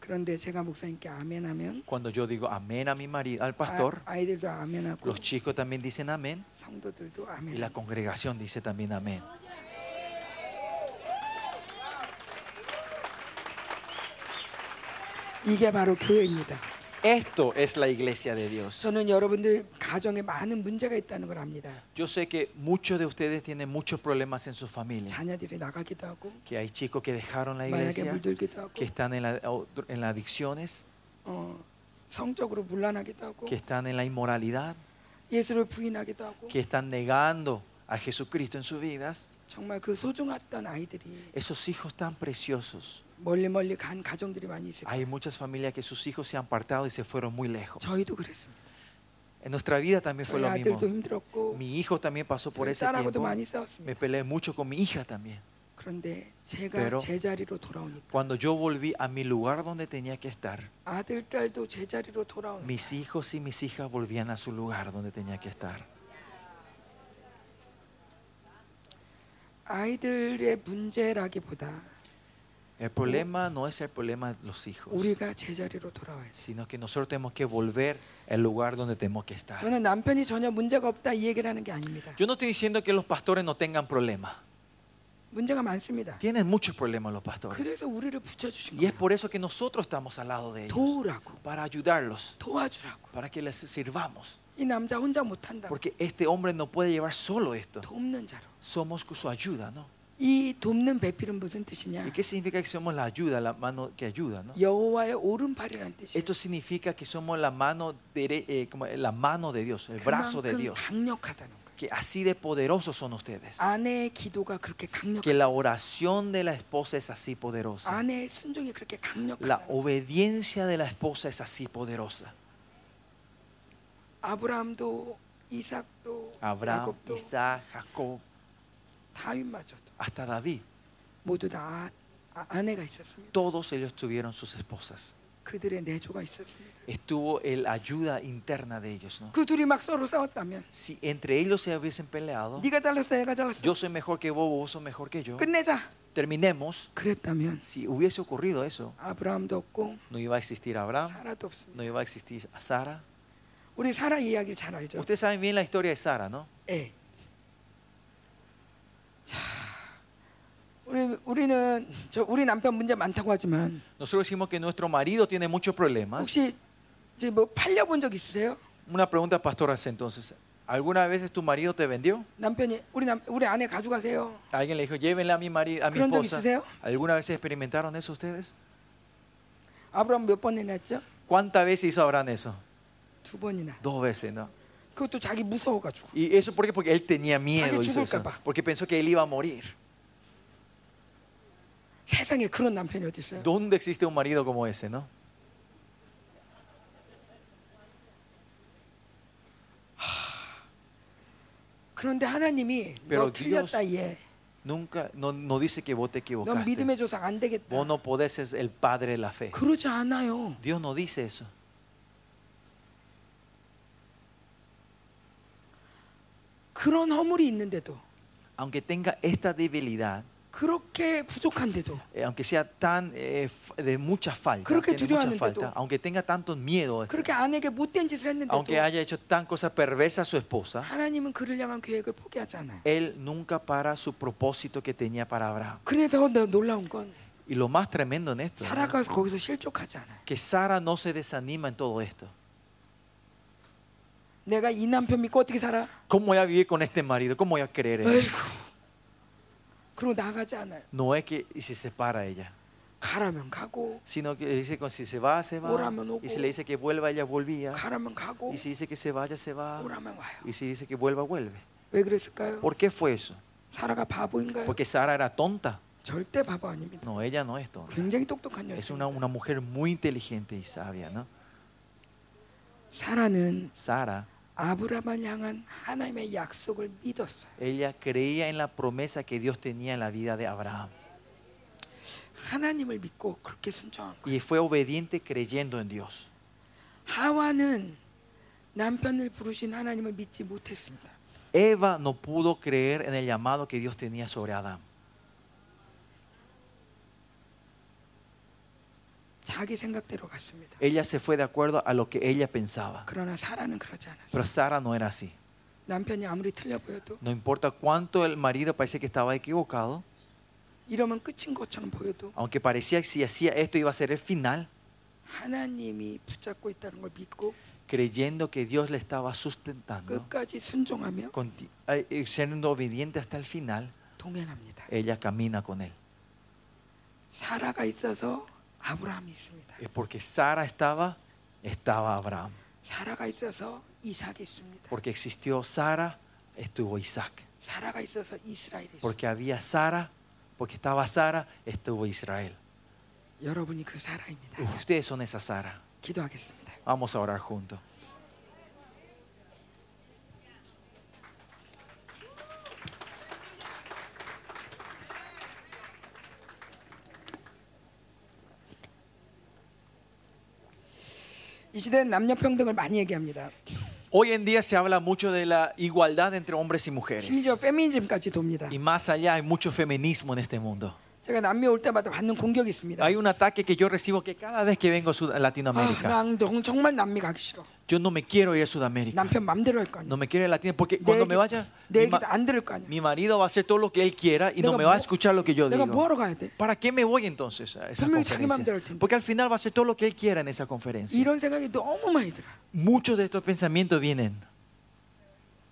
그런데 제가 목사님께 아멘하면 Cuando yo digo amén a mi marido, al pastor, 아, 아이들도 아멘하고 los chicos también dicen amén 성도들도 y 아멘. la congregación dice también amén. 이게 바로 교회입니다. Esto es la iglesia de Dios. 저는 여러분들 가정에 많은 문제가 있다는 걸 압니다. Yo sé que muchos de ustedes tienen muchos problemas en su familia. 자녀들이 나가기도 하고 Que hay chicos que dejaron la 마약에 iglesia, 물들기도 하고 que están en, la- en las adicciones, 어, 성적으로 물란하기도 하고 que están en la inmoralidad, 예수를 부인하기도 하고 que están negando a Jesucristo en sus vidas. 정말 그 소중했던 아이들이 Esos hijos tan preciosos. 멀리 멀리 간 가정들이 많이 있어요. Hay muchas familias que sus hijos se han apartado y se fueron muy lejos. 저희도 그랬습니다. En nuestra vida también fue 저희 lo mismo. 아들도 힘들었고 Mi hijo también pasó por 저희 ese 딸하고도 tiempo. 많이 Me 싸웠습니다. peleé mucho con mi hija también. 그런데 제가 Pero- 제자리로 돌아오니까 Cuando yo volví a mi lugar donde tenía que estar, 아들 딸도 제자리로 돌아오니까 mis hijos y mis hijas volvían a su lugar donde tenía que estar. 아이들의 문제라기보다 El problema no es el problema de los hijos, 우리가 제자리로 돌아와야 돼. sino que nosotros tenemos que volver al lugar donde tenemos que estar. 저는 남편이 전혀 문제가 없다 이 얘기를 하는 게 아닙니다. Yo no estoy diciendo que los pastores no tengan problemas. 문제가 많습니다. Tienen muchos problemas los pastores. 그래서 우리를 붙여주신 Y es 거예요. por eso que nosotros estamos al lado de ellos. 도우라고 Para ayudarlos, 도와주라고. para que les sirvamos. 이 남자 혼자 못한다고 Porque este hombre no puede llevar solo esto. 돕는 자로. Somos su ayuda, ¿no? 이 돕는 배필은 무슨 뜻이냐? ¿Y qué significa que somos la ayuda, la mano que ayuda, no? 여호와의 오른팔이라는 뜻이에요. Esto significa que somos la mano, dere- eh, como la mano de Dios, el brazo de 그만큼 Dios. 강력하다는 거예요. Que así de poderosos son ustedes. 아내의 기도가 그렇게 Que 강력하다. la oración de la esposa es así poderosa. 아내의 순종이 그렇게 La 강력하다. obediencia de la esposa es así poderosa. 아브라함도 이삭도 Abraham, 야곱도 Isaac, Jacob, 다윗마저도 hasta David. 모두 다 아- 아내가 있었습니다. Todos ellos tuvieron sus esposas. 그들의 내조가 있었습니다. Estuvo la ayuda interna de ellos. ¿no? 그 둘이 막 서로 싸웠다면 Si entre ellos se hubiesen peleado, 네가 잘랐어 내가 잘랐어 yo soy mejor que vos, vos sos mejor que yo, 끝내자 terminemos. 그랬다면 Si hubiese ocurrido eso, 아브라함도 없고 no iba a existir Abraham, 사라도 없습니다. no iba a existir a Sara. 우리 사라 이야기를 잘 알죠. Ustedes saben bien la historia de Sara, ¿no? 예. 자, 우리 우리는 저 우리 남편 문제 많다고 하지만 Nosotros decimos que nuestro marido tiene muchos problemas. 혹시 이제 뭐 팔려본 적 있으세요? Una pregunta, pastora, entonces, ¿alguna vez tu marido te vendió? 남편이 우리 남 우리 아내 가져가세요. Alguien le dijo, llévenle a mi marido, a mi ¿그런 적 esposa. 있으세요? ¿Alguna vez experimentaron eso ustedes? 아브라함 몇 번이나 했죠? ¿Cuántas veces hizo Abraham eso? 두 번이나. Dos veces, ¿no? 그것도 자기 무서워가지고. ¿Y eso por qué? Porque él tenía miedo. 자기 hizo eso. 죽을까 봐. Porque pensó que él iba a morir. 세상에 그런 남편이 어디 있어요? ¿Dónde existe un marido como ese, no? 그런데 하나님이 Pero 너 틀렸다 얘. Nunca, no, no dice que vos te 넌 equivocaste. 믿음의 조상 안 되겠다. Vos no podés ser el padre de la fe. 그러지 않아요. Dios no dice eso. 그런 허물이 있는데도 Aunque tenga esta debilidad, 그렇게 부족한데도 eh, aunque sea tan eh, f- de mucha falta, 그렇게 tiene mucha 두려워하는데도, falta, aunque tenga tanto miedo, 그렇게 아내에게 못된 짓을 했는데도 aunque haya hecho tan cosa perversa a su esposa, 하나님은 그를 향한 계획을 포기하지 않아요. él nunca para su propósito que tenía para Abraham. 그래 더 놀라운 건 Y lo más tremendo en esto, ¿no? 사라가 거기서 실족하지 않아요. que Sara no se desanima en todo esto. 내가 이 남편 믿고 어떻게 살아? ¿Cómo voy a vivir con este marido? ¿Cómo voy a creer en él? 에이구. 그리고 나가지 않아요. No es que y se separa ella, 가라면 가고 sino que le dice que si se va, se va. O라면 오고. Y si le dice que vuelva, ella volvía. 가라면 가고 Y si dice que se vaya, se va. 오라면 와요. Y si dice que vuelva, vuelve. 왜 그랬을까요? ¿Por qué fue eso? 사라가 바보인가요? Porque Sara era tonta. 절대 바보 아닙니다. No, ella no es tonta. 굉장히 똑똑한 Es 여성. una, una mujer muy inteligente y sabia, ¿no? 사라는 Sara, ella creía en la promesa que Dios tenía en la vida de Abraham. Y fue obediente creyendo en Dios. Eva no pudo creer en el llamado que Dios tenía sobre Adán. Ella se fue de acuerdo a lo que ella pensaba. Pero Sara no era así. No importa cuánto el marido parecía que estaba equivocado. Aunque parecía que si hacía esto iba a ser el final. creyendo que Dios le estaba sustentando, eh, siendo obediente hasta el final, ella camina con él. 사라가 있어서 아브라함이 있습니다. Es porque Sara estaba, estaba Abraham. 사라가 있어서 이삭이 있습니다. Porque existió Sara, estuvo Isaac. 사라가 있어서 이스라엘이 있습니다. Porque había Sara, porque estaba Sara, estuvo Israel. 여러분이 그 사라입니다. Ustedes son esa Sara. 기도하겠습니다. Vamos a orar juntos. 이 시대는 남녀 평등을 많이 얘기합니다. Hoy en día se habla mucho de la igualdad entre hombres y mujeres. 심지어 페미니즘까지 돕니다. Y más allá hay mucho feminismo en este mundo. 제가 남미 올 때마다 받는 공격이 있습니다. Hay un ataque que yo recibo que cada vez que vengo a Sud- a 아, Latinoamérica, 난 정- 정말 남미 가기 싫어. yo no me quiero ir a Sudamérica. 남편 맘대로 할 거 아니야. No me quiero ir a Latinoamérica porque 내 cuando 얘기, me vaya, 내 mi, 얘기 ma- 안 들을 거 아니야. mi marido va a hacer todo lo que él quiera y no 내가 me va a 뭐- escuchar lo que yo 내가 digo. 뭐하러 가야 돼? ¿Para qué me voy entonces a esa 분명히 자기 맘대로 할 conferencia? 텐데. Porque al final va a hacer todo lo que él quiera en esa conferencia. 이런 생각이 너무 많이 들어. Muchos de estos pensamientos vienen.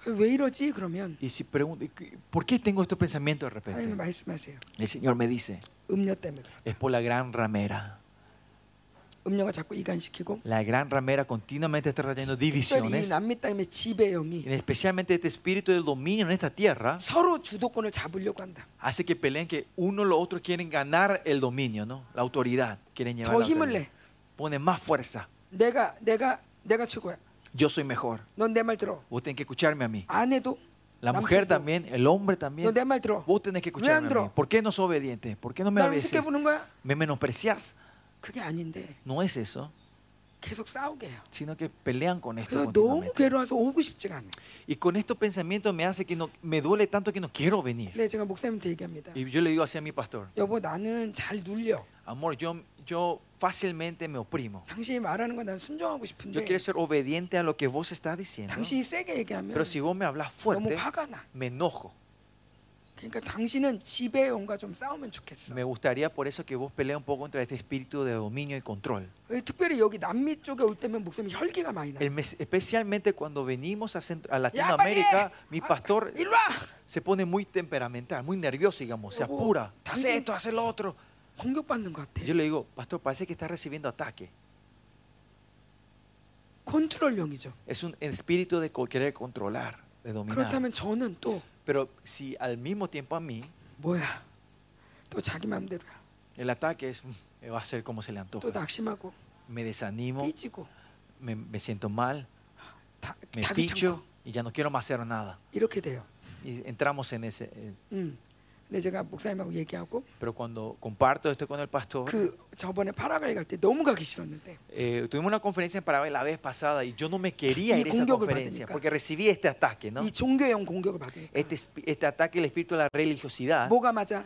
왜 이러지? 그러면 Y si pregunto, ¿por qué tengo estos pensamientos de 하나님 repente? 말씀하세요. El Señor me dice, 음료 때문에 그래. es por la gran ramera. La gran ramera continuamente está trayendo divisiones. Y especialmente este espíritu del dominio en esta tierra hace que peleen que uno o lo otro quieren ganar el dominio, ¿no? la autoridad. Quieren llevar la autoridad. Pone más fuerza. Yo soy mejor. Vos tenés que escucharme a mí. La mujer también, el hombre también. Vos tenés que escucharme a mí. ¿Por qué no soy obediente? ¿Por qué no me obedeces? ¿Me menosprecias? 그게 아닌데 No es eso, 계속 싸우게 해요. sino que pelean con esto 그래서 너무 continuamente. 괴로워서 오고 싶지가 않아. Y con estos pensamientos me hace que no, me duele tanto que no quiero venir. 네, 제가 목사님한테 얘기합니다. Y yo le digo así a mi pastor, 여보 나는 잘 눌려. amor, yo, yo fácilmente me oprimo. 당신이 말하는 건 난 순종하고 Yo 싶은데 quiero ser obediente a lo que vos estás diciendo. 당신이 세게 얘기하면 Pero si vos me hablas 너무 fuerte, 화가 나. me enojo. 그러니까 당신은 지배형과 좀 싸우면 좋겠어. Me gustaría por eso que vos pelees un poco contra este espíritu de dominio y control. 특별히 여기 남미 쪽에 올 때면 목사님 혈기가 많이 나. El mes- especialmente cuando venimos a, Centro- a 야, 빨리 해! Latinoamérica, mi 아, pastor 일로 와. se pone muy temperamental, muy nervioso, digamos, se Ojo, apura, 당신- hace esto, hace lo otro. 공격받는 것 같아. Yo le digo, pastor, parece que está recibiendo ataque. 컨트롤형이죠. Es un espíritu de co- querer controlar, de dominar. 그렇다면 저는 또 Pero si al mismo tiempo a mí, 뭐야? 또 자기 마음대로야. el ataque es, "Mm, me va a hacer como se le 또 antoja. 낙심하고 Me desanimo, 삐지고 me, me siento mal, 다, me 다 picho 귀찮고 y ya no quiero más hacer nada. 이렇게 돼요. Y entramos en ese. eh, 음. 근데 제가 목사님하고 얘기하고 Pero cuando comparto esto con el pastor, 그 저번에 파라과이 갈 때 너무 가기 싫었는데 eh, tuvimos una conferencia en Paraguay la vez pasada y yo no me quería Y ir a esa 공격을 conferencia 받으니까. porque recibí este ataque, ¿no? 이 종교형 공격을 받으니까 Este, esp- este ataque del espíritu de la religiosidad. 뭐가 맞아?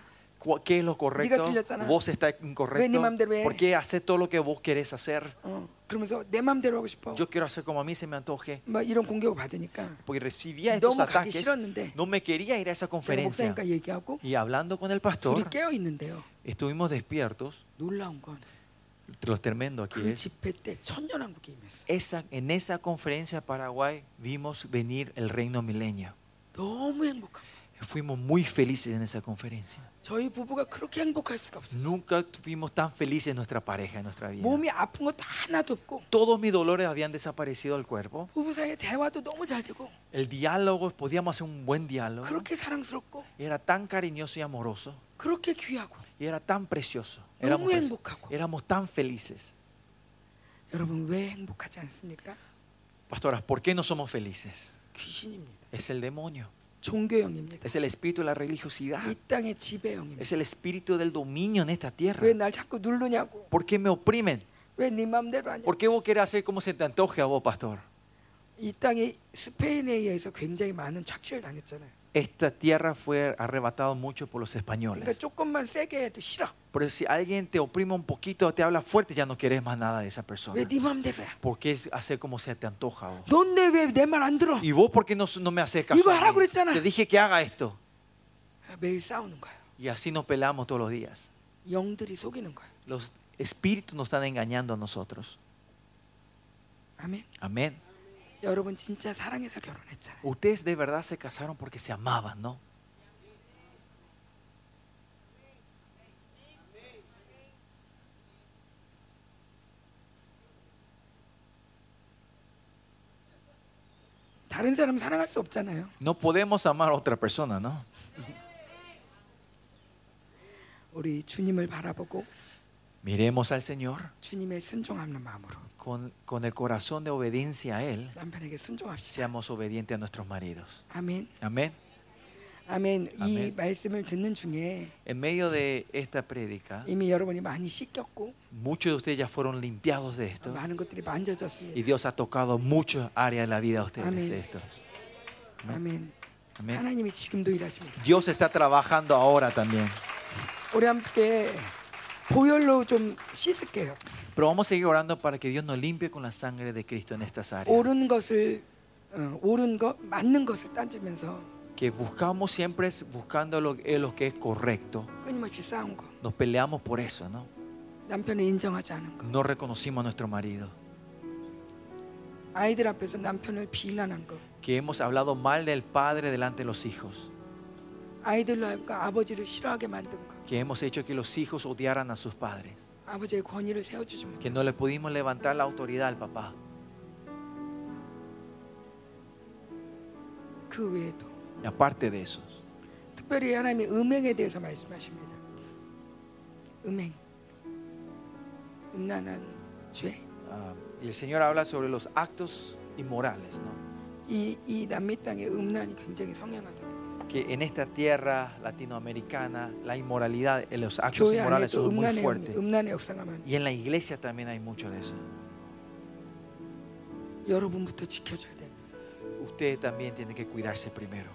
qué es lo correcto, vos está incorrecto, ¿por qué haces todo lo que vos querés hacer? Yo quiero hacer como a mí se me antoje. Porque recibía estos ataques, no me quería ir a esa conferencia. Y hablando con el pastor, estuvimos despiertos. Lo tremendo aquí es, esa, en esa conferencia Paraguay vimos venir el reino milenio. 너무 행복한. 거예요. Fuimos muy felices en esa conferencia. 저희 부부가 그렇게 행복할 수가 없었어요. Nunca fuimos tan felices en nuestra pareja, en nuestra vida. 몸이 아픈 것도 하나도 없고 Todos mis dolores habían desaparecido del cuerpo. 부부 사이에 대화도 너무 잘 되고 El diálogo, podíamos hacer un buen diálogo. 그렇게 사랑스럽고 Era tan cariñoso y amoroso. 그렇게 귀하고 Y era tan precioso. 너무 Éramos, pre- 행복하고 éramos tan felices. 여러분 왜 행복하지 않습니까? Pastoras, ¿por qué no somos felices? 귀신입니다. Es el demonio. 종교형입니다. Es el espíritu de la religiosidad. 이 땅의 지배형입니다. Es el espíritu del dominio en esta tierra. 왜 날 자꾸 누르냐고? ¿Por qué me oprimen? 왜 네 맘대로 하냐? ¿Por qué vos querés hacer como se te antoje a vos, pastor? 이 땅이 스페인에 의해서 굉장히 많은 착취를 당했잖아요. Esta tierra fue arrebatada mucho por los 그러니까 españoles. 조금만 세게 해도 싫어. Por si alguien te oprime un poquito, te habla fuerte, ya no quieres más nada de esa persona. Porque es hacer como se te antoja. Vos. Y vos, ¿por qué no, no me haces caso? Te dije que haga esto. Y así nos pelamos todos los días. Los espíritus nos están engañando a nosotros. Amén. Ustedes de verdad se casaron porque se amaban, ¿no? 다른 사람 사랑할 수 없잖아요. No podemos amar a otra persona, ¿no? 우리 주님을 바라보고 Miremos al Señor 주님의 순종하는 마음으로 con, con el corazón de obediencia a Él. 남편에게 순종합시다. Seamos obedientes a nuestros maridos. 아멘. Amén. 아멘. 이 아멘. 말씀을 듣는 중에 En medio de esta prédica, 이미 여러분이 많이 씻겼고 muchos de ustedes ya fueron limpiados de esto. 많은 것들이 Y 만져졌습니다. Dios ha tocado muchas áreas de la vida de ustedes Amén. de esto. 아멘. Amén. 하나님이 지금도 일하십니다. Dios está trabajando ahora también. 우리 함께 보혈로 좀 씻을게요. Pero vamos a seguir orando para que Dios nos limpie con la sangre de Cristo en estas áreas. 옳은 것을 어, 옳은 것 맞는 것을 따지면서 Que buscamos siempre es buscando lo, eh, lo que es correcto. 끊임없이 싸운 거. Nos peleamos por eso, ¿no? 남편을 인정하지 않은 거. No reconocimos a nuestro marido. 아이들 앞에서 남편을 비난한 거. Que hemos hablado mal del padre delante de los hijos. 아이들로 하여금 아버지를 싫어하게 만든 거. Que hemos hecho que los hijos odiaran a sus padres. 아버지의 권위를 세워주지 못해. Que no le pudimos levantar la autoridad al papá. 그 외에도 Y aparte de eso, 특별히 하나님이 음행에 대해서 말씀하십니다. 음행, 음란한 죄. ah, y el Señor habla sobre los actos inmorales, ¿no? 이, 이 남미 땅의 음란이 굉장히 성행하다. Que en esta tierra latinoamericana la inmoralidad, eh, los actos 교회 안에 inmorales 또 son muy 음란의 fuertes. 음란의 역사가 많아. Y en la iglesia también hay mucho de eso. 여러분부터 지켜줘야 됩니다. Usted también tiene que cuidarse primero.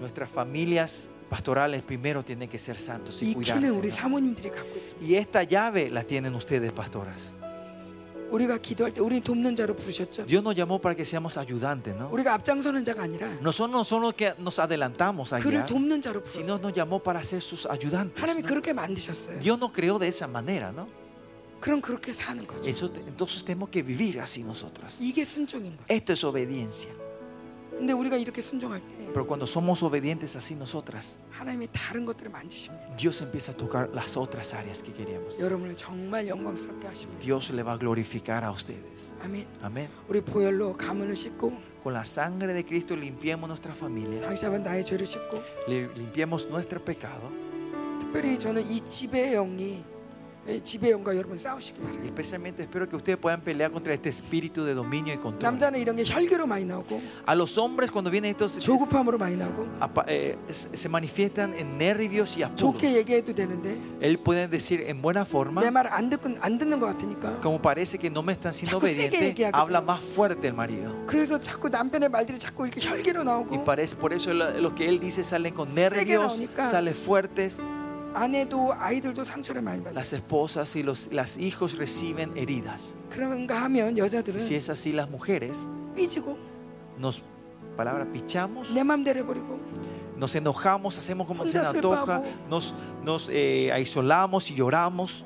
Nuestras familias pastorales primero tienen que ser santos y cuidarse. Y esta llave la tienen ustedes, pastoras. Dios nos llamó para que seamos ayudantes, ¿no? Nosotros no somos los que nos adelantamos allá, sino nos llamó para ser sus ayudantes. Dios nos creó de esa manera, ¿no? Entonces tenemos que vivir así nosotros. Esto es obediencia. 근데 우리가 이렇게 순종할 때 Pero cuando somos obedientes así nosotras, 하나님이 다른 것들을 만지십니다. Dios empieza a tocar las otras áreas que queríamos. 여러분을 정말 영광스럽게 하십니다. Dios le va a glorificar a ustedes. 아멘. Amén. 우리 보혈로 가문을 씻고 Con la sangre de Cristo limpiemos nuestra familia, 다시 한번 나의 죄를 씻고 li- limpiemos nuestro pecado. 특별히 저는 이 지배의 영이 Especialmente espero que ustedes puedan pelear contra este espíritu de dominio y control. A los hombres cuando vienen estos es, eh, se manifiestan en nervios y apuros. Él puede decir en buena forma. Como parece que no me están siendo obediente, habla más fuerte el marido. Y parece por eso lo, lo que él dice salen con nervios, salen fuertes. Las esposas y los las hijos reciben heridas. Si es así, las mujeres nos, palabra, pichamos, nos enojamos, hacemos como se nos antoja, nos, nos eh, aislamos y lloramos.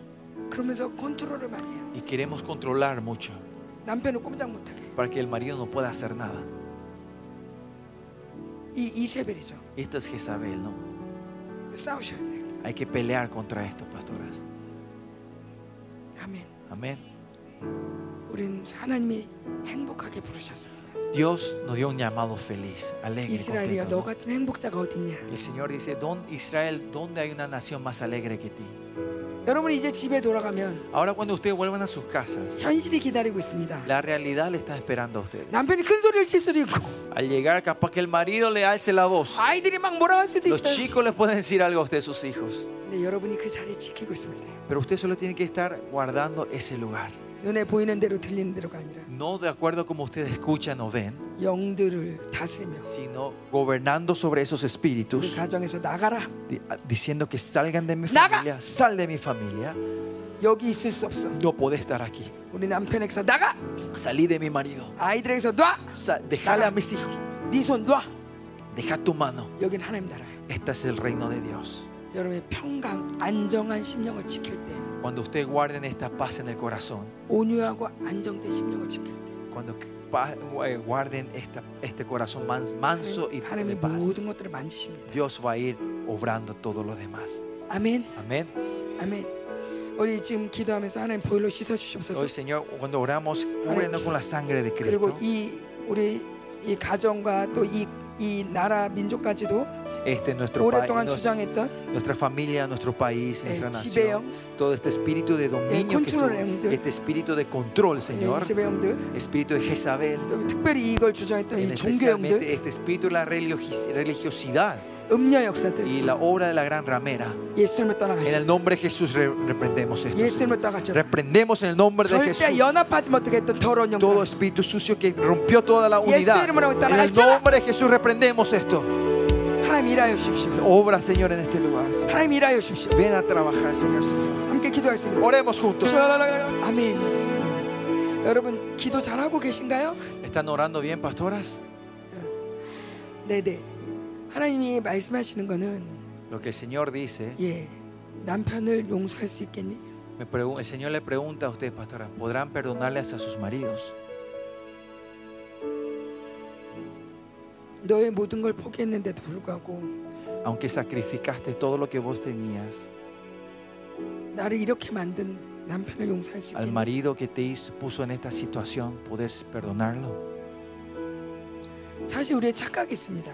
Y queremos controlar mucho para que el marido no pueda hacer nada. Y, Esto es Jezabel, ¿no? 싸우셔야 돼요. Hay que pelear contra esto, pastoras. 아멘. Amén. 우린 하나님이 행복하게 부르셨습니다. Dios nos dio un llamado feliz, alegre. 이스라엘이여 contento, 너 ¿no? 같은 행복자가 어딨냐? Y el Señor dice, "Don Israel, ¿dónde hay una nación más alegre que ti? 여러분이 이제 집에 돌아가면 Ahora cuando ustedes vuelvan a sus casas, 현실이 기다리고 있습니다. la realidad le está esperando a ustedes. 남편이 큰 소리를 칠 수도 있고 Al llegar, capaz que el marido le alce la voz. 아이들이 막 뭐라 할 수도 Los 있어요. chicos les pueden decir algo a ustedes, sus hijos. 근데 여러분이 그 자리를 지키고 있으면 돼요. Pero usted solo tiene que estar guardando ese lugar. 눈에 보이는 대로 들리는 대로가 아니라 No de acuerdo a como ustedes escuchan o ven, 영들을 다스리며 sino gobernando sobre esos 우리 espíritus, 가정에서 나가라. di- diciendo que salgan de mi Naga. familia, sal de mi familia, 여기 있을 수 없어. no podés estar aquí. 우리 남편에게서 나가. Salí de mi marido, 아이들에게서 놔. Sa- dejale a mis hijos, 네 손 놔. deja tu mano. 여긴 하나님 나라야. Este es el reino de Dios. 여러분의 평강, 안정한 심령을 지킬 때, Cuando ustedes guarden esta paz en el corazón, 온유하고 안정된 심령을 지킬 때, cuando pa- eh, guarden esta, este corazón mans- manso y de 하나님이 paz, 모든 것들을 만지십니다. Dios va a ir obrando todo lo demás. 아멘, Amén. 아멘. 우리 지금 기도하면서 하나님 보혈로 씻어 주시옵소서. Hoy, Señor, cuando oramos, cúbrenos con la sangre de 그리고 Cristo. 이 우리 이 가정과 또 이 이 나라 민족까지도 Este nuestro 오랫동안 país, 주장했던 nuestra familia, nuestro país, 예, nuestra 지배형, nación, todo este espíritu de dominio, que control estuvo- 영들. este espíritu de control, Señor, 이세배형들, espíritu de Jezabel, 또 특별히 이걸 주장했던 en 이 especialmente 종교형들, este espíritu de la religiosi- religiosidad 음녀 역사들, y la obra de la gran ramera. En el nombre de Jesús reprendemos esto. Reprendemos en el nombre de Jesús todo espíritu sucio que rompió toda la unidad. En el nombre de Jesús reprendemos esto. Obra, Señor, en este lugar. Ven a trabajar, Señor. Señor. Oremos juntos. Amén. ¿Están orando bien, pastoras? 네, 네. 하나님이 말씀하시는 거는 Lo que el Señor dice, 예 남편을 용서할 수 있겠니? me pregun- el Señor le pregunta a ustedes, pastoras, ¿podrán perdonarles a sus maridos? 너의 모든 걸 포기했는데도 불구하고 Aunque sacrificaste todo lo que vos tenías, 나를 이렇게 만든 남편을 용서할 수 al 있겠니? marido que te hizo- puso en esta situación, ¿podés perdonarlo? 사실 우리의 착각이 있습니다.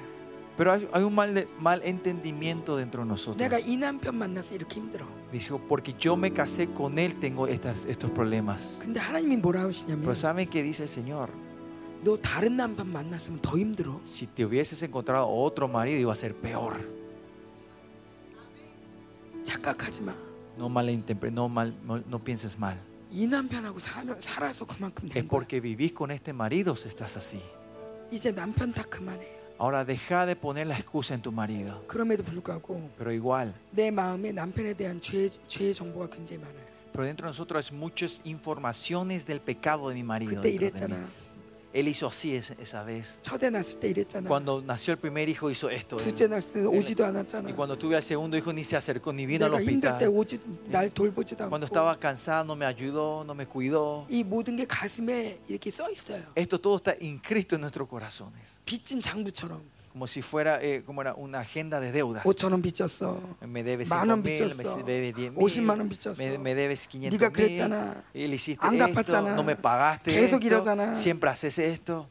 Pero hay, hay un mal, de- mal entendimiento dentro de nosotros. 내가 이 남편 만나서 이렇게 힘들어. Dijo, porque yo me casé con él, tengo estas, estos problemas. 근데 하나님이 뭐라 하시냐면 Pero ¿saben qué dice el Señor? 너 다른 남편 만났으면 더 힘들어. Si te hubieses encontrado otro marido, iba a ser peor. 착각하지 마. No, malinterpre- no, mal, no, no pienses mal. 이 남편하고 살, 살아서 그만큼 Es 된 거야. porque vivís con este marido si estás así. 이제 남편 다 그만해. Ahora deja de poner la excusa en tu marido. 그럼에도 불구하고 Pero igual, 내 마음에 남편에 대한 죄, 죄의 정보가 굉장히 많아요. pero dentro de nosotros hay muchas informaciones del pecado de mi marido. 그때 dentro de mí. 이랬잖아. él hizo así esa vez. Cuando nació el primer hijo hizo esto. Y cuando tuve al segundo hijo ni se acercó ni vino al hospital. Cuando estaba cansado no me ayudó, no me cuidó. Esto todo está inscrito en nuestros corazones 빚진 장부처럼 Como si fuera eh, como era una agenda de deudas. 5천 원 빚졌어. Me debes 만 5 원 mil, me 빚졌어. debe 10 50만 원 mil, 빚졌어. me, me debes 500 네가 mil. 그랬잖아. Y le hiciste 안 esto, 갚았잖아. no me pagaste 계속 esto, 이러잖아. siempre haces esto.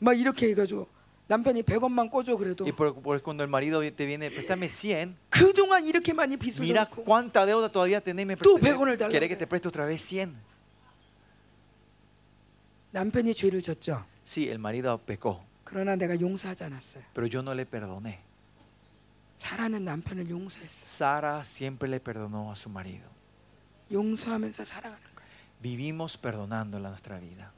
막 이렇게 해가지고 남편이 100원만 꿔줘 그래도 Y por, por cuando el marido te viene, préstame 100, 그동안 이렇게 많이 빚을 mira 졌고 cuánta deuda todavía tenés, me Tú, presta- 100원을 달라고 ¿Querés que 그래. te preste otra vez 100? 남편이 죄를 졌죠. Sí, el marido pecó, 그러나 내가 용서하지 않았어요. pero yo no le perdoné. 사라는 남편을 용서했어. Sara siempre le perdonó a su marido. 용서하면서 살아가는 거예요. Vivimos perdonándola nuestra vida.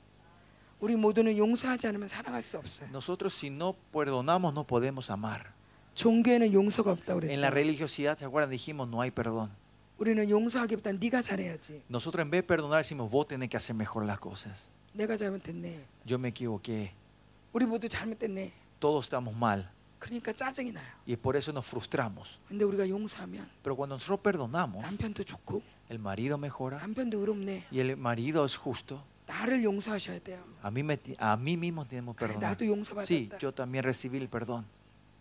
우리 모두는 용서하지 않으면 사랑할 수 없어요. Nosotros si no perdonamos no podemos amar. 종교에는 용서가 없다고 En la 그랬죠. religiosidad, ¿se acuerdan? Dijimos no hay perdón. 우리는 용서하기보다 네가 잘해야지. Nosotros en vez de perdonar decimos vos tenés que hacer mejor las cosas. 내가 잘못했네. Yo me equivoqué. 우리 모두 잘못했네. Todos estamos mal. 그러니까 짜증이 나요. Y por eso nos frustramos. 근데 우리가 용서하면 Pero cuando nosotros perdonamos, 남편도 좋고 el marido mejora 남편도 의롭네. y el marido es justo. 나를 용서하셔야 돼요. A mí, me ti- a mí mismo tenemos que 그래, perdonar. 나도 용서받았다. Sí, yo también recibí el perdón.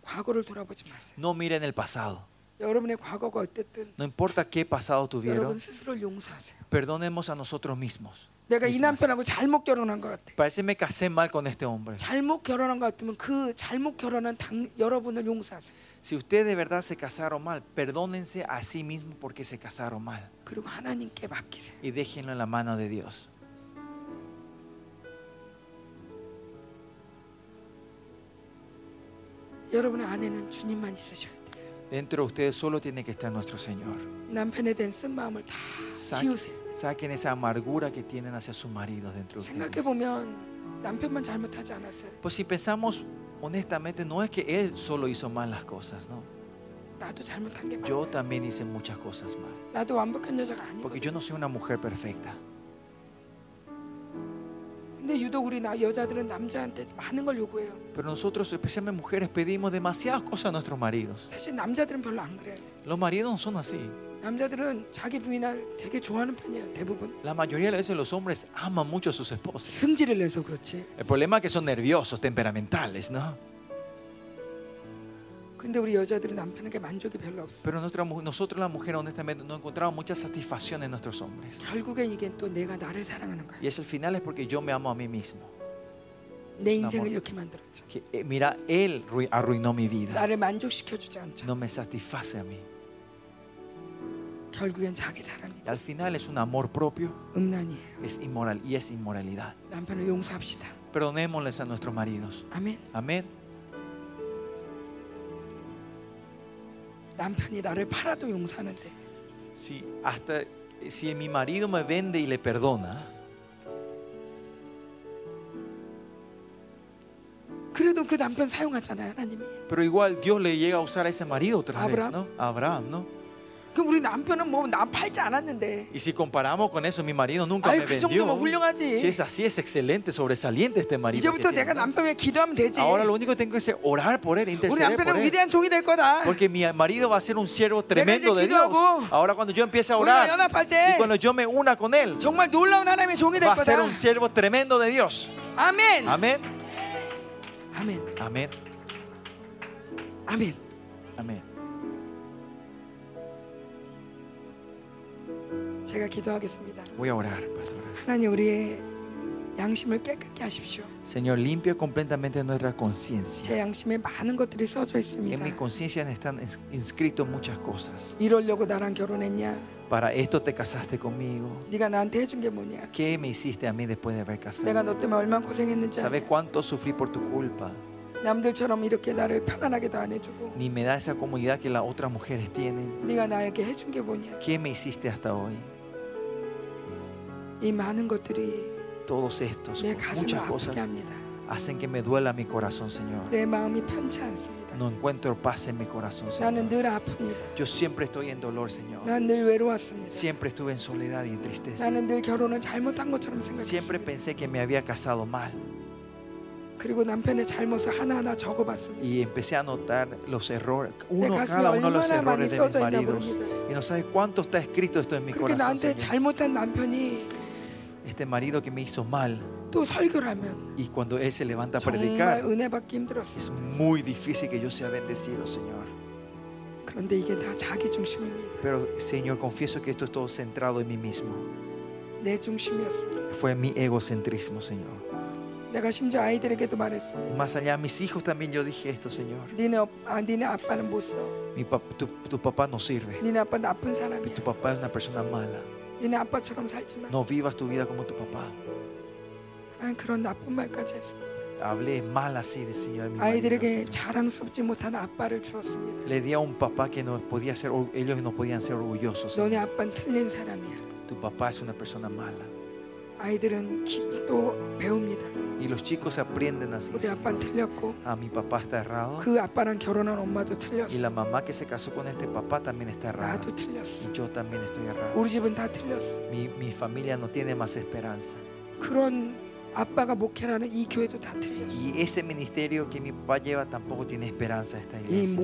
과거를 돌아보지 마세요. No miren el pasado. 여러분의 과거가 어땠든 No importa qué pasado 여러분 tuvieron, 스스로를 용서하세요. perdonemos a nosotros mismos. 내가 이 mismas. 남편하고 잘못 결혼한 것 같아. Parece que me casé mal con este hombre. 잘못 결혼한 것 같으면 그 잘못 결혼한 당, 여러분을 용서하세요. Si ustedes de verdad se casaron mal, perdónense a sí mismos porque se casaron mal. 그리고 하나님께 맡기세요. Y déjenlo en la mano de Dios. 여러분의 안에는 주님만 있으셔야 돼요. Dentro de ustedes solo tiene que estar nuestro Señor. 남편에 대한 쓴 마음을 다 Sa- 지우세요. Saquen esa amargura que tienen hacia sus maridos dentro de 생각해 ustedes. 보면 남편만 잘못하지 않았어요. Pues si pensamos honestamente, no es que él solo hizo mal las cosas, no. 나도 잘못한 게 많아. Yo también hice muchas cosas mal. 나도 완벽한 여자가 Porque 아니거든. yo no soy una mujer perfecta. 근데 유독 우리 나 여자들은 남자한테 많은 걸 요구해요. Pero nosotros, especialmente mujeres, pedimos demasiadas cosas a nuestros maridos. 사실 남자들은 별로 안 그래요. Los maridos no son así. 남자들은 자기 부인을 되게 좋아하는 편이에요. 대부분 La mayoría de las veces los hombres aman mucho a sus esposas. 승질을 내서 그렇지. El problema es que son nerviosos, temperamentales, ¿no? 근데 우리 여자들은 남편에게 만족이 별로 없어. Pero nuestra mu- nosotros las mujeres honestamente no encontramos mucha satisfacción en nuestros hombres. 결국엔 이게 또 내가 나를 사랑하는 거야. Y es el final es porque yo me amo a mí mismo. 내 es un 인생을 amor. 이렇게 만들었죠. Que, eh, mira, él rui- arruinó mi vida. 나를 만족시켜주지 않죠. No me satisface a mí. 결국엔 자기 사랑이 Y al final es un amor propio, 음란이에요. es inmoral y es inmoralidad. 남편을 용서합시다. Perdonémosles a nuestros maridos. 아멘. Amén. 남편이 나를 팔아도 용서하는데 Si hasta si mi marido me vende y le perdona, 그래도 아브라함도 그 남편 사용하잖아요, 하나님이. Pero igual Dios le llega a usar a ese marido otra vez, Abraham. ¿no? A Abraham, ¿no? 그럼 우리 남편은 뭐 남 팔지 않았는데. Y si comparamos con eso, mi marido nunca Ay, me 그 vendió. 정도면 훌륭하지. Si es así, es excelente, sobresaliente este marido. que 이제부터 tiene, 내가 ¿no? 남편 위해 기도하면 되지. Ahora lo único que tengo que hacer es orar por él, 우리 interceder por 남편은 él. 위대한 종이 될 거다. Porque mi marido va a ser un siervo tremendo 이제 de Dios. 기도하고 Ahora cuando yo empiece a 우리가 orar 연합할 y 때 cuando yo me una con él, 정말 놀라운 하나님의 종이 될 va a ser 거다. un siervo tremendo de Dios. 아멘. Amén. 아멘. Amén. 아멘. Amén. 제가 기도하겠습니다. Voy a orar, pastor. 하나님 우리의 양심을 깨끗게 하십시오. Señor, limpia completamente nuestra conciencia. 제 양심에 많은 것들이 써져 En 있습니다. mi conciencia están ins- inscritos muchas cosas. 이러려고 나랑 결혼했냐? Para esto te casaste conmigo. 네가 나한테 해준 게 뭐냐? ¿Qué me hiciste a mí después de haber casado? 내가 너 때문에 얼마나 고생했는지 ¿Sabes 아냐? cuánto sufrí por tu culpa? 남들처럼 이렇게 나를 편안하게도 안 해주고 Ni me da esa comodidad que las otras mujeres tienen. 네가 나에게 해준 게 뭐냐? ¿Qué me hiciste hasta hoy? 이 많은 것들이 Todos estos, 내 가슴을 muchas 아프게 cosas 합니다. hacen que me duela mi corazón, Señor. 내 마음이 편치 않습니다. No encuentro paz en mi corazón, Señor. 나는 늘 아픕니다. Yo siempre estoy en dolor, Señor. 난 늘 외로웠습니다. Siempre estuve en soledad y en tristeza. 나는 늘 결혼을 잘못한 것처럼 Siempre 생각했습니다. pensé que me había casado mal. 그리고 남편의 잘못을 하나하나 적어봤습니다. Y empecé a notar los errores, 내 uno 가슴에 cada uno de los 얼마나 많이 errores de mis 써져 있나 maridos. 모릅니다. Y no sabes cuánto está escrito esto en mi 그렇게 corazón. 나한테 Señor. 잘못한 남편이 Este marido que me hizo mal. 또 설교를 하면 Y cuando él se levanta a 정말 predicar, 은혜 받기 힘들었어. es muy difícil que yo sea bendecido, Señor. 그런데 이게 다 자기 중심입니다. Pero, Señor, confieso que esto es todo centrado en mí mismo. 내 중심이었습니다. Fue mi egocentrismo, Señor. 내가 심지어 아이들에게도 말했습니다. Más allá, a mis hijos también yo dije esto, Señor. 니네, 업- 아, 니네 아빠는 못 써. Mi pap- tu, tu papá no sirve. 니네 아빠 나쁜 사람이야. Tu papá es una persona mala. No vivas tu vida como tu papá. Hablé mal así de Señor. Le di a un papá que nos podía ser, ellos no podían ser orgullosos. Tu papá es una persona mala. Y los chicos aprenden así. A ah, mi papá está errado. Y la mamá que se casó con este papá también está errada. Y yo también estoy errado. Mi, mi familia no tiene más esperanza. Y ese ministerio que mi papá lleva tampoco tiene esperanza esta iglesia.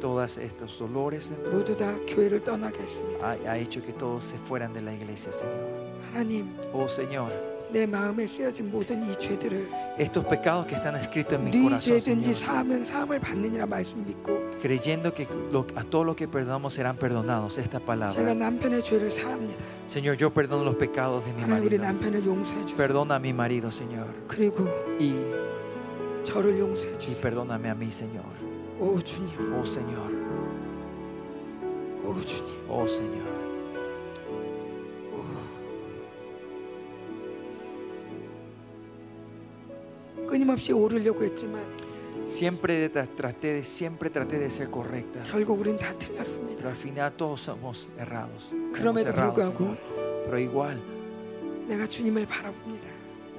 Todos estos dolores dentro ha, ha hecho que todos se fueran de la iglesia, Señor 하나님, Oh Señor, 내 마음에 쓰여진 모든 이 죄들을 estos pecados que están escritos en mi 네 corazón, 죄든지 Señor, 사하면 사함을 받느니라 말씀 믿고 creyendo que lo- a todo lo que perdonamos serán perdonados, esta 제가 palabra. 남편의 죄를 사합니다. Señor, yo perdono los pecados de mi 하나님 우리 marido. 남편을 용서해 주세요. Perdona a mi marido, Señor. 그리고 Y, 저를 용서해 y 주세요. perdóname a mí, Señor. 오 주님, Oh Señor, 오 주님. oh Señor. 끊임없이 오르려고 했지만 Siempre tra- traté de, siempre traté de ser correcta. 결국 우린 다 Pero 틀렸습니다. al final todos somos errados. Hemos 그럼에도 errado, 불구하고 Señor. Pero igual, 내가 주님을 바라봅니다.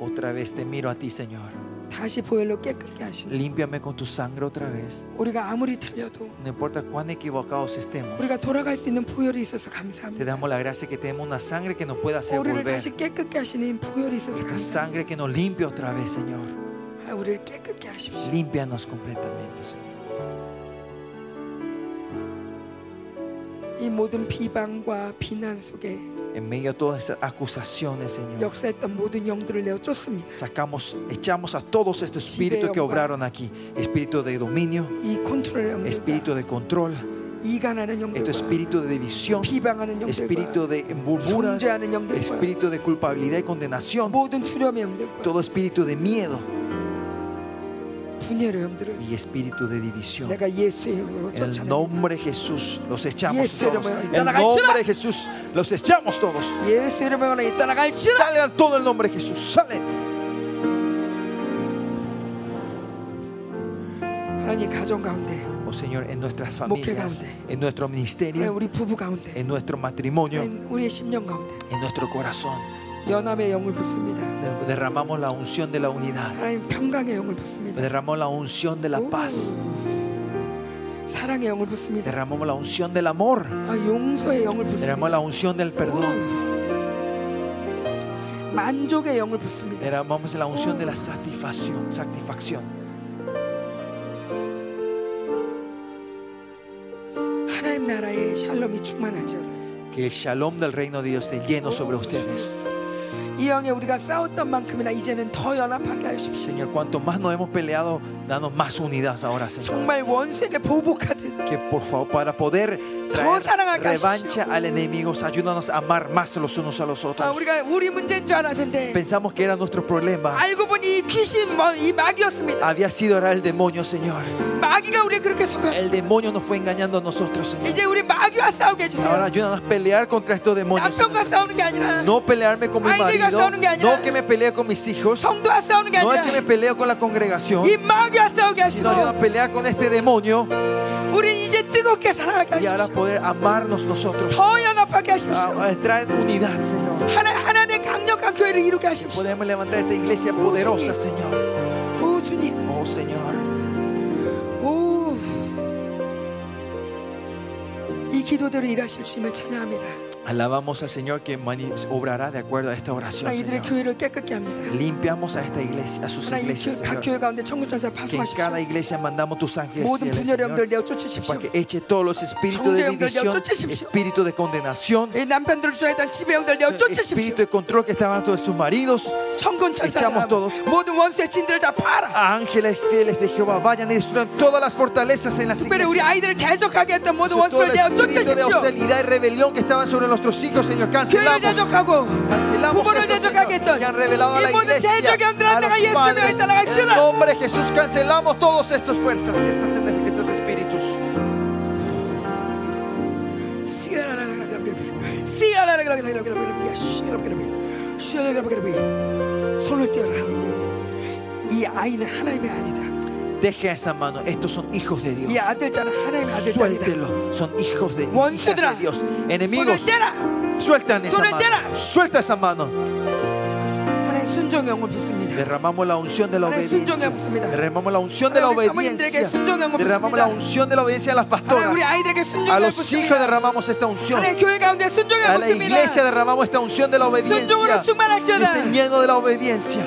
otra vez te miro a ti, Señor. 다시 보혈로 깨끗게 하시는 Límpiame con tu sangre otra vez. 우리가 아무리 틀려도 No importa cuán equivocados estemos. 우리가 돌아갈 수 있는 보혈이 있어서 Te 감사합니다. damos la gracia que tenemos una sangre que nos pueda hacer 우리를 volver. 다시 깨끗게 하시는 보혈이 있어서 Esta 감사합니다. sangre que nos limpia otra vez, Señor. Límpianos completamente, Señor. En medio de todas estas acusaciones, Señor, sacamos, echamos a todos estos espíritus que obraron aquí: espíritu de dominio, espíritu de control. Este espíritu de división, espíritu de murmuras, espíritu de culpabilidad y condenación, todo espíritu de miedo y espíritu de división. En el nombre de Jesús los echamos todos. En el nombre de Jesús los echamos todos. Salgan todo el nombre de Jesús. Salen. Oh Señor, en nuestras familias, en nuestro ministerio, en nuestro matrimonio, en nuestro corazón. 연합의 영을 붓습니다. Derramamos la unción de la unidad. 하나님 평강의 영을 붓습니다. Derramamos la unción de la paz. 사랑의 영을 붓습니다. Derramamos la unción del amor. 아, 용서의 영을 붓습니다. Derramamos la unción del perdón. 만족의 영을 붓습니다. Derramamos la unción de la satisfacción. satisfacción. 하나님 나라의 샬롬이 충만할지어다. Que el shalom del reino de Dios esté lleno sobre ustedes. Señor, cuanto más nos hemos peleado, Danos más unidad ahora, Señor. Que por favor, para poder traer revancha al enemigo, ayúdanos a amar más los unos a los otros. Pensamos que era nuestro problema. Había sido era el demonio, Señor. El demonio nos fue engañando a nosotros, Señor. Ahora ayúdanos a pelear contra estos demonios. No pelearme con mi marido. No que me pelee con mis hijos. No es que me pelee con la congregación. sino le van a pelear con este demonio. Y ahora poder amarnos nosotros. A entrar en unidad, Señor. Podemos levantar esta iglesia poderosa, Señor. Oh, Señor. 이 기도대로 일하실 주님을 찬양합니다. Alabamos al Señor que obrará de acuerdo a esta oración. Señor. Limpiamos a esta iglesia, a sus iglesias. Señor. Que en cada iglesia mandamos tus ángeles fieles, Señor, para que eche todos los espíritus de división, espíritu de condenación, espíritu de control que estaban todos sus maridos. Echamos todos a ángeles fieles de Jehová. Vayan y destruyan todas las fortalezas en las iglesias. Todo el espíritu de hostilidad y rebelión que estaban sobre los nuestros hijos, Señor. Cancelamos. Cancelamos este estos, Señor, que han revelado a la iglesia. En el nombre de Jesús cancelamos todas estas fuerzas, estas, estos espíritus. Solo tierra. Y hay una Deje esa mano. Estos son hijos de Dios. Suéltelo. Son hijos de, hijas de Dios. Enemigos. Sueltan esa mano. Suelta esa mano. Derramamos la unción de la obediencia. Derramamos la unción de la obediencia. Derramamos la unción de la obediencia a las pastoras. A los hijos derramamos esta unción. A la iglesia derramamos esta unción de la obediencia. Estén llenos de la obediencia.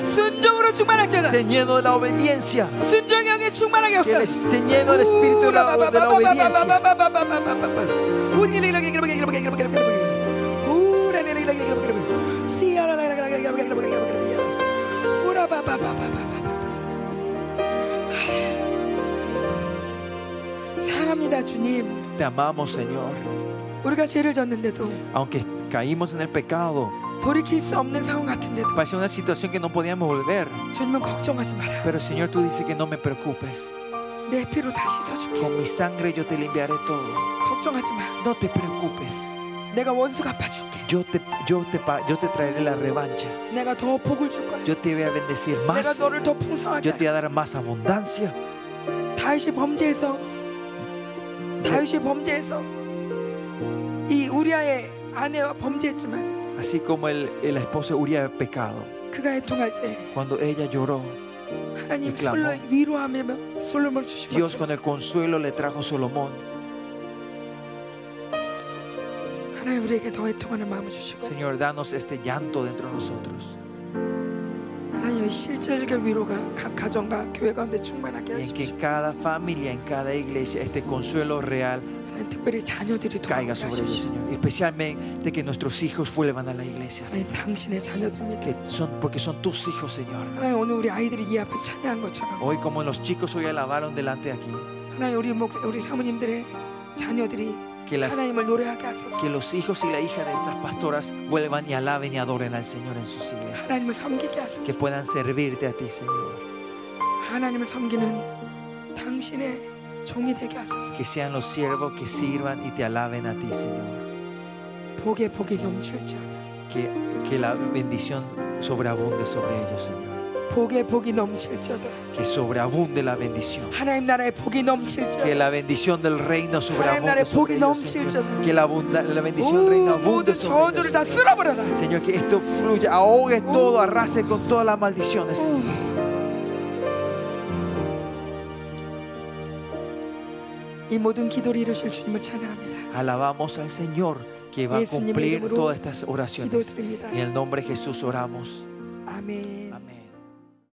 Estén llenos de la obediencia. Que estén del espíritu de de la obediencia. 사랑합니다 주님 Te amamos, Señor. 우리가 죄를 졌는데도 Aunque caímos en el pecado, 돌이킬 수 없는 상황 같은데도 parecía una situación que no podíamos volver. 주님은 걱정하지 마라 Pero, Señor, tú dices que no me preocupes. 내 피로 다 씻어줄게 Con mi sangre yo te limpiaré todo. 걱정하지 마 No te preocupes. 내가 원수 갚아줄게 Yo te, yo te, yo te traeré la revancha. 내가 더 복을 줄 거야 Yo te voy a bendecir 내가 más. 너를 더 풍성하게 Yo te voy a dar más abundancia. 다윗이 범죄해서 다윗이 범죄해서 이 우리아의 아내와 범죄했지만 Así como el, esposo de Uriah pecado. 그가 애통할 때 Cuando ella lloró, 하나님. 솔로 위로하며 솔로몬을 주신 Dios con el consuelo le trajo a Solomón. Señor, danos este llanto dentro de nosotros. En que cada familia, en cada iglesia, este consuelo real caiga sobre ellos, Señor. Especialmente que nuestros hijos vuelvan a la iglesia, Que son, porque son tus hijos, Señor. Hoy como los chicos hoy alabaron delante de aquí que, los hijos y la hija de estas pastoras vuelvan y alaben y adoren al Señor en sus iglesias. Que puedan servirte a ti, Señor. Que sean los siervos que sirvan y te alaben a ti, Señor. Que, que la bendición sobreabunde sobre ellos, Señor. 복의 복이 넘칠저다. que sobreabunde la bendición. 하나님 나라의 복이 Que 넘칠저다. la bendición del reino 하나님 sobreabunde 나라의 sobre 복이 ellos, Señor. 넘칠저다. Que la, abunda- la bendición del reino 오, abunde 모든 sobre 저주를 ellos, 다 Señor. 쓸어버려라. Señor, que esto fluya, ahogue todo, arrase con todas las maldiciones. Señor. 이 모든 기도를 이루실 주님을 찬양합니다. Alabamos al Señor que va a 예수님의 cumplir 이름으로 todas estas oraciones. 기도드립니다. En el nombre de Jesús oramos. 아멘. Amén.